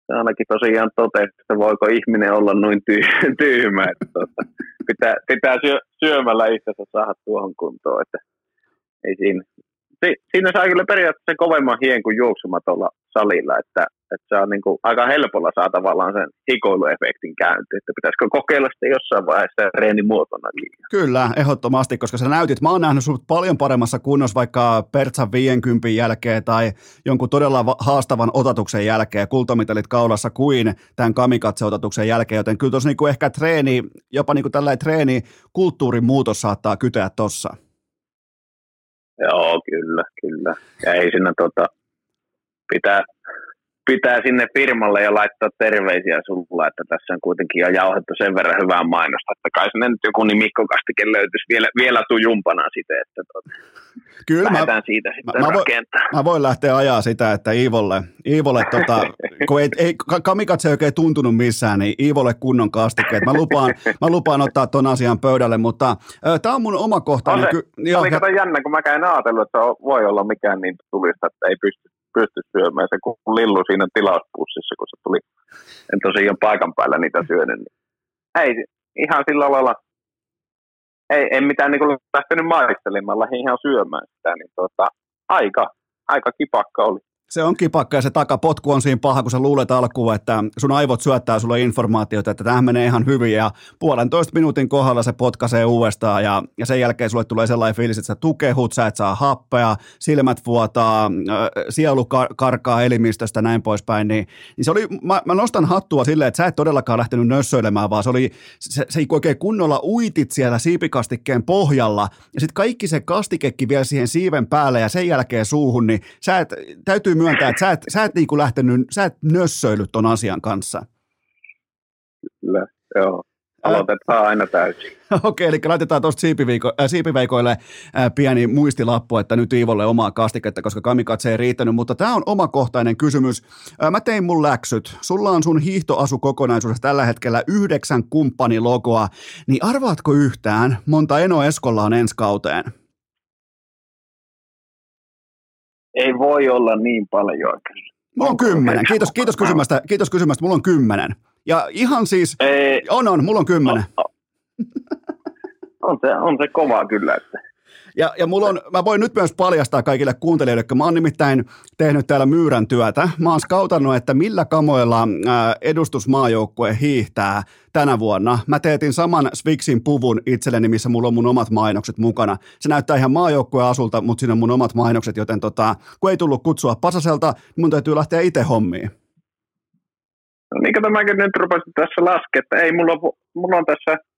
ainakin tosiaan totesi, että voiko ihminen olla noin ty- *laughs* tyhmä, että tota, pitää, pitää syö, syömällä itsensä saada tuohon kuntoon, että ei siinä, si, siinä saa kyllä periaatteessa kovemman hien kuin juoksumatolla salilla, että että se on niin kuin aika helpolla saa tavallaan sen hikoiluefektin käynti, että pitäisikö kokeilla sitä jossain vaiheessa reenimuotonakin. Kyllä, ehdottomasti, koska sä näytit, mä oon nähnyt sut paljon paremmassa kunnossa vaikka Pertsan 50 jälkeen tai jonkun todella haastavan otatuksen jälkeen, kultamitalit kaulassa kuin tämän kamikatse-otatuksen jälkeen, joten kyllä tuossa niin ehkä treeni, jopa niin kuin tällainen treeni, kulttuurin muutos saattaa kyteä tossa. Joo, kyllä, kyllä. Ja ei siinä tota, pitää, pitää sinne firmalle ja laittaa terveisiä sulla, että tässä on kuitenkin jo jauhettu sen verran hyvää mainosta, että kai sinne nyt joku Mikko Kastike löytyisi vielä, vielä tujumpana sitä, että tuota, Kyllä, lähdetään mä, siitä sitten mä, mä, rakentaa. Mä voin lähteä ajaa sitä, että Iivolle, Iivolle tota, *laughs* kun ei, ei Kamikatse ei oikein tuntunut missään, niin Iivolle kunnon kastike. Mä lupaan, mä lupaan ottaa ton asian pöydälle, mutta äh, tämä on mun oma kohtainen. On se, ky- oli jännä, kun mä käyn ajatellut, että voi olla mikään niin tulista, että ei pysty pysty syömään. Se kun lillu siinä tilauspussissa, kun se tuli, en tosiaan paikan päällä niitä syönyt. Niin ei, ihan sillä lailla, ei, en mitään niin lähtenyt maistelemaan, lähdin ihan syömään sitä, niin tota, aika, aika kipakka oli se on kipakka ja se takapotku on siinä paha, kun sä luulet alkuun, että sun aivot syöttää sulle informaatiota, että tämä menee ihan hyvin ja puolentoista minuutin kohdalla se potkaisee uudestaan ja, ja sen jälkeen sulle tulee sellainen fiilis, että sä tukehut, sä et saa happea, silmät vuotaa, sielu kar- karkaa elimistöstä näin poispäin, niin, niin se oli, mä, mä, nostan hattua silleen, että sä et todellakaan lähtenyt nössöilemään, vaan se oli, se, se oikein kunnolla uitit siellä siipikastikkeen pohjalla ja sitten kaikki se kastikekki vielä siihen siiven päälle ja sen jälkeen suuhun, niin sä et, täytyy myöntää, että sä et, sä et niinku lähtenyt, sä et nössöillyt ton asian kanssa. Kyllä, joo. aloitetaan aina täysin. *laughs* Okei, eli laitetaan tuosta äh, siipiveikoille äh, pieni muistilappu, että nyt Iivolle omaa kastiketta, koska kamikatse ei riittänyt, mutta tämä on omakohtainen kysymys. Äh, mä tein mun läksyt. Sulla on sun hiihtoasukokonaisuudessa tällä hetkellä yhdeksän kumppanilogoa, niin arvaatko yhtään, monta Eno Eskolla on ensi kauteen? Ei voi olla niin paljon. Mulla on kymmenen. Kiitos, kiitos, kysymästä, kiitos kysymästä. Mulla on kymmenen. Ja ihan siis, Ei, on on, mulla on kymmenen. on, se, on se kova kyllä. Että. Ja, ja mulla on, mä voin nyt myös paljastaa kaikille kuuntelijoille, että mä oon nimittäin tehnyt täällä myyrän työtä. Mä oon skautannut, että millä kamoilla ää, edustusmaajoukkue hiihtää tänä vuonna. Mä teetin saman Swixin puvun itselleni, missä mulla on mun omat mainokset mukana. Se näyttää ihan maajoukkueen asulta, mutta siinä on mun omat mainokset, joten tota, kun ei tullut kutsua Pasaselta, niin mun täytyy lähteä itse hommiin. No niin kuin tämäkin nyt rupesin tässä laskemaan, että ei mulla, mulla on tässä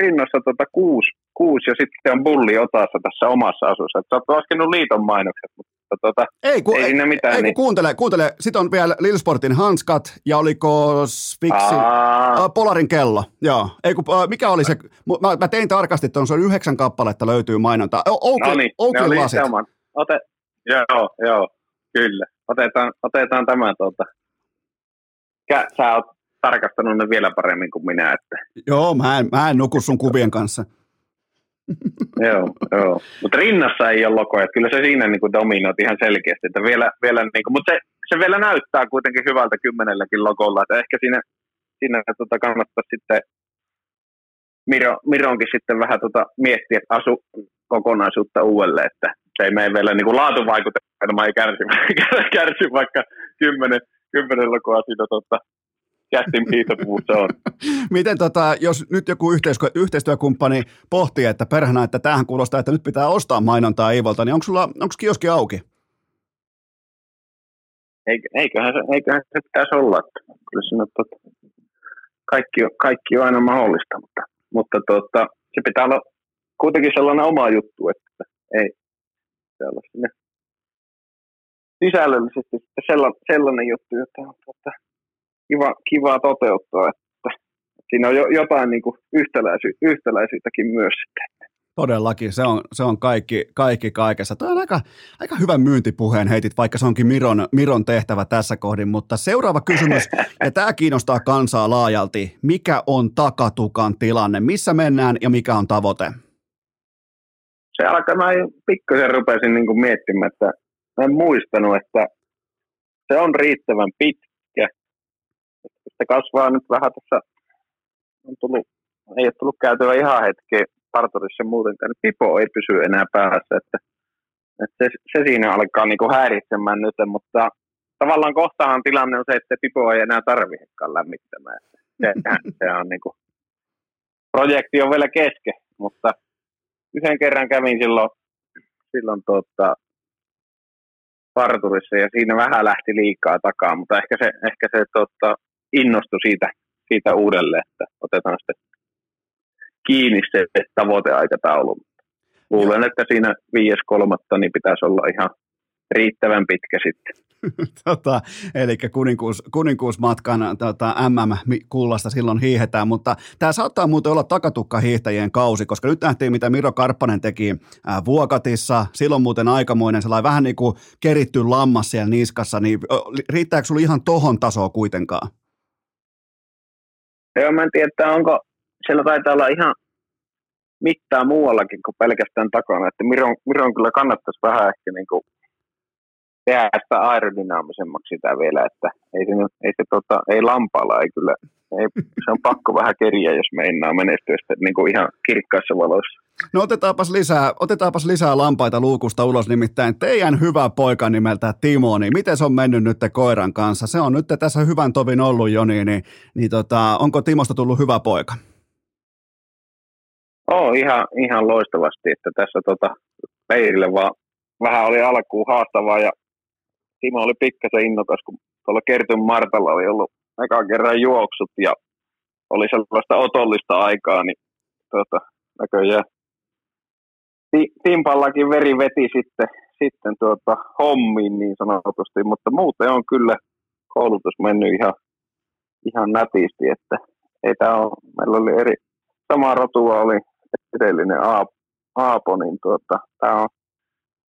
rinnassa tota kuusi, kuusi ja sitten on bulli otassa tässä omassa asussa. Et sä oot laskenut liiton mainokset, mutta tota, Ei, ku, ei, siinä mitään. ei niin. kuuntele, kuuntele. Sitten on vielä Lilsportin hanskat ja oliko Uh, Polarin kello, joo. Ei, uh, mikä oli se, mä, mä tein tarkasti, että on, se on yhdeksän kappaletta löytyy mainontaa. O- Oukli, no niin, lasit. Ote, joo, joo, kyllä. Otetaan, otetaan tämä tuota. Sä oot tarkastanut ne vielä paremmin kuin minä, että Joo, mä en, mä en nuku sun kuvien kanssa. *laughs* joo, joo. Mutta rinnassa ei ole logoja, että kyllä se siinä niin kuin dominoit ihan selkeästi, että vielä, vielä niin kuin, mutta se, se, vielä näyttää kuitenkin hyvältä kymmenelläkin logolla, että ehkä siinä, siinä tota kannattaa sitten Miro, Mironkin sitten vähän tota miettiä asu kokonaisuutta uudelleen, että se ei mene vielä niin kuin laatuvaikutelma ei kärsi, *laughs* kärsi vaikka kymmenen, kymmenen logoa siinä tota, kästin hiihtopuvussa on. *laughs* Miten tota, jos nyt joku yhteistyö, yhteistyökumppani pohtii, että perhana, että tähän kuulostaa, että nyt pitää ostaa mainontaa Iivolta, niin onko sulla, onko kioski auki? Eik- eiköhän, se, eiköhän se pitäisi olla. Että kyllä siinä tota, kaikki, on, kaikki on aina mahdollista, mutta, mutta tota, se pitää olla kuitenkin sellainen oma juttu, että ei se olla sinne sisällöllisesti sellainen, sellainen juttu, jota tota, kiva, kiva toteuttaa. Että siinä on jo, jotain niin kuin yhtäläisy, yhtäläisyyttäkin myös sitten. Todellakin, se on, se on kaikki, kaikki kaikessa. Tuo on aika, aika hyvän myyntipuheen heitit, vaikka se onkin Miron, Miron tehtävä tässä kohdin, mutta seuraava kysymys, *laughs* ja tämä kiinnostaa kansaa laajalti. Mikä on takatukan tilanne? Missä mennään ja mikä on tavoite? se alkaa, mä pikkusen rupesin niin miettimään, että mä en muistanut, että se on riittävän pitkä. Se kasvaa nyt vähän tässä, on tullut, ei ole tullut käytyä ihan hetki parturissa muutenkaan, niin pipo ei pysy enää päässä, että, että se, se, siinä alkaa niin häiritsemään nyt, mutta tavallaan kohtahan tilanne on se, että pipo ei enää tarvitsekaan lämmittämään. Se, se on niin kuin, projekti on vielä kesken, mutta yhden kerran kävin silloin, silloin tota, parturissa ja siinä vähän lähti liikaa takaa, mutta ehkä se, ehkä se tota, innostui siitä, siitä uudelleen, että otetaan sitten kiinni se tavoiteaikataulu. Luulen, että siinä 5.3. niin pitäisi olla ihan riittävän pitkä sitten. *laughs* tota, eli kuninkuus, kuninkuusmatkan tota, MM-kullasta silloin hiihetään, mutta tämä saattaa muuten olla takatukka hiihtäjien kausi, koska nyt nähtiin, mitä Miro Karppanen teki ää, Vuokatissa, silloin muuten aikamoinen sellainen vähän niin kuin keritty lammas siellä niskassa, niin riittääkö sulla ihan tohon tasoa kuitenkaan? Joo, mä en tiedä, onko, siellä taitaa olla ihan mittaa muuallakin kuin pelkästään takana, että Miron, Miron kyllä kannattaisi vähän ehkä niin kuin tehdä sitä aerodynaamisemmaksi sitä vielä, että ei se, ei se tota, ei lampaalla, ei kyllä, ei, se on pakko vähän keriä, jos meinaa menestyä sitten niin kuin ihan kirkkaissa valoissa. No otetaanpas lisää, otetaanpas lisää lampaita luukusta ulos, nimittäin teidän hyvä poika nimeltä Timo, niin miten se on mennyt nyt koiran kanssa? Se on nyt tässä hyvän tovin ollut jo, niin, niin, niin tota, onko Timosta tullut hyvä poika? Oo, ihan, ihan loistavasti, että tässä tota, leirille vaan vähän oli alkuun haastavaa ja Timo oli pikkasen innokas, kun tuolla Kertyn Martalla oli ollut eka kerran juoksut ja oli sellaista otollista aikaa, niin tota, näköjään Timpallakin veri veti sitten, sitten tuota, hommiin niin sanotusti, mutta muuten on kyllä koulutus mennyt ihan, ihan nätisti, että ei tää ole, meillä oli eri, sama rotua oli edellinen Aapo, niin tuota, tämä on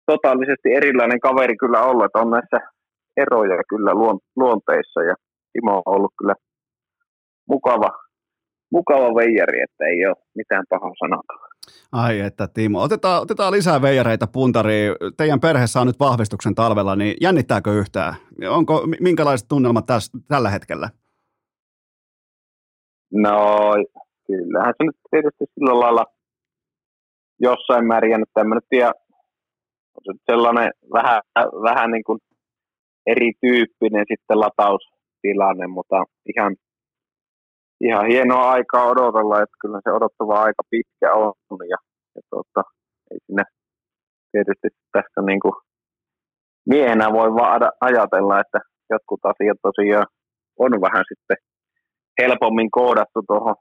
totaalisesti erilainen kaveri kyllä ollut, että on näissä eroja kyllä luonteissa ja Timo on ollut kyllä mukava, mukava veijari, että ei ole mitään pahaa sanoa. Ai että Timo, otetaan, otetaan lisää veijareita puntariin. Teidän perheessä on nyt vahvistuksen talvella, niin jännittääkö yhtään? Onko, minkälaiset tunnelmat täs, tällä hetkellä? No, kyllähän se nyt tietysti sillä lailla jossain määrin jännittää. tämmöinen nyt on se sellainen vähän, vähän niin kuin erityyppinen sitten lataustilanne, mutta ihan, ihan hienoa aikaa odotella, että kyllä se odottava aika pitkä on ja, ja tuota, ei sinne tietysti tässä niin kuin miehenä voi vaan ajatella, että jotkut asiat tosiaan on vähän sitten helpommin koodattu tuohon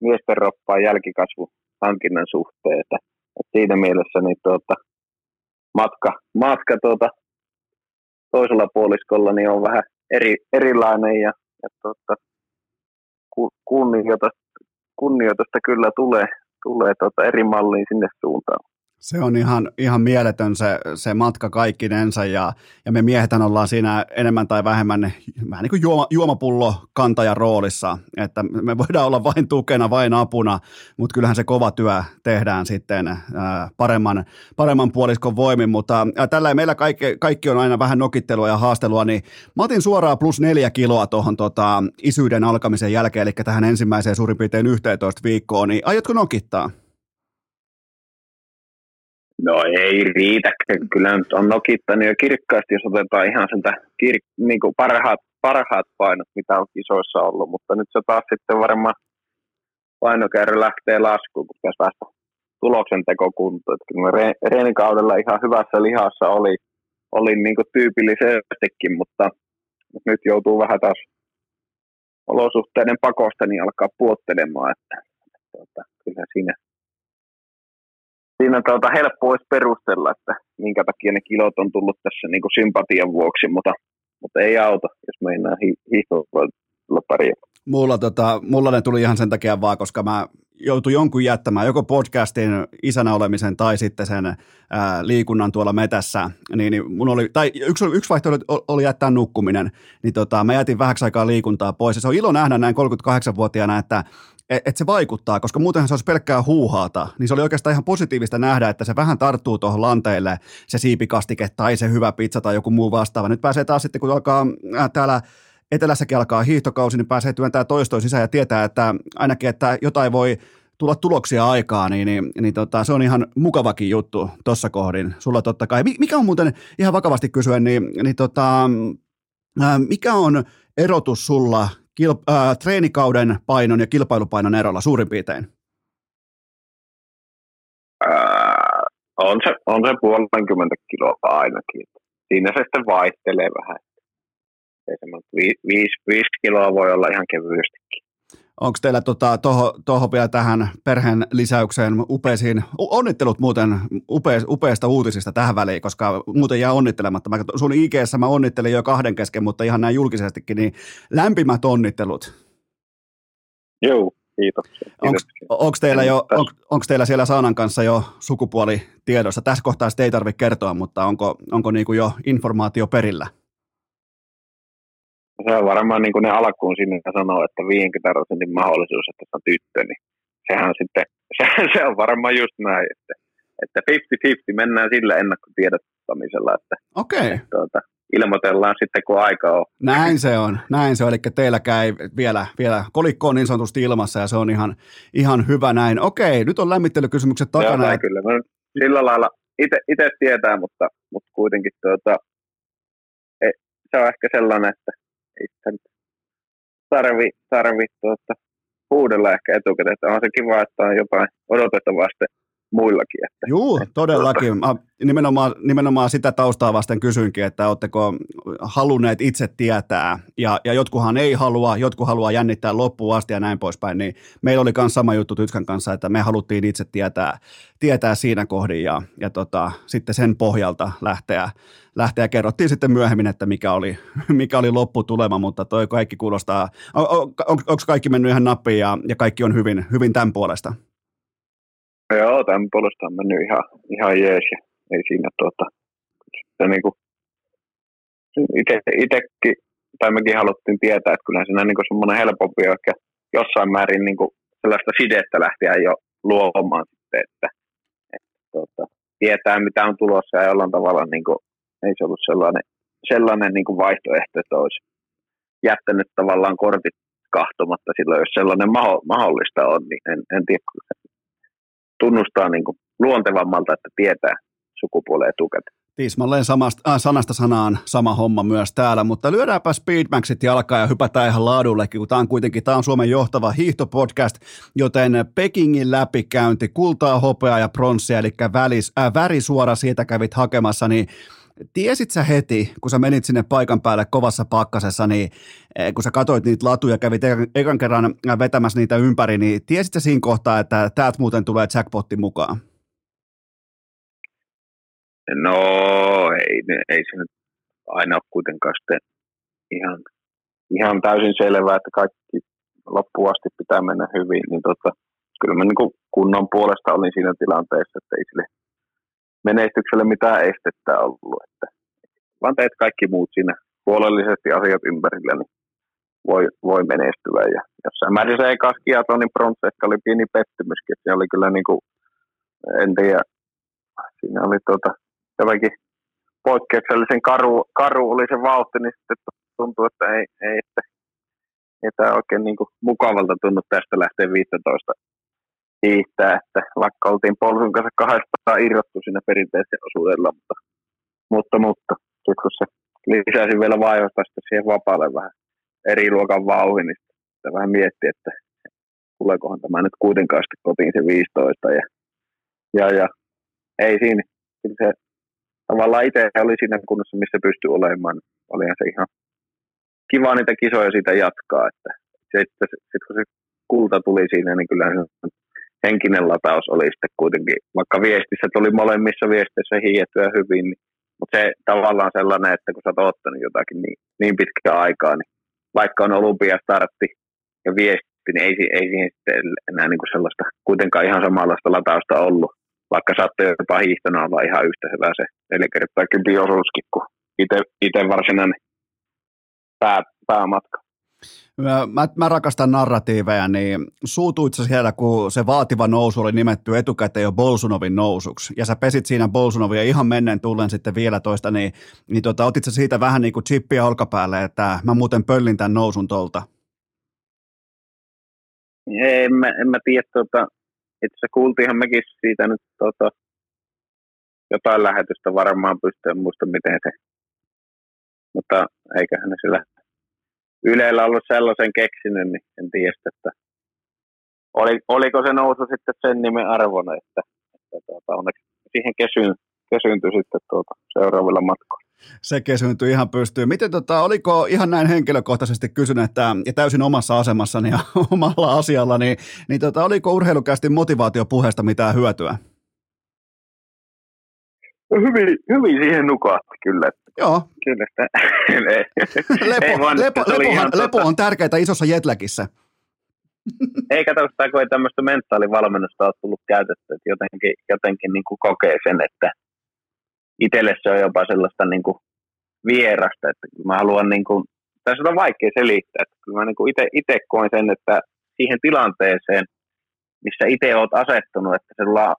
miesten roppaan jälkikasvu hankinnan suhteen, että, että siinä mielessä niin tuota, matka, matka tuota, toisella puoliskolla niin on vähän eri, erilainen ja, ja tuota, kunnioitusta, kunnioitusta kyllä tulee, tulee tuota eri malliin sinne suuntaan. Se on ihan, ihan mieletön se, se matka kaikkinensa ja, ja me miehethän ollaan siinä enemmän tai vähemmän vähän niin kuin juoma, juomapullo kantajan roolissa, että me voidaan olla vain tukena, vain apuna, mutta kyllähän se kova työ tehdään sitten ää, paremman, paremman puoliskon voimin, mutta ää, tällä meillä kaikki, kaikki on aina vähän nokittelua ja haastelua, niin mä otin suoraan plus neljä kiloa tuohon tota, isyyden alkamisen jälkeen, eli tähän ensimmäiseen suurin piirtein 11 viikkoon, niin aiotko nokittaa? No ei riitä. Kyllä nyt on nokittanut jo kirkkaasti, jos otetaan ihan sieltä kir- niin kuin parhaat, parhaat painot, mitä on kisoissa ollut. Mutta nyt se taas sitten varmaan painokäyrä lähtee laskuun, kun pitäisi päästä tuloksen tekokuntoon. Kyllä re- reenikaudella ihan hyvässä lihassa oli, oli niin kuin tyypillisestikin, mutta, nyt joutuu vähän taas olosuhteiden pakosta niin alkaa puottelemaan, että, että, että että kyllä siinä siinä tuota, helppo olisi perustella, että minkä takia ne kilot on tullut tässä niin kuin sympatian vuoksi, mutta, mutta ei auta, jos meinaa hi- hiihtoilla pärjää. Mulla, tota, mulla ne tuli ihan sen takia vaan, koska mä joutui jonkun jättämään joko podcastin isänä olemisen tai sitten sen ää, liikunnan tuolla metässä, niin, niin mun oli, tai yksi, yksi vaihtoehto oli, oli jättää nukkuminen, niin tota, mä jätin vähäksi aikaa liikuntaa pois, ja se on ilo nähdä näin 38-vuotiaana, että että se vaikuttaa, koska muutenhan se olisi pelkkää huuhaata, niin se oli oikeastaan ihan positiivista nähdä, että se vähän tarttuu tuohon lanteille, se siipikastike tai se hyvä pizza tai joku muu vastaava. Nyt pääsee taas sitten, kun alkaa äh, täällä etelässäkin alkaa hiihtokausi, niin pääsee työntää toistoon sisään ja tietää, että ainakin, että jotain voi tulla tuloksia aikaa, niin, niin, niin tota, se on ihan mukavakin juttu tuossa kohdin. Sulla totta kai. Mikä on muuten, ihan vakavasti kysyen, niin, niin tota, äh, mikä on erotus sulla kilp- äh, treenikauden painon ja kilpailupainon erolla suurin piirtein? Äh, on, se, on se puolenkymmentä kiloa ainakin. Siinä se sitten vaihtelee vähän. Viisi, viisi, viisi kiloa voi olla ihan kevyestikin. Onko teillä tota, toho, toho vielä tähän perheen lisäykseen upeisiin, onnittelut muuten upe, upeista uutisista tähän väliin, koska muuten jää onnittelematta. Mä, sun ig mä onnittelin jo kahden kesken, mutta ihan näin julkisestikin, niin lämpimät onnittelut. Joo, kiitos. Onko teillä, jo, on, teillä siellä Saanan kanssa jo sukupuoli tiedossa? Tässä kohtaa sitä ei tarvitse kertoa, mutta onko, onko niin kuin jo informaatio perillä? Se on varmaan niin kuin ne alkuun sinne sanoo, että 50 prosentin mahdollisuus, että se on tyttö, niin sehän on sitten, *laughs* se, se on varmaan just näin, että, että 50-50 mennään sillä ennakkotiedottamisella, että, okay. että tuota, ilmoitellaan sitten, kun aika on. Näin se on, näin se on, eli teilläkään ei vielä, vielä kolikko on niin sanotusti ilmassa ja se on ihan, ihan hyvä näin. Okei, nyt on lämmittelykysymykset takana. Joo, kyllä, mä sillä lailla itse tietää, mutta, mutta kuitenkin tuota, se on ehkä sellainen, että sitä tarvi, tarvi tuota, huudella ehkä etukäteen. On se kiva, että on jotain odotettavasti muillakin. Että, Juu, todellakin. Mä nimenomaan, nimenomaan sitä taustaa vasten kysyinkin, että oletteko halunneet itse tietää, ja, ja jotkuhan ei halua, jotkut haluaa jännittää loppuun asti ja näin poispäin, niin meillä oli myös sama juttu Tytkän kanssa, että me haluttiin itse tietää, tietää siinä kohdin, ja, ja tota, sitten sen pohjalta lähteä, lähteä. Kerrottiin sitten myöhemmin, että mikä oli, *laughs* mikä oli lopputulema, mutta toi kaikki kuulostaa, on, on, on, onko kaikki mennyt ihan nappiin ja, ja kaikki on hyvin, hyvin tämän puolesta? Joo, tämän puolesta on mennyt ihan, ihan jees ja ei siinä tuota, se niinku, ite, itekin, tai mekin haluttiin tietää, että kyllä siinä niinku semmoinen helpompi ehkä jossain määrin niinku sellaista sidettä lähteä jo luomaan sitten, että, että tuota, tietää mitä on tulossa ja jollain tavalla niinku, ei se ollut sellainen, sellainen niinku vaihtoehto, että olisi jättänyt tavallaan kortit kahtomatta silloin, jos sellainen mahdollista on, niin en, en tiedä, tunnustaa niin kuin luontevammalta, että tietää sukupuoleen etukäteen. Tismalleen samasta, äh, sanasta sanaan sama homma myös täällä, mutta lyödäänpä Speedmaxit jalkaa ja hypätään ihan laadullekin, kun tämä on kuitenkin tämä on Suomen johtava hiihtopodcast, joten Pekingin läpikäynti, kultaa, hopeaa ja pronssia, eli välis, äh, värisuora siitä kävit hakemassa, niin Tiesit sä heti, kun sä menit sinne paikan päälle kovassa pakkasessa, niin eh, kun sä katsoit niitä latuja, kävit ekan kerran vetämässä niitä ympäri, niin tiesit sä siinä kohtaa, että täältä muuten tulee jackpotti mukaan? No ei, ei se nyt aina ole kuitenkaan sitten ihan, ihan täysin selvää, että kaikki loppuun asti pitää mennä hyvin, niin tota, kyllä mä niin kunnon puolesta olin siinä tilanteessa, että ei sille menestykselle mitään estettä ollut. Että vaan teet kaikki muut siinä huolellisesti asiat ympärillä, niin voi, voi menestyä. Ja jossain määrin se eka skiatonin pronssi ehkä oli pieni pettymyskin. Se oli kyllä niin kuin, en tiedä, siinä oli tuota, jotenkin poikkeuksellisen karu, karu oli se vauhti, niin sitten tuntuu, että ei, ei, että, ei tämä oikein niin kuin mukavalta tunnu tästä lähteä 15 hiihtää, että vaikka oltiin polsun kanssa kahdesta irrottu siinä perinteisen osuudella, mutta, mutta, mutta kun se lisäsi vielä vaihosta siihen vapaalle vähän eri luokan vauhin, niin sitten vähän mietti, että tuleekohan tämä nyt kuitenkaan sitten kotiin se 15 ja, ja, ja ei siinä, kyllä se tavallaan itse oli siinä kunnossa, missä pystyi olemaan. Olihan se ihan kiva niitä kisoja siitä jatkaa, että sitten sit kun se kulta tuli siinä, niin kyllä henkinen lataus oli sitten kuitenkin, vaikka viestissä tuli molemmissa viesteissä hiiettyä hyvin, niin, mutta se tavallaan sellainen, että kun sä oot ottanut jotakin niin, niin pitkää aikaa, niin vaikka on olympiastartti ja viesti, niin ei, ei siihen sitten enää niin kuin sellaista kuitenkaan ihan samanlaista latausta ollut, vaikka saattoi jopa hiihtona olla ihan yhtä hyvä se neljä kertaa kymppi osuuskin kuin itse varsinainen pää, päämatka. Mä, mä rakastan narratiiveja, niin suutuit sä siellä, kun se vaativa nousu oli nimetty etukäteen jo Bolsunovin nousuksi, ja sä pesit siinä Bolsunovia ihan menneen tullen sitten vielä toista, niin, niin tota, otit sä siitä vähän niin kuin chippiä olkapäälle, että mä muuten pöllin tämän nousun tolta? En mä, en mä tiedä, tota, itse asiassa kuultiinhan mekin siitä nyt tota, jotain lähetystä varmaan pystyä muista miten se, mutta eiköhän ne sillä Ylellä ollut sellaisen keksinyt, niin en tiedä, että oli, oliko se nousu sitten sen nimen arvona, että, että tuota, onneksi siihen kesyn, kesyntyi sitten tuota, seuraavilla matkoilla. Se kesyntyi ihan pystyy. Miten tota, oliko ihan näin henkilökohtaisesti kysynyt, että, ja täysin omassa asemassani ja *laughs* omalla asialla, niin, niin tota, oliko urheilukästi motivaatiopuheesta mitään hyötyä? No hyvin, hyvin siihen nukahti kyllä. Joo. Kyllä sitä. *laughs* lepo, ei vaan, lepo, lepohan, lepo tota... on tärkeää isossa jetläkissä. Eikä tästä, kun ei tämmöistä mentaalivalmennusta ole tullut käytetty, että jotenkin, jotenkin niin kuin kokee sen, että itselle se on jopa sellaista niin kuin vierasta, että mä haluan niin kuin, tässä on vaikea selittää, että kyllä mä niin kuin itse, itse koen sen, että siihen tilanteeseen, missä itse olet asettunut, että sulla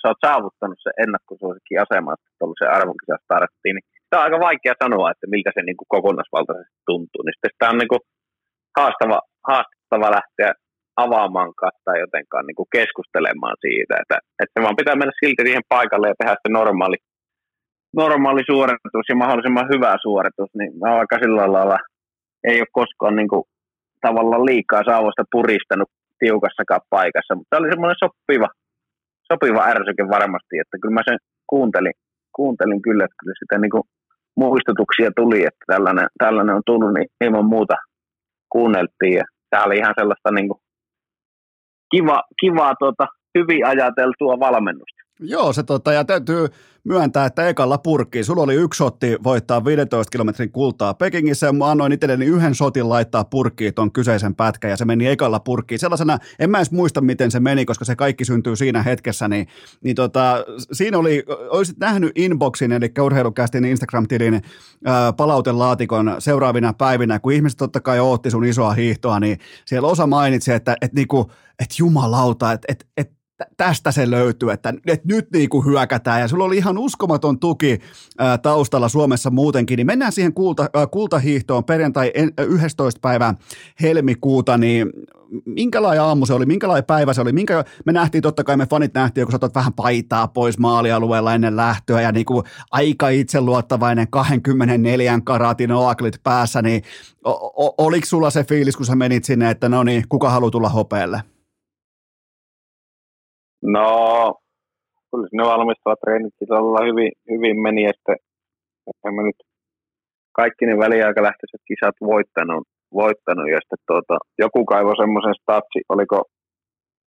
sä oot saavuttanut se ennakkosuosikin asema, että tuollaisen arvonkisa starttiin, niin tämä on aika vaikea sanoa, että miltä se niin kuin kokonaisvaltaisesti tuntuu. Niin sitten tämä on niin kuin haastava, haastava lähteä avaamaan tai jotenkaan niin kuin keskustelemaan siitä, että, että vaan pitää mennä silti siihen paikalle ja tehdä se normaali, normaali suoritus ja mahdollisimman hyvä suoritus, niin aika sillä lailla ei ole koskaan niin kuin, tavallaan liikaa saavoista puristanut tiukassakaan paikassa, mutta tämä oli semmoinen sopiva, sopiva ärsyke varmasti, että kyllä mä sen kuuntelin, kuuntelin kyllä, että kyllä sitä niin kuin muistutuksia tuli, että tällainen, tällainen on tullut, niin ilman muuta kuunneltiin. Ja tämä oli ihan sellaista niin kuin kiva, kivaa tuota, hyvin ajateltua valmennusta. Joo, se tota, ja täytyy myöntää, että ekalla purkkiin. Sulla oli yksi sotti voittaa 15 kilometrin kultaa Pekingissä ja mä annoin itselleni yhden sotin laittaa purkkiin ton kyseisen pätkän ja se meni ekalla purkkiin. Sellaisena, en mä edes muista miten se meni, koska se kaikki syntyy siinä hetkessä, niin, niin tota, siinä oli, olisit nähnyt inboxin, eli urheilukästin Instagram-tilin ää, palautelaatikon seuraavina päivinä, kun ihmiset totta kai ootti sun isoa hiihtoa, niin siellä osa mainitsi, että, että, niinku, että jumalauta, että, että, että tästä se löytyy, että, että nyt niin kuin hyökätään ja sulla oli ihan uskomaton tuki ää, taustalla Suomessa muutenkin, niin mennään siihen kulta, ää, kultahiihtoon perjantai 11. päivä helmikuuta, niin minkälainen aamu se oli, minkälainen päivä se oli, minkä, me nähtiin, totta kai me fanit nähtiin, kun sä vähän paitaa pois maalialueella ennen lähtöä ja niin kuin aika itseluottavainen 24 karatin oaklit päässä, niin o, o, oliko sulla se fiilis, kun sä menit sinne, että no niin, kuka haluaa tulla hopeelle? No, kyllä sinne valmistavat treenit olla hyvin, hyvin meni, että mä nyt kaikki ne väliaikalähtöiset kisat voittanut, voittanut ja sitten tuota, joku kaivo semmoisen statsi, oliko,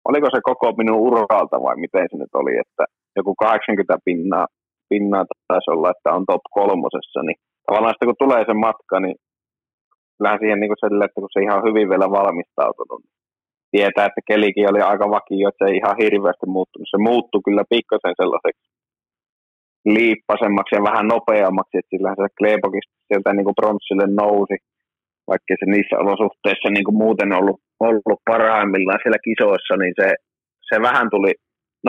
oliko se koko minun uralta vai miten se nyt oli, että joku 80 pinnaa, pinnaa taisi olla, että on top kolmosessa, niin tavallaan sitten kun tulee se matka, niin kyllähän siihen niin kuin sille, että kun se ihan hyvin vielä valmistautunut, tietää, että kelikin oli aika vakio, että se ei ihan hirveästi muuttunut. Se muuttui kyllä pikkasen sellaiseksi liippasemmaksi ja vähän nopeammaksi, että sillähän se Kleepokista sieltä niin kuin bronssille nousi, vaikka se niissä olosuhteissa niin kuin muuten ollut, ollut parhaimmillaan siellä kisoissa, niin se, se vähän tuli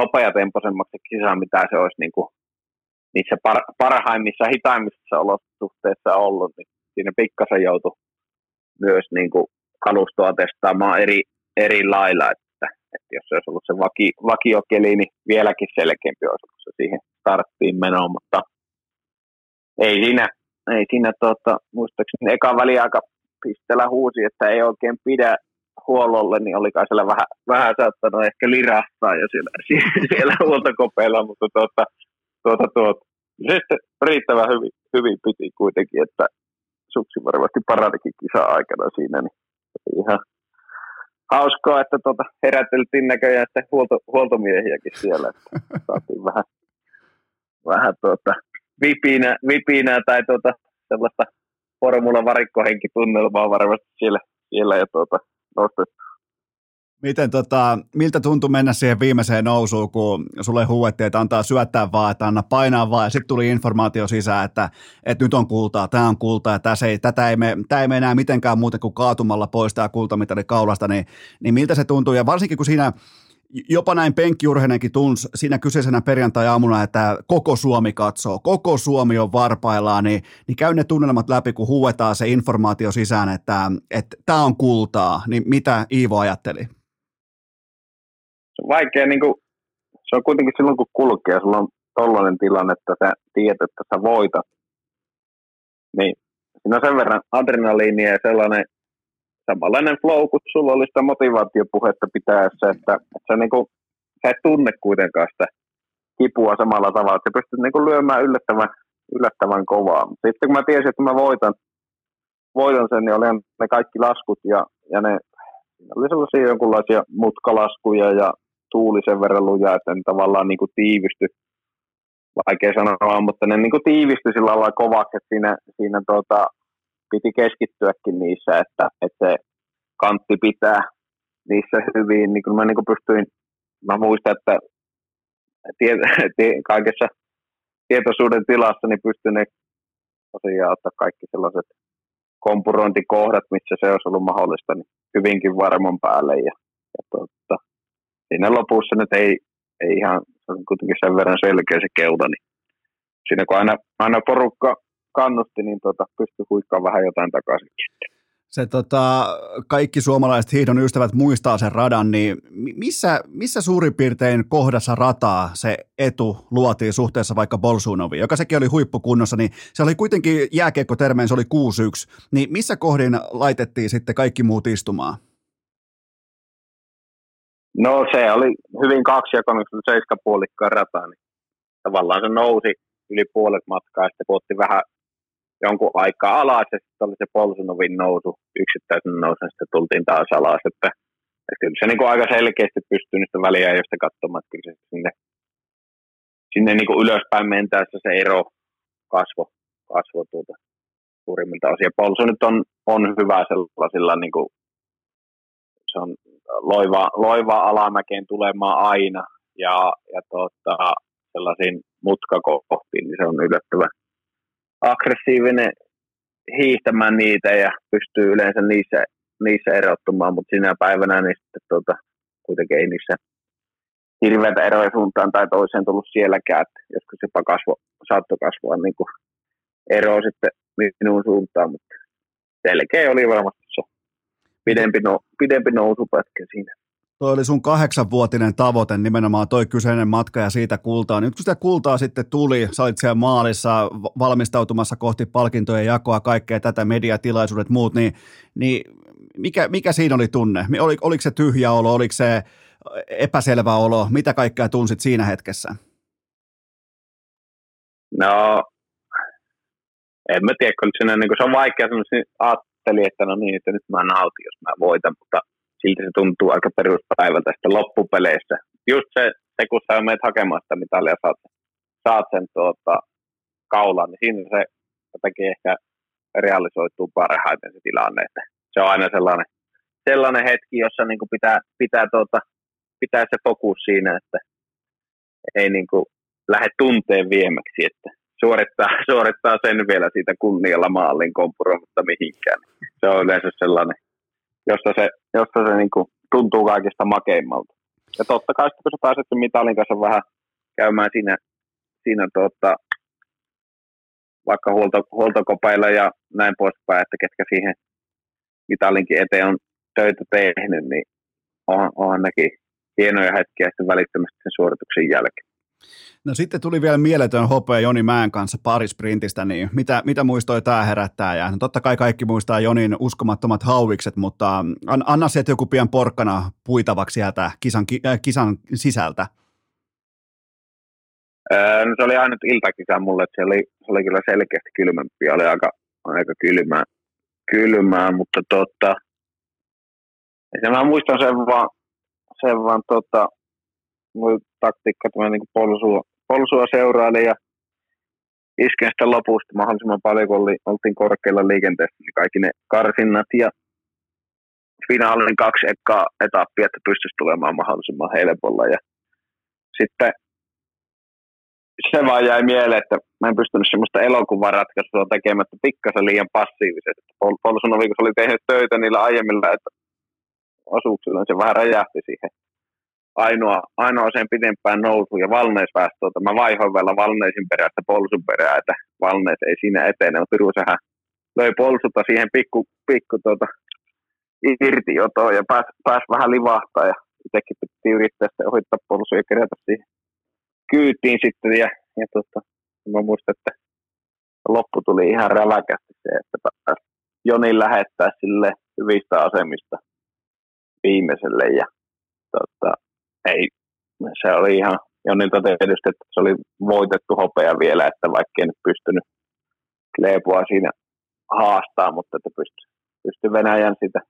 nopeatempoisemmaksi kisa, mitä se olisi niin kuin niissä par, parhaimmissa, hitaimmissa olosuhteissa ollut, niin siinä pikkasen joutui myös niin kuin kalustoa testaamaan eri, eri lailla, että, että jos se olisi ollut se vaki, vakiokeli, niin vieläkin selkeämpi olisi ollut se siihen starttiin menoon, mutta ei siinä, ei siinä tuota, muistaakseni eka väliaika pistellä huusi, että ei oikein pidä huollolle, niin oli kai siellä vähän, vähän saattanut ehkä lirahtaa jo siellä, *laughs* siellä huoltokopeilla, mutta tuota, tuota, tuota, sitten riittävän hyvin, hyvin piti kuitenkin, että suksi varmasti paranikin kisa-aikana siinä, niin ihan, hauskaa, että tuota, heräteltiin näköjään sitten huolto, huoltomiehiäkin siellä, että saatiin vähän, vähän tuota, vipinä, vipinä tai tuota, sellaista formula varikkohenkitunnelmaa varmasti siellä, siellä ja tuota, nostettu. Miten tota, miltä tuntui mennä siihen viimeiseen nousuun, kun sulle huuettiin, että antaa syöttää vaan, että anna painaa vaan, ja sitten tuli informaatio sisään, että, että nyt on kultaa, tämä on kultaa, ja tässä ei, tätä ei me, tämä ei mene enää mitenkään muuten kuin kaatumalla pois tämä kultamitali kaulasta, niin, niin miltä se tuntuu, ja varsinkin kun siinä jopa näin penkkiurheinenkin tunsi siinä kyseisenä perjantai-aamuna, että koko Suomi katsoo, koko Suomi on varpaillaan, niin, niin käy ne tunnelmat läpi, kun huuetaan se informaatio sisään, että tämä on kultaa, niin mitä Iivo ajatteli? Vaikea, niin kuin, se on kuitenkin silloin kun kulkee sulla on tollainen tilanne, että sä tiedät, että sä voitat, niin siinä on sen verran adrenaliinia ja sellainen samanlainen flow, kun sulla oli sitä motivaatiopuhetta pitäessä, että, että sä, niin kuin, sä et tunne kuitenkaan sitä kipua samalla tavalla, että sä pystyt niin kuin lyömään yllättävän, yllättävän kovaa. Mutta sitten kun mä tiesin, että mä voitan, voitan sen, niin oli ne kaikki laskut ja, ja ne oli sellaisia jonkunlaisia mutkalaskuja ja tuuli sen verran luja, että ne tavallaan niin kuin tiivisty, vaikea sanoa, mutta ne niin kuin tiivistyi sillä lailla kovaksi, että siinä, siinä tuota, piti keskittyäkin niissä, että, että se kantti pitää niissä hyvin, niin kuin mä niin kuin pystyin, mä muistan, että tie, tie, kaikessa tietoisuuden tilassa niin pystyn tosiaan ottaa kaikki sellaiset kompurointikohdat, missä se olisi ollut mahdollista, niin hyvinkin varman päälle. Ja, ja tuota, siinä lopussa nyt ei, ei ihan, on kuitenkin sen verran selkeä se keuta, niin siinä kun aina, aina porukka kannusti, niin tuota, pystyi huikkaan vähän jotain takaisin. Se tota, kaikki suomalaiset hiihdon ystävät muistaa sen radan, niin missä, missä suurin piirtein kohdassa rataa se etu luotiin suhteessa vaikka Bolsunoviin, joka sekin oli huippukunnossa, niin se oli kuitenkin jääkiekkotermeen, se oli 6-1, niin missä kohdin laitettiin sitten kaikki muut istumaan? No se oli hyvin kaksijakoinen, kun seiska puolikkaan rata, niin tavallaan se nousi yli puolet matkaa, ja sitten otti vähän jonkun aikaa alas, ja sitten oli se Polsunovin nousu, yksittäisen nousu, ja sitten tultiin taas alas, että, että kyllä se niin kuin aika selkeästi pystyy niistä väliajoista katsomaan, että kyllä se sinne, sinne niin kuin ylöspäin mentäessä se ero kasvo, kasvo tuota, suurimmilta osia. Polsu nyt on, on hyvä sellaisilla, niin kuin, se on loiva, loiva alamäkeen tulemaan aina, ja, ja tuota, sellaisiin mutkakohtiin, niin se on yllättävän aggressiivinen hiihtämään niitä ja pystyy yleensä niissä, niissä erottumaan, mutta sinä päivänä niin sitten tuota, kuitenkin ei niissä hirveätä eroja suuntaan tai toiseen tullut sielläkään, että joskus jopa kasvo, saattoi kasvaa niin ero sitten minun suuntaan, mutta selkeä oli varmasti se pidempi, no, pidempi nousupätkä siinä. Toi oli sun kahdeksanvuotinen tavoite, nimenomaan toi kyseinen matka ja siitä kultaa. Nyt kun sitä kultaa sitten tuli, sä olit siellä maalissa valmistautumassa kohti palkintojen jakoa, kaikkea tätä, mediatilaisuudet, muut, niin, niin mikä, mikä siinä oli tunne? Oli, oliko se tyhjä olo, oliko se epäselvä olo, mitä kaikkea tunsit siinä hetkessä? No, en mä tiedä, kun siinä, niin kun se on vaikea, ajattelin, että no niin, että nyt mä nautin, jos mä voitan, mutta silti se tuntuu aika peruspäivältä sitten loppupeleissä. Just se, se kun sä menet hakemaan sitä mitalia, saat, saat sen tuota, kaulan, niin siinä se jotenkin ehkä realisoituu parhaiten se tilanne. Että se on aina sellainen, sellainen hetki, jossa niin kuin pitää, pitää, tuota, pitää se fokus siinä, että ei niin kuin lähde tunteen viemäksi, että suorittaa, *laughs* suorittaa sen vielä siitä kunnialla maalin kompuroimatta mihinkään. Se on yleensä sellainen, josta se, josta se niin kuin tuntuu kaikista makeimmalta. Ja totta kai sitten, kun sä pääset sen mitalin kanssa vähän käymään siinä, siinä tuota, vaikka huolto, huoltokopeilla ja näin poispäin, että ketkä siihen mitalinkin eteen on töitä tehnyt, niin onhan, onhan nekin hienoja hetkiä sitten välittömästi sen suorituksen jälkeen. No sitten tuli vielä mieletön hopea Joni Mäen kanssa parisprintistä, niin mitä, mitä muistoi tämä herättää? Ja no totta kai kaikki muistaa Jonin uskomattomat hauvikset, mutta an, anna se joku pian porkkana puitavaksi sieltä kisan, äh, kisan sisältä. Öö, no se oli ainut iltakisa mulle, että se oli, se oli kyllä selkeästi kylmempi, oli aika, aika kylmää, kylmää mutta tota, ja mä muistan sen vaan, sen vaan tota, taktiikka, että mä niin polsua, polsua seurailin ja isken sitä lopusta mahdollisimman paljon, kun oli, oltiin korkealla liikenteessä, niin kaikki ne karsinnat ja finaalin kaksi ekaa etappia, että pystyisi tulemaan mahdollisimman helpolla. Ja sitten se vaan jäi mieleen, että mä en pystynyt semmoista elokuvaratkaisua tekemättä pikkasen liian passiivisesti. Pol- Polsunovi, kun se oli tehnyt töitä niillä aiemmilla että osuuksilla, niin se vähän räjähti siihen ainoa, ainoa sen pidempään nousu ja valneisväestö, että mä vaihoin vielä valneisin perästä polsun perään, että valneis ei siinä etene, mutta Piru sehän löi polsuta siihen pikku, pikku tuota, irtiotoon ja pääsi pääs vähän livahtaa ja itsekin piti yrittää sitten ohittaa polsu ja kerätä siihen kyytiin sitten ja, ja tuota, mä muistan, että loppu tuli ihan räväkästi se, että pääsi Jonin lähettää sille hyvistä asemista viimeiselle ja tota, ei, se oli ihan Jonilta tietysti, että se oli voitettu hopea vielä, että vaikka en pystynyt Kleepua siinä haastaa, mutta että pystyi pysty Venäjän sitä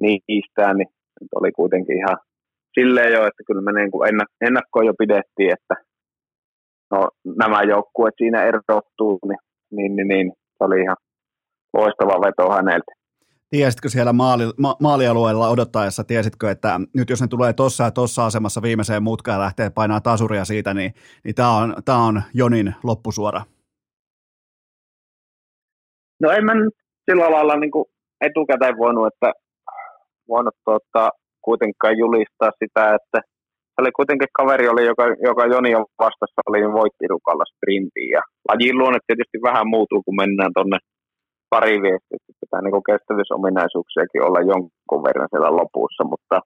niistään, niin nyt oli kuitenkin ihan silleen jo, että kyllä me niin ennakkoon jo pidettiin, että no, nämä joukkueet siinä erottuu, niin, niin, niin, niin se oli ihan loistava veto häneltä. Tiesitkö siellä maali, ma, maalialueella odottaessa, tiesitkö, että nyt jos ne tulee tuossa ja tuossa asemassa viimeiseen mutkaan ja lähtee painaa tasuria siitä, niin, niin tämä on, tää on Jonin loppusuora? No en mä nyt sillä lailla niin kuin etukäteen voinut, että voinut tuota, kuitenkaan julistaa sitä, että se oli kuitenkin kaveri, oli, joka, joka Joni on vastassa, oli voitti rukalla sprintiin. Ja lajin luonne tietysti vähän muuttuu, kun mennään tuonne pari viestiä, että pitää niin kestävyysominaisuuksiakin olla jonkun verran siellä lopussa, mutta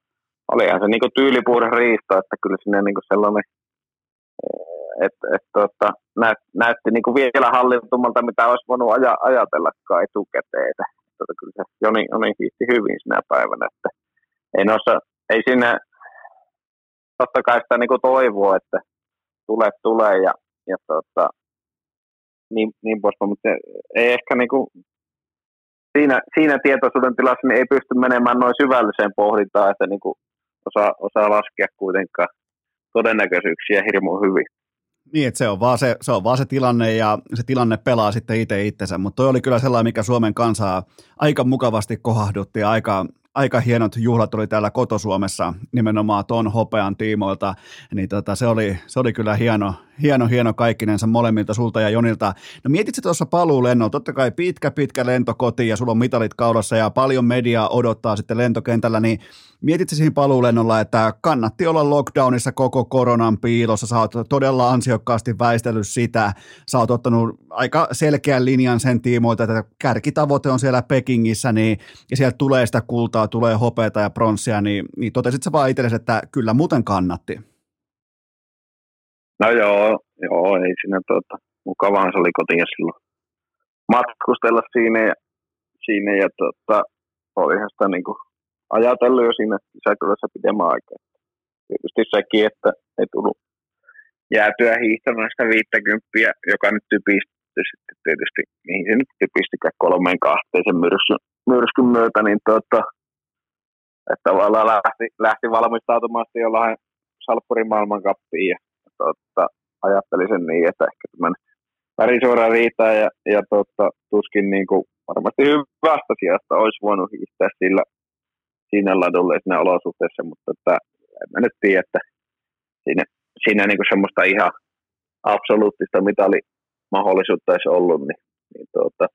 olihan se niin tyylipuuden riisto, että kyllä sinne niin sellainen, että et, tota, näyt, näytti niin vielä hallintumalta, mitä olisi voinut aja, ajatellakaan etukäteen. Että, tota, kyllä se Joni, Joni hiihti hyvin sinä päivänä, että ei, noissa, ei siinä totta kai sitä niin kuin toivoo, että tulee, tulee ja, ja tota, niin, niin poispäin, mutta ei ehkä niin kuin, siinä, siinä tietoisuuden tilassa niin ei pysty menemään noin syvälliseen pohdintaan, että niin kuin osaa, osaa laskea kuitenkaan todennäköisyyksiä hirmu hyvin. Niin, että se on, vaan se, se on vaan se tilanne ja se tilanne pelaa sitten itse itsensä, mutta toi oli kyllä sellainen, mikä Suomen kansaa aika mukavasti kohahdutti ja aika, aika hienot juhlat oli täällä kotosuomessa nimenomaan ton hopean tiimoilta, niin tota, se, oli, se oli kyllä hieno, hieno, hieno kaikkinensa molemmilta sulta ja Jonilta. No mietitkö tuossa paluulennolla, totta kai pitkä, pitkä lento kotiin ja sulla on mitalit kaulassa ja paljon mediaa odottaa sitten lentokentällä, niin mietitkö siinä paluulennolla, että kannatti olla lockdownissa koko koronan piilossa, sä oot todella ansiokkaasti väistellyt sitä, sä oot ottanut aika selkeän linjan sen tiimoilta, että kärkitavoite on siellä Pekingissä, niin, ja sieltä tulee sitä kultaa, tulee hopeata ja pronssia, niin, niin totesit sä vaan itsellesi, että kyllä muuten kannatti. No joo, joo ei siinä tuota, mukavahan se oli kotiin silloin matkustella siinä ja, siinä ja tuota, olihan sitä niin kuin ajatellut jo siinä sisäkylässä pidemmän aikaa. Tietysti sekin, että ei tullut jäätyä hiihtämään sitä 50, joka nyt typistyi sitten tietysti, mihin se nyt typistikään kolmeen kahteen sen myrskyn, myrskyn myötä, niin tuota, että tavallaan lähti, lähti valmistautumaan jollain Salppurin maailmankappiin ja totta, ajattelin sen niin, että ehkä tämän värisuora riittää ja, ja totta, tuskin niin kuin varmasti hyvästä sijasta olisi voinut hiihtää sillä siinä siinä olosuhteessa, mutta että, en mä nyt tiedä, että siinä, siinä niin kuin semmoista ihan absoluuttista mitalimahdollisuutta olisi ollut, niin, niin tuota,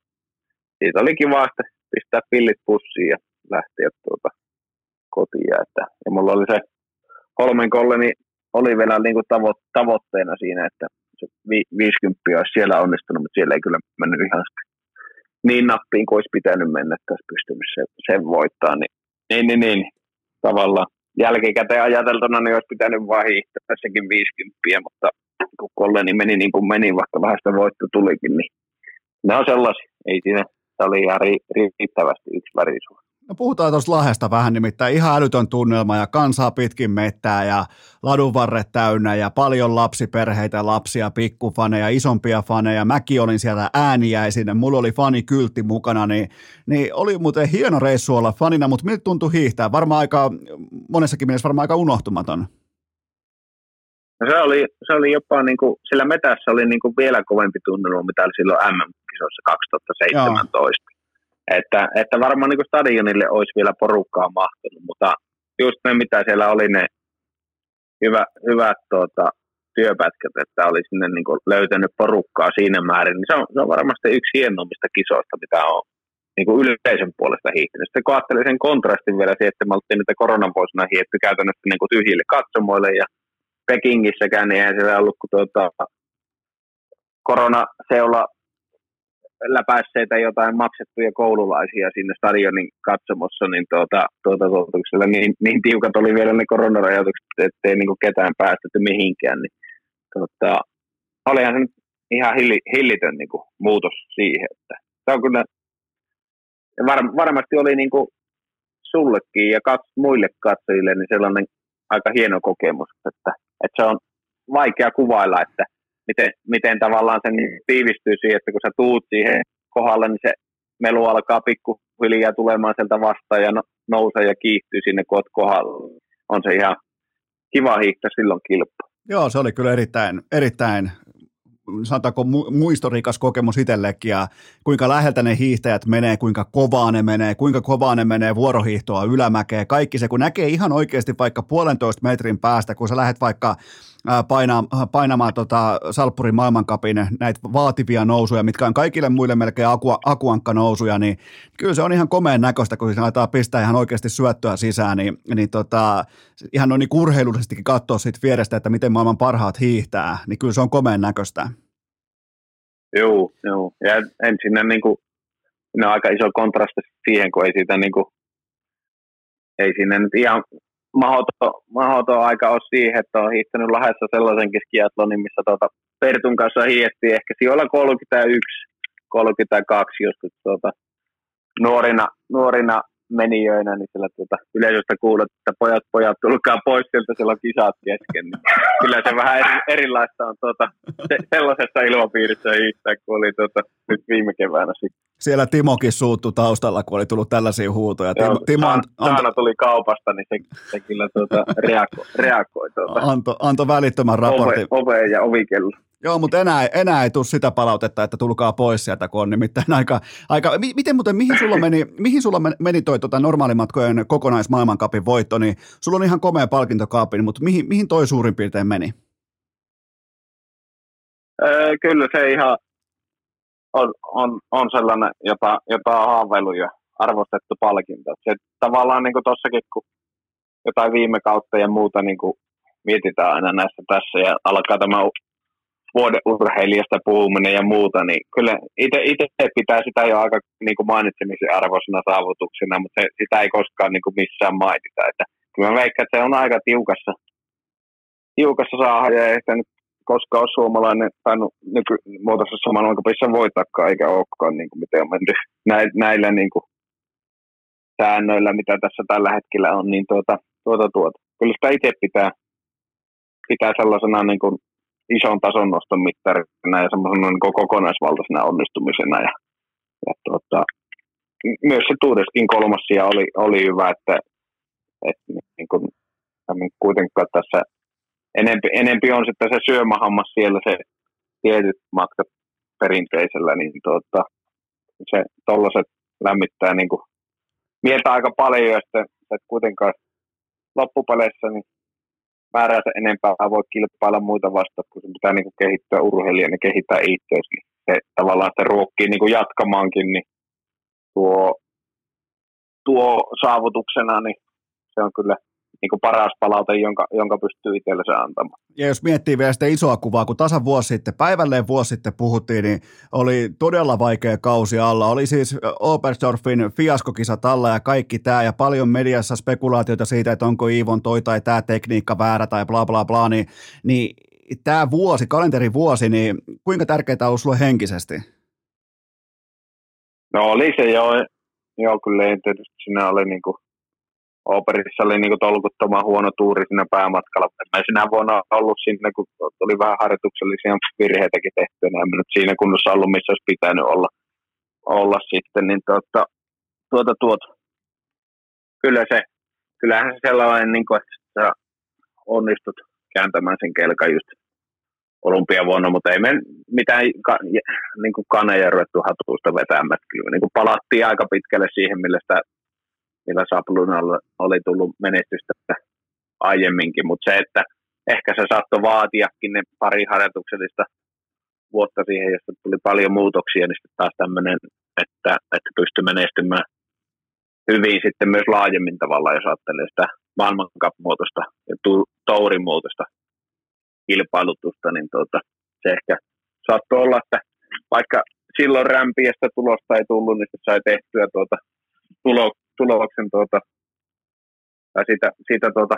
siitä oli kiva, että pistää pillit pussiin ja lähteä tuota, kotiin. Että, ja mulla oli se Holmenkolle, niin oli vielä niin kuin tavo- tavoitteena siinä, että se vi- 50 olisi siellä onnistunut, mutta siellä ei kyllä mennyt ihan niin nappiin kuin olisi pitänyt mennä, että olisi pystynyt sen, sen voittaa. Niin, niin, niin, niin, tavallaan jälkikäteen ajateltuna niin olisi pitänyt hiihtää tässäkin 50, mutta kun Kolleni meni niin kuin meni, vaikka vähän sitä voitto tulikin, niin ne on sellaisia. Ei siinä, se oli ihan riittävästi yksi värisuus. No puhutaan tuosta Lahdesta vähän, nimittäin ihan älytön tunnelma ja kansaa pitkin mettää ja ladunvarret täynnä ja paljon lapsiperheitä, lapsia, pikkufaneja, isompia faneja. Mäkin olin siellä ääniäisinä, mulla oli fanikyltti mukana, niin, niin oli muuten hieno reissu olla fanina, mutta miltä tuntui hiihtää? Varmaan aika, monessakin mielessä varmaan aika unohtumaton. No se oli, se oli jopa, niin kuin, sillä metässä oli niin kuin vielä kovempi tunnelma, mitä oli silloin MM-kisoissa 2017. Joo että, että varmaan niin stadionille olisi vielä porukkaa mahtunut, mutta just ne, mitä siellä oli ne hyvä, hyvät tuota, työpätkät, että oli sinne niin kuin löytänyt porukkaa siinä määrin, niin se on, se on varmasti yksi hienommista kisoista, mitä on niin kuin yleisön puolesta hiihtynyt. Sitten kun ajattelin sen kontrastin vielä siihen, että me oltiin niitä koronavuosina hietty käytännössä niin kuin tyhjille katsomoille ja Pekingissäkään, niin eihän siellä ollut kuin tuota, koronaseula läpäisseitä jotain maksettuja koululaisia sinne stadionin katsomossa, niin tuota, tuota, tuota, niin, niin, tiukat oli vielä ne koronarajoitukset, ettei niin ketään päästetty mihinkään. Niin, tuota, olihan se nyt ihan hilli, hillitön niin kuin, muutos siihen. Että, se on kyllä, var, varmasti oli niin kuin, sullekin ja kats, muille katsojille niin sellainen aika hieno kokemus, että, että se on vaikea kuvailla, että miten, miten tavallaan se niin tiivistyy siihen, että kun sä tuut siihen kohdalle, niin se melu alkaa pikkuhiljaa tulemaan sieltä vastaan ja no, nousee ja kiihtyy sinne, kun kohdalla. On se ihan kiva hiihtää silloin kilpaa. Joo, se oli kyllä erittäin, erittäin sanotaanko muistorikas kokemus itsellekin ja kuinka läheltä ne hiihtäjät menee, kuinka kovaa ne menee, kuinka kovaa ne menee vuorohiihtoa ylämäkeä, kaikki se, kun näkee ihan oikeasti vaikka puolentoista metrin päästä, kun sä lähdet vaikka painaa, painamaan tota Salppurin maailmankapin näitä vaativia nousuja, mitkä on kaikille muille melkein aku, akuankka-nousuja, niin kyllä se on ihan komeen näköistä, kun se aletaan pistää ihan oikeasti syöttöä sisään, niin, niin tota, ihan noin niin urheilullisestikin katsoa siitä vierestä, että miten maailman parhaat hiihtää, niin kyllä se on komeen näköistä. Joo, joo. Ja ensin niin kuin, ne on aika iso kontrasti siihen, kun ei siitä niin kuin, ei siinä nyt ihan mahoton, mahoton aika ole siihen, että on hiihtänyt Lahdessa sellaisenkin skiatlonin, missä tuota Pertun kanssa hiihti ehkä sijoilla 31, 32 joskus tuota, nuorina, nuorina menijöinä, niin siellä tuota, yleisöstä kuulet, että pojat, pojat, tulkaa pois sieltä, siellä on kisat kesken. Niin kyllä se vähän eri, erilaista on tuota, se, sellaisessa ilmapiirissä hiihtää, kun oli tuota, nyt viime keväänä sitten. Siellä Timokin suuttu taustalla, kun oli tullut tällaisia huutoja. Timo, Joo, Timo an, anto, tuli kaupasta, niin se, se kyllä tuota, reagoi. reagoi tuota. Anto, anto välittömän raportin. Ove, ove ja ovikello. Joo, mutta enää, enää ei tule sitä palautetta, että tulkaa pois sieltä, kun on nimittäin aika... aika miten muuten, mihin sulla meni, mihin sulla meni toi tota, normaalimatkojen kokonaismaailmankapin voitto, niin sulla on ihan komea palkintokaappi, mutta mihin, mihin toi suurin piirtein meni? Öö, kyllä se ihan on, on, on sellainen, jota, jota on haaveilu ja arvostettu palkinto. Se tavallaan niin tuossakin, kun jotain viime kautta ja muuta niin kuin mietitään aina näissä tässä ja alkaa tämä vuoden urheilijasta puhuminen ja muuta, niin kyllä itse pitää sitä jo aika niin kuin mainitsemisen arvoisena saavutuksena, mutta se, sitä ei koskaan niin kuin missään mainita. Että kyllä mä veikkaan, että se on aika tiukassa, tiukassa saada ja sitä nyt koskaan ole suomalainen tainnut nykymuotoisessa maailmankapissa voitakaan, eikä olekaan niin kuin miten on mennyt näillä niin kuin säännöillä, mitä tässä tällä hetkellä on, niin tuota, tuota, tuota. kyllä sitä itse pitää, pitää sellaisena niin kuin ison tason noston mittarina ja semmoisena niin kokonaisvaltaisena onnistumisena. Ja, ja tuota, myös se Tuudeskin kolmas sija oli, oli hyvä, että, että niin kuin, kuitenkaan tässä enempi, enempi on sitten se syömähammas siellä se tietyt matkat perinteisellä, niin tuota, se tollaset lämmittää niin kuin mieltä aika paljon, ja sitten, että kuitenkaan loppupeleissä niin määränsä enempää voi kilpailla muita vastaan, kun se pitää niin kuin kehittyä urheilijana ja kehittää itseäsi. Niin se tavallaan se ruokkii niin kuin jatkamaankin, niin tuo, tuo saavutuksena, niin se on kyllä niin kuin paras palaute, jonka, jonka pystyy itsellensä antamaan. Ja jos miettii vielä sitä isoa kuvaa, kun tasan vuosi sitten, päivälleen vuosi sitten puhuttiin, niin oli todella vaikea kausi alla. Oli siis Oberstdorfin fiaskokisa alla ja kaikki tämä ja paljon mediassa spekulaatioita siitä, että onko Iivon toi tai tämä tekniikka väärä tai bla bla bla, niin, niin tämä vuosi, kalenterivuosi, niin kuinka tärkeää on sinulle henkisesti? No oli se jo, joo kyllä tietysti siinä oli niin kuin Operissa oli niin tolkuttoman huono tuuri siinä päämatkalla. Mä sinä vuonna ollut sinne, kun oli vähän harjoituksellisia virheitäkin tehty, en mä nyt siinä kunnossa ollut, missä olisi pitänyt olla, olla sitten, niin tuota, tuota, tuota. Kyllä se, kyllähän se sellainen, niin kuin, että sä onnistut kääntämään sen kelkan just olympiavuonna, mutta ei me mitään ka, niin kuin kaneja ruvettu hatusta vetämään. Kyllä niin kuin palattiin aika pitkälle siihen, millä sitä millä Saplunalla oli tullut menestystä aiemminkin, mutta se, että ehkä se saattoi vaatiakin ne pari harjoituksellista vuotta siihen, josta tuli paljon muutoksia, niin sitten taas tämmöinen, että, että pystyi menestymään hyvin sitten myös laajemmin tavalla, jos ajattelee sitä maailmancup-muotoista ja tourimuotoista kilpailutusta, niin tuota, se ehkä saattoi olla, että vaikka silloin rämpiästä tulosta ei tullut, niin sai tehtyä tuota tulo, tuloksen tuota, tai siitä, siitä tuota,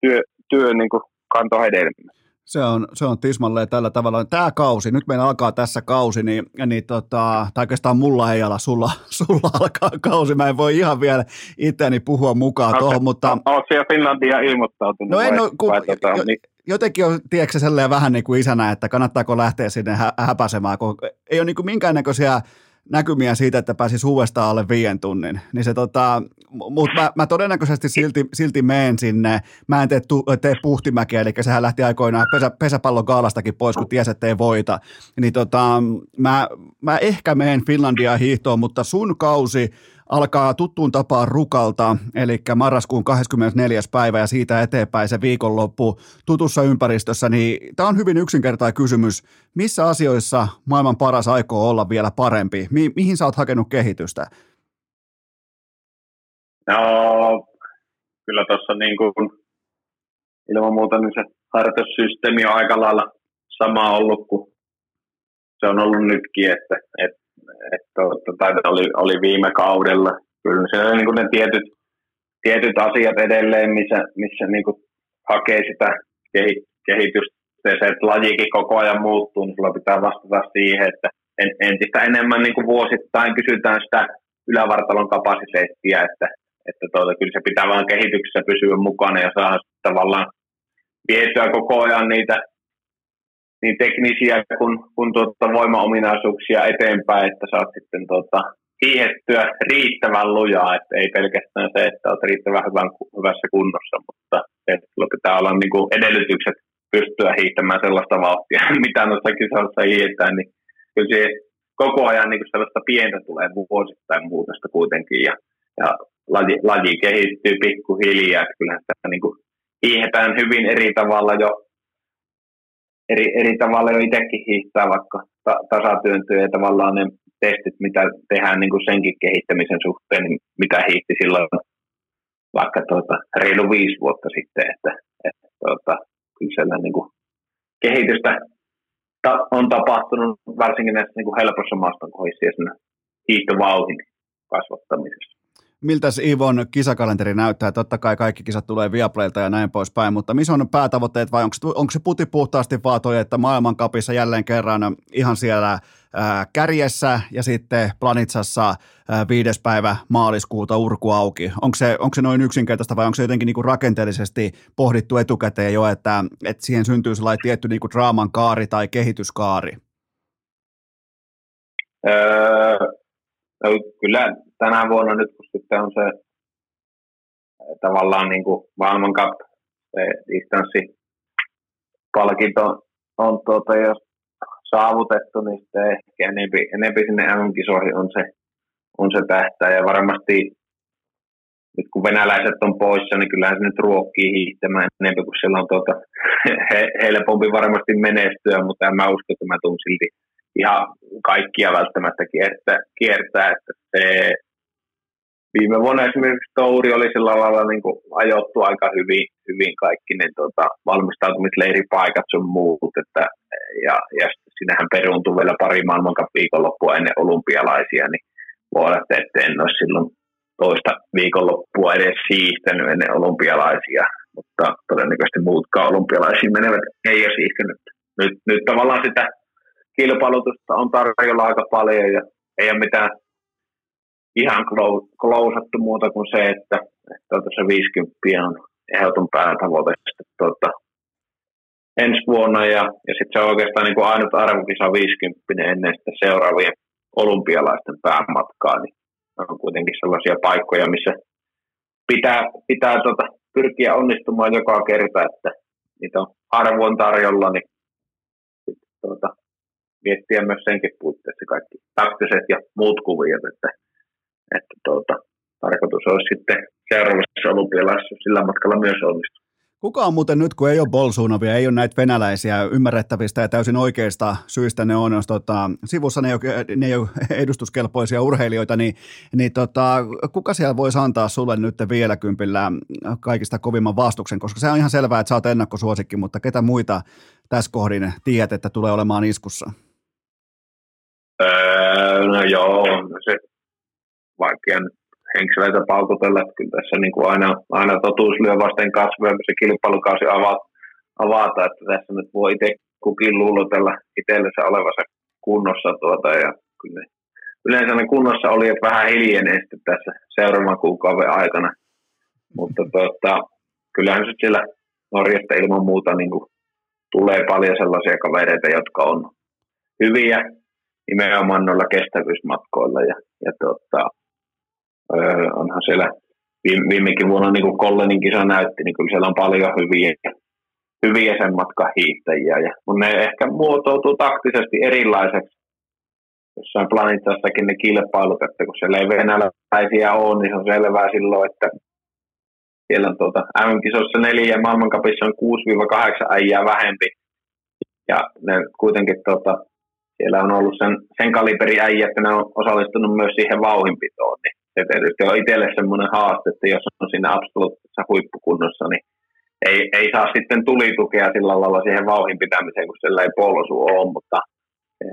työ, työ niin kuin kanto hedelmää. Se on, se on tismalleen tällä tavalla. Tämä kausi, nyt meillä alkaa tässä kausi, niin, niin tota, tai oikeastaan mulla ei ala, sulla, *laughs* sulla alkaa kausi. Mä en voi ihan vielä itseäni puhua mukaan okay. tuohon, mutta... Oletko siellä Finlandia ilmoittautunut? No en vai, kun, vai, tota, jo, niin? jotenkin on, tiedätkö, vähän niin kuin isänä, että kannattaako lähteä sinne hä- häpäsemään, kun ei ole niin kuin minkäännäköisiä näkymiä siitä, että pääsisi uudestaan alle viien tunnin. Niin se tota, mutta mä, mä, todennäköisesti silti, silti meen sinne. Mä en tee, tu, tee puhtimäkiä, eli sehän lähti aikoinaan pesä, pesäpallon kaalastakin pois, kun tiesi, että ei voita. Niin tota, mä, mä ehkä meen Finlandia hiihtoon, mutta sun kausi alkaa tuttuun tapaan rukalta, eli marraskuun 24. päivä ja siitä eteenpäin se viikonloppu tutussa ympäristössä, niin tämä on hyvin yksinkertainen kysymys. Missä asioissa maailman paras aikoo olla vielä parempi? Mi- mihin sä oot hakenut kehitystä? No, kyllä tuossa niin kuin ilman muuta niin se harjoitussysteemi on aika lailla sama ollut kuin se on ollut nytkin, että, että että, että oli, oli viime kaudella. Kyllä se on niin ne tietyt, tietyt asiat edelleen, missä, missä niin kuin hakee sitä kehitystä. Se, että lajikin koko ajan muuttuu, niin sulla pitää vastata siihen, että entistä enemmän niin kuin vuosittain kysytään sitä ylävartalon kapasiteettia, että, että tuota, kyllä se pitää vaan kehityksessä pysyä mukana ja saada tavallaan vietyä koko ajan niitä niin teknisiä kuin, kuin tuota voimaominaisuuksia eteenpäin, että saat sitten tuota, hiihettyä riittävän lujaa, että ei pelkästään se, että olet riittävän hyvän, hyvässä kunnossa, mutta että pitää olla niin kuin edellytykset pystyä hiihtämään sellaista vauhtia, *laughs* mitä noissa kisoissa hiihetään, niin kyllä se koko ajan niin kuin sellaista pientä tulee vuosittain muutosta kuitenkin, ja, ja laji, laji kehittyy pikkuhiljaa, että kyllähän sitä niin kuin hiihetään hyvin eri tavalla jo eri, eri tavalla jo itsekin hiihtää vaikka ta- tasatyöntöjä ja tavallaan ne testit, mitä tehdään niin kuin senkin kehittämisen suhteen, niin mitä hiihti silloin vaikka tuota, reilu viisi vuotta sitten, että, että tuota, kyllä siellä niin kuin kehitystä ta- on tapahtunut varsinkin näissä niin kuin helpossa maastonkohdissa ja siinä hiihtovauhin kasvattamisessa miltä Ivon kisakalenteri näyttää? Totta kai kaikki kisat tulee Viaplaylta ja näin poispäin, mutta missä on päätavoitteet vai onko, onko se puti puhtaasti vaan toi, että maailmankapissa jälleen kerran ihan siellä ää, kärjessä ja sitten Planitsassa ää, viides päivä maaliskuuta urku auki. Onko se, onko se noin yksinkertaista vai onko se jotenkin niinku rakenteellisesti pohdittu etukäteen jo, että, että siihen syntyy sellainen tietty niinku draaman kaari tai kehityskaari? Öö, no, kyllä tänä vuonna nyt, kun sitten on se tavallaan niin kuin maailmankap, se distanssipalkinto on tuota, jo saavutettu, niin sitten ehkä enempi, enempi sinne MM-kisoihin on se, on se tähtää. Ja varmasti nyt kun venäläiset on poissa, niin kyllähän se nyt ruokkii hiihtämään enemmän kuin siellä on tuota, *laughs* he, helpompi varmasti menestyä, mutta en mä usko, että mä tuun silti ihan kaikkia välttämättä kiertää, kiertää että se viime vuonna esimerkiksi Touri oli sillä lailla niin kuin ajoittu aika hyvin, hyvin kaikki ne tota, valmistautumisleiripaikat sun muut, että, ja, ja sinähän peruuntui vielä pari maailmankan viikonloppua ennen olympialaisia, niin voi olla, että en ole silloin toista viikonloppua edes siihtänyt ennen olympialaisia, mutta todennäköisesti muutkaan olympialaisiin menevät ei ole siihtänyt. Nyt, nyt tavallaan sitä kilpailutusta on tarjolla aika paljon ja ei ole mitään ihan klousattu muuta kuin se, että, että se 50 on ehdoton päätavoite tuota, ensi vuonna ja, ja sitten se on oikeastaan niin kuin ainut arvokisa 50 ennen sitä seuraavien olympialaisten päämatkaa, niin on kuitenkin sellaisia paikkoja, missä pitää, pitää tuota, pyrkiä onnistumaan joka kerta, että niitä on harvoin tarjolla, niin tuota, miettiä myös senkin puitteissa kaikki taktiset ja muut kuviot, että että tuota, tarkoitus olisi sitten seuraavassa olympialaisessa sillä matkalla myös onnistua. Kuka on muuten nyt, kun ei ole Bolsuunovia, ei ole näitä venäläisiä ymmärrettävistä ja täysin oikeista syistä ne on, jos tota, sivussa ne ei, ole, ne ei ole edustuskelpoisia urheilijoita, niin, niin tota, kuka siellä voisi antaa sulle nyt vielä kympillä kaikista kovimman vastuksen, koska se on ihan selvää, että sä oot ennakkosuosikki, mutta ketä muita tässä kohdin tiedät, että tulee olemaan iskussa? Öö, no joo, se vaikea nyt henkseleitä paukutella, kyllä tässä niin kuin aina, aina totuus lyö vasten kasvoja, kun se kilpailukausi avata, avata, että tässä nyt voi itse kukin luulotella itsellensä olevansa kunnossa tuota, ja kyllä yleensä ne kunnossa oli, että vähän hiljenee sitten tässä seuraavan kuukauden aikana, mutta tuota, kyllähän se siellä Norjasta ilman muuta niin kuin tulee paljon sellaisia kavereita, jotka on hyviä nimenomaan noilla kestävyysmatkoilla ja, ja Öö, onhan siellä viime, viimekin vuonna, niin kuin Kollenin kisa näytti, niin kyllä siellä on paljon hyviä, hyviä sen matkan hiihtäjiä. Ja, mutta ne ehkä muotoutuu taktisesti erilaiseksi jossain planeettassakin ne kilpailut, että kun siellä ei venäläisiä ole, niin se on selvää silloin, että siellä on tuota, M-kisossa neljä ja maailmankapissa on 6-8 äijää vähempi. Ja ne kuitenkin tuota, siellä on ollut sen, sen kaliberi äijä, että ne on osallistunut myös siihen vauhinpitoon. Niin se tietysti on itselle semmoinen haaste, että jos on siinä absoluuttisessa huippukunnossa, niin ei, ei saa sitten tulitukea sillä lailla siihen vauhin pitämiseen, kun sillä ei polsu ole, mutta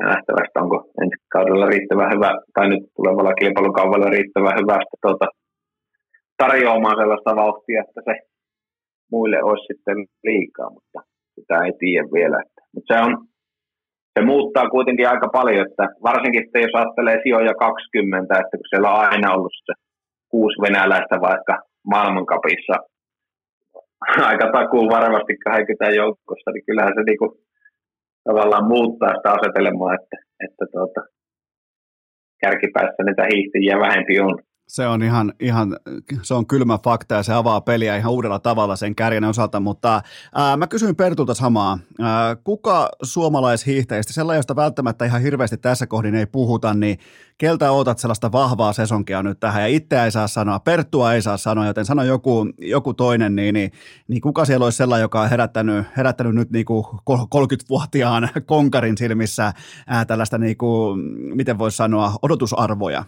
nähtävästi onko ensi kaudella riittävän hyvä, tai nyt tulevalla kilpailukaudella riittävän hyvästä tuota, tarjoamaan sellaista vauhtia, että se muille olisi sitten liikaa, mutta sitä ei tiedä vielä. Mutta se on, se muuttaa kuitenkin aika paljon, että varsinkin sitten jos ajattelee sijoja 20, että kun siellä on aina ollut se kuusi venäläistä vaikka maailmankapissa aika takuu varmasti 20 joukossa, niin kyllähän se niinku tavallaan muuttaa sitä asetelmaa, että, että tuota, kärkipäässä niitä hiihtijiä vähempi on. Se on ihan, ihan, se on kylmä fakta ja se avaa peliä ihan uudella tavalla sen kärjen osalta, mutta ää, mä kysyin Pertulta samaa. Ää, kuka suomalaishiihtäjistä, sellainen, josta välttämättä ihan hirveästi tässä kohdin ei puhuta, niin keltä odotat sellaista vahvaa sesonkia nyt tähän ja itseä ei saa sanoa, Perttua ei saa sanoa, joten sano joku, joku toinen, niin, niin, niin, kuka siellä olisi sellainen, joka on herättänyt, herättänyt nyt niin kuin 30-vuotiaan konkarin silmissä ää, tällaista, niin kuin, miten voisi sanoa, odotusarvoja?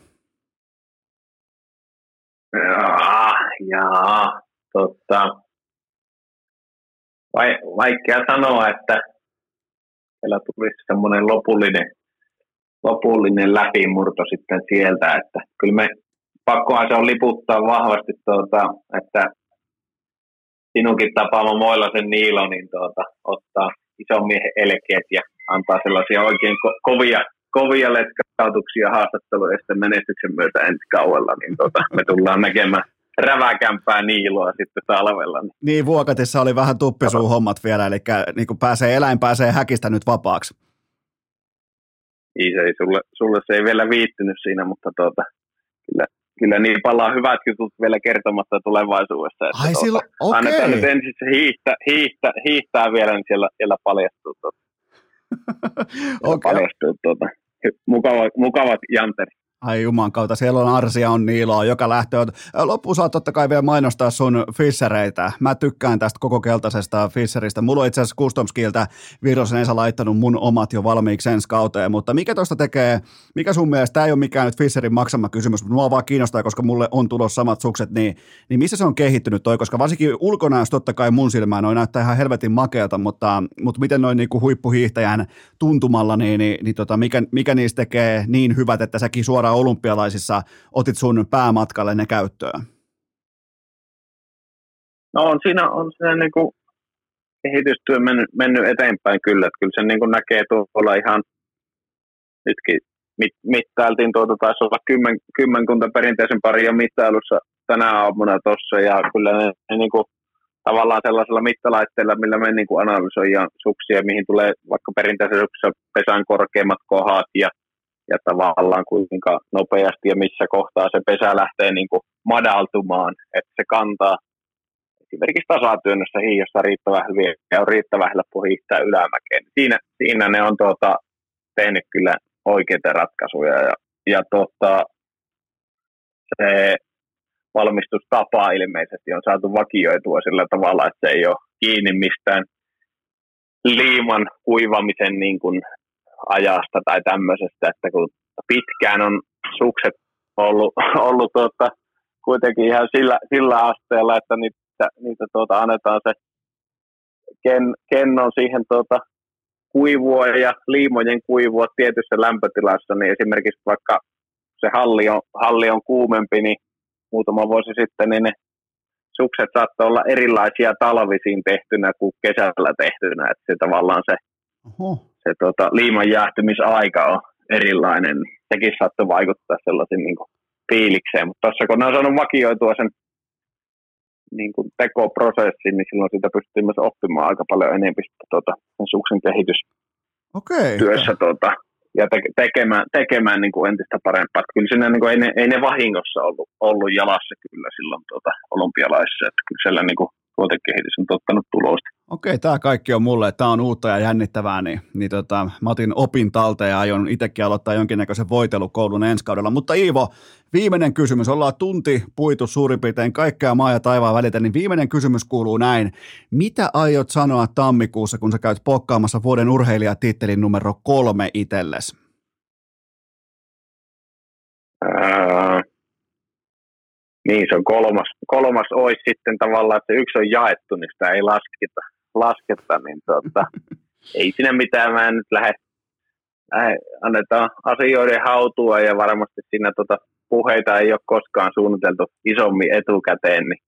Jaa, totta. Vai, vaikea sanoa, että siellä tulisi semmoinen lopullinen, lopullinen läpimurto sitten sieltä, että kyllä me pakkohan se on liputtaa vahvasti, tuota, että sinunkin tapaama Moilasen Niilo niin tuota, ottaa ison miehen elkeet ja antaa sellaisia oikein ko- kovia kovia letkautuksia haastatteluja sitten menestyksen myötä ensi kauella, niin tota, me tullaan näkemään räväkämpää niiloa sitten talvella. Niin, Vuokatissa oli vähän tuppisuu hommat vielä, eli niin kuin pääsee, eläin pääsee häkistä nyt vapaaksi. Niin, se ei, sulle, sulle se ei vielä viittynyt siinä, mutta tuota, kyllä, kyllä niin palaa hyvät jutut vielä kertomatta tulevaisuudessa. Että Ai tuota, silloin, okei. Annetaan nyt ensin se hiihtä, hiihtä, hiihtää vielä, niin siellä, siellä paljastuu, tuota, *laughs* okay. paljastuu tuota, mukavat, mukavat janterit. Ai juman kautta, siellä on Arsia, on Niiloa, joka lähtee. Loppuun saa totta kai vielä mainostaa sun fissereitä. Mä tykkään tästä koko keltaisesta fisseristä. Mulla on itse asiassa Customskiltä Virosen Esa laittanut mun omat jo valmiiksi ensi kauteen, mutta mikä tuosta tekee, mikä sun mielestä, tämä ei ole mikään nyt fisserin maksama kysymys, mutta mua vaan kiinnostaa, koska mulle on tulossa samat sukset, niin, niin missä se on kehittynyt toi, koska varsinkin ulkonäössä totta kai mun silmään noin näyttää ihan helvetin makeata, mutta, mutta miten noin niin huippuhiihtäjän tuntumalla, niin, niin, niin tota, mikä, mikä niistä tekee niin hyvät, että säkin suoraan suoraan olympialaisissa otit sun päämatkalle ne käyttöön? No on siinä, on siinä niin kuin kehitystyö mennyt, mennyt eteenpäin kyllä, että kyllä se niin kuin näkee tuolla ihan nytkin mit, mittailtiin tuota, taisi olla kymmen, kymmenkunta perinteisen parin mittailussa tänä aamuna tuossa ja kyllä ne, ne niin kuin, tavallaan sellaisella mittalaitteella, millä me niin kuin analysoidaan suksia, mihin tulee vaikka perinteisessä pesän korkeimmat kohdat ja ja tavallaan kuinka nopeasti ja missä kohtaa se pesä lähtee niin kuin madaltumaan, että se kantaa esimerkiksi tasatyönnössä hiiossa riittävän hyvin ja on riittävän helppo hiihtää ylämäkeen. Siinä, siinä ne on tuota, tehnyt kyllä oikeita ratkaisuja ja, ja tuota, se valmistustapa ilmeisesti on saatu vakioitua sillä tavalla, että se ei ole kiinni mistään liiman kuivamisen niin kuin ajasta tai tämmöisestä, että kun pitkään on sukset ollut, *laughs* ollut tuota, kuitenkin ihan sillä, sillä asteella, että niitä, niitä tuota, annetaan se ken, kennon siihen tuota, kuivua ja liimojen kuivua tietyssä lämpötilassa, niin esimerkiksi vaikka se halli on, halli on kuumempi, niin muutama vuosi sitten, niin ne sukset saattoi olla erilaisia talvisiin tehtynä kuin kesällä tehtynä, että se tavallaan se Oho se tota, liiman jäähtymisaika on erilainen, niin sekin saattoi vaikuttaa sellaisen niin kuin, fiilikseen. Mutta tuossa kun ne on saanut vakioitua sen niin kuin tekoprosessin, niin silloin sitä pystyy myös oppimaan aika paljon enemmän tuota, sen suksen kehitystyössä okay. tuota, ja te- tekemään, tekemään niin kuin entistä parempaa. Että kyllä siinä niin kuin, ei, ne, ei ne vahingossa ollut, ollut jalassa kyllä silloin tuota, olympialaisissa, että kyllä siellä niin kuin, tuotekehitys on tuottanut tulosta. Okei, tämä kaikki on mulle, tämä on uutta ja jännittävää, niin, niin tota, mä otin opin talta ja aion itsekin aloittaa jonkinnäköisen voitelukoulun ensi kaudella. Mutta Iivo, viimeinen kysymys, ollaan tunti puitu suurin piirtein kaikkea maa ja taivaan välitä, niin viimeinen kysymys kuuluu näin. Mitä aiot sanoa tammikuussa, kun sä käyt pokkaamassa vuoden urheilijatittelin numero kolme itsellesi? Ää, niin, se on kolmas, kolmas olisi sitten tavallaan, että yksi on jaettu, niin sitä ei lasketa, lasketa niin tota, *laughs* ei siinä mitään, mä en nyt lähde, lähde annetaan asioiden hautua ja varmasti siinä tota, puheita ei ole koskaan suunniteltu isommin etukäteen, niin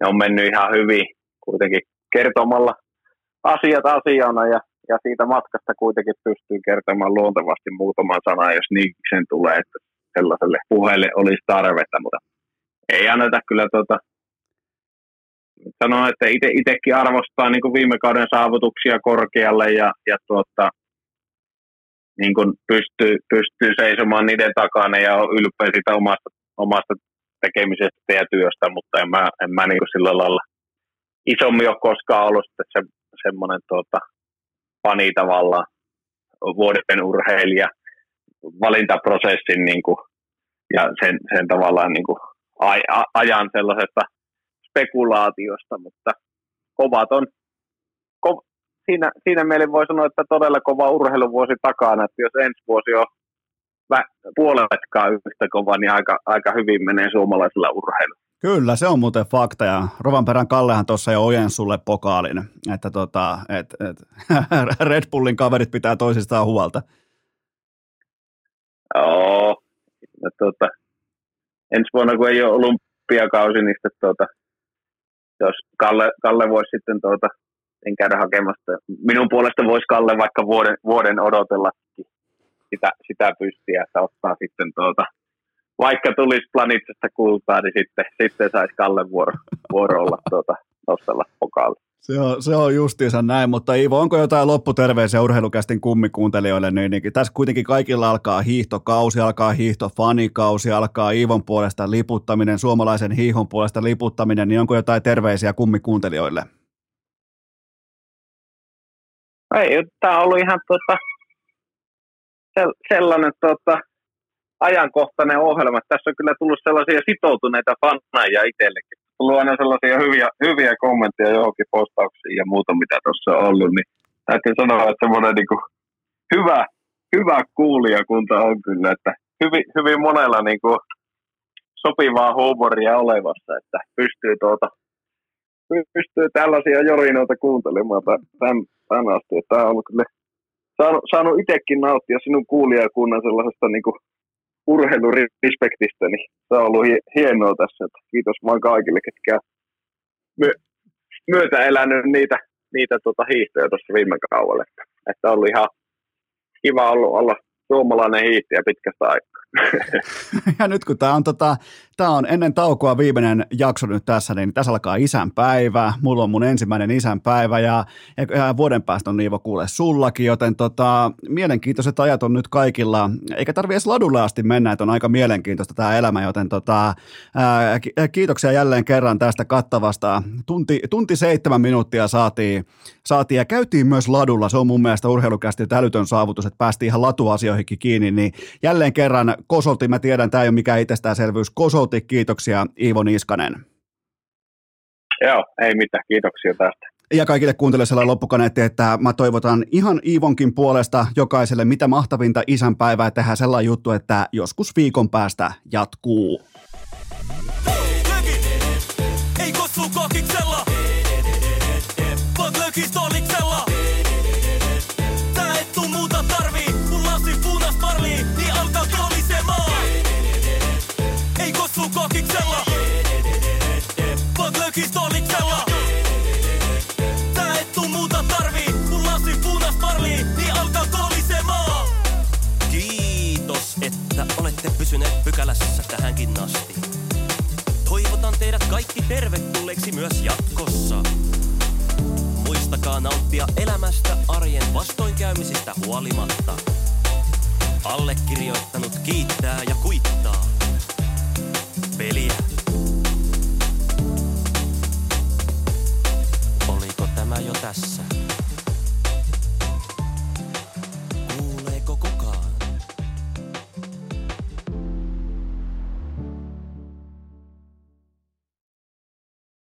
ne on mennyt ihan hyvin kuitenkin kertomalla asiat asiana ja, ja siitä matkasta kuitenkin pystyy kertomaan luontevasti muutaman sanan, jos niiksen tulee, että sellaiselle puheelle olisi tarvetta, mutta ei anneta kyllä tuota, sanoa, että ite, arvostaa niin kuin viime kauden saavutuksia korkealle ja, ja tuota, niin kuin pystyy, pystyy seisomaan niiden takana ja on ylpeä siitä omasta, omasta tekemisestä ja työstä, mutta en mä, en mä niin kuin sillä lailla isommin ole koskaan ollut se, semmoinen tuota, fani tavallaan vuoden urheilija valintaprosessin niin kuin, ja sen, sen tavallaan niin kuin, ajan sellaisesta spekulaatiosta, mutta kovat on, ko, siinä, siinä mielin voi sanoa, että todella kova urheiluvuosi takana, että jos ensi vuosi on puoletkaan yhtä kova, niin aika, aika hyvin menee suomalaisella urheilulla. Kyllä, se on muuten fakta ja Rovanperän Kallehan tuossa jo ojen sulle pokaalin, että tota, et, et, *laughs* Red Bullin kaverit pitää toisistaan huolta. Joo, no, tota, ensi vuonna kun ei ole olympiakausi, niin sitten tuota, jos Kalle, Kalle voisi sitten tuota, en käydä hakemasta. Minun puolesta voisi Kalle vaikka vuoden, vuoden odotella sitä, sitä pystiä, että ottaa sitten tuota, vaikka tulisi planitsesta kultaa, niin sitten, sitten saisi Kalle vuoro, vuoro olla tuota, nostella pokaalle. Se on, se on justiinsa näin, mutta Iivo, onko jotain lopputerveisiä urheilukästin kummikuuntelijoille? Niin, niin, tässä kuitenkin kaikilla alkaa hiihtokausi, alkaa hiihtofanikausi, alkaa Iivon puolesta liputtaminen, suomalaisen hiihon puolesta liputtaminen, niin onko jotain terveisiä kummikuuntelijoille? Ei, tämä on ollut ihan tuota, sellainen tuota, ajankohtainen ohjelma. Tässä on kyllä tullut sellaisia sitoutuneita fanneja itsellekin tullut aina sellaisia hyviä, hyviä kommentteja johonkin postauksiin ja muuta, mitä tuossa on ollut, niin täytyy sanoa, että semmoinen niin kuin hyvä, hyvä kuulijakunta on kyllä, että hyvin, hyvin monella niin kuin sopivaa huumoria olevassa, että pystyy tuota, pystyy tällaisia jorinoita kuuntelemaan tämän, tämän asti. Tämä on kyllä saanut, saanut itsekin nauttia sinun kuulijakunnan sellaisesta niin kuin urheilurespektistä, niin se on ollut hienoa tässä. Että kiitos vaan kaikille, ketkä my- myötä elänyt niitä, niitä tota hiihtoja tuossa viime kaudella. Että, että on ollut ihan kiva ollut olla suomalainen hiihtäjä pitkästä aikaa. *laughs* ja nyt kun tämä on, tota, tää on ennen taukoa viimeinen jakso nyt tässä, niin tässä alkaa isänpäivä. Mulla on mun ensimmäinen isänpäivä ja, ja vuoden päästä on Niivo kuule sullakin, joten tota, mielenkiintoiset ajat on nyt kaikilla. Eikä tarvi edes ladulle asti mennä, että on aika mielenkiintoista tämä elämä, joten tota, ää, kiitoksia jälleen kerran tästä kattavasta. Tunti, tunti seitsemän minuuttia saatiin, saatiin ja käytiin myös ladulla. Se on mun mielestä urheilukästi älytön saavutus, että päästiin ihan latuasioihinkin kiinni, niin jälleen kerran Kosolti, mä tiedän, tämä ei ole mikään itsestäänselvyys. Kosolti, kiitoksia Iivo Niskanen. Joo, ei mitään, kiitoksia tästä. Ja kaikille kuuntelijoille loppukaneetti, että mä toivotan ihan Iivonkin puolesta jokaiselle mitä mahtavinta isänpäivää tehdä sellainen juttu, että joskus viikon päästä jatkuu. Vaan glökistoliksella. Tää et tuu muuta tarvii, kun lasi punas parlii, niin alkaa kolisemaan. Kiitos, että olette pysyneet pykälässä tähänkin asti. Toivotan teidät kaikki tervetulleeksi myös jatkossa. Muistakaa nauttia elämästä arjen vastoinkäymisistä huolimatta. Allekirjoittanut kiittää ja kuittaa peliä elämä jo tässä.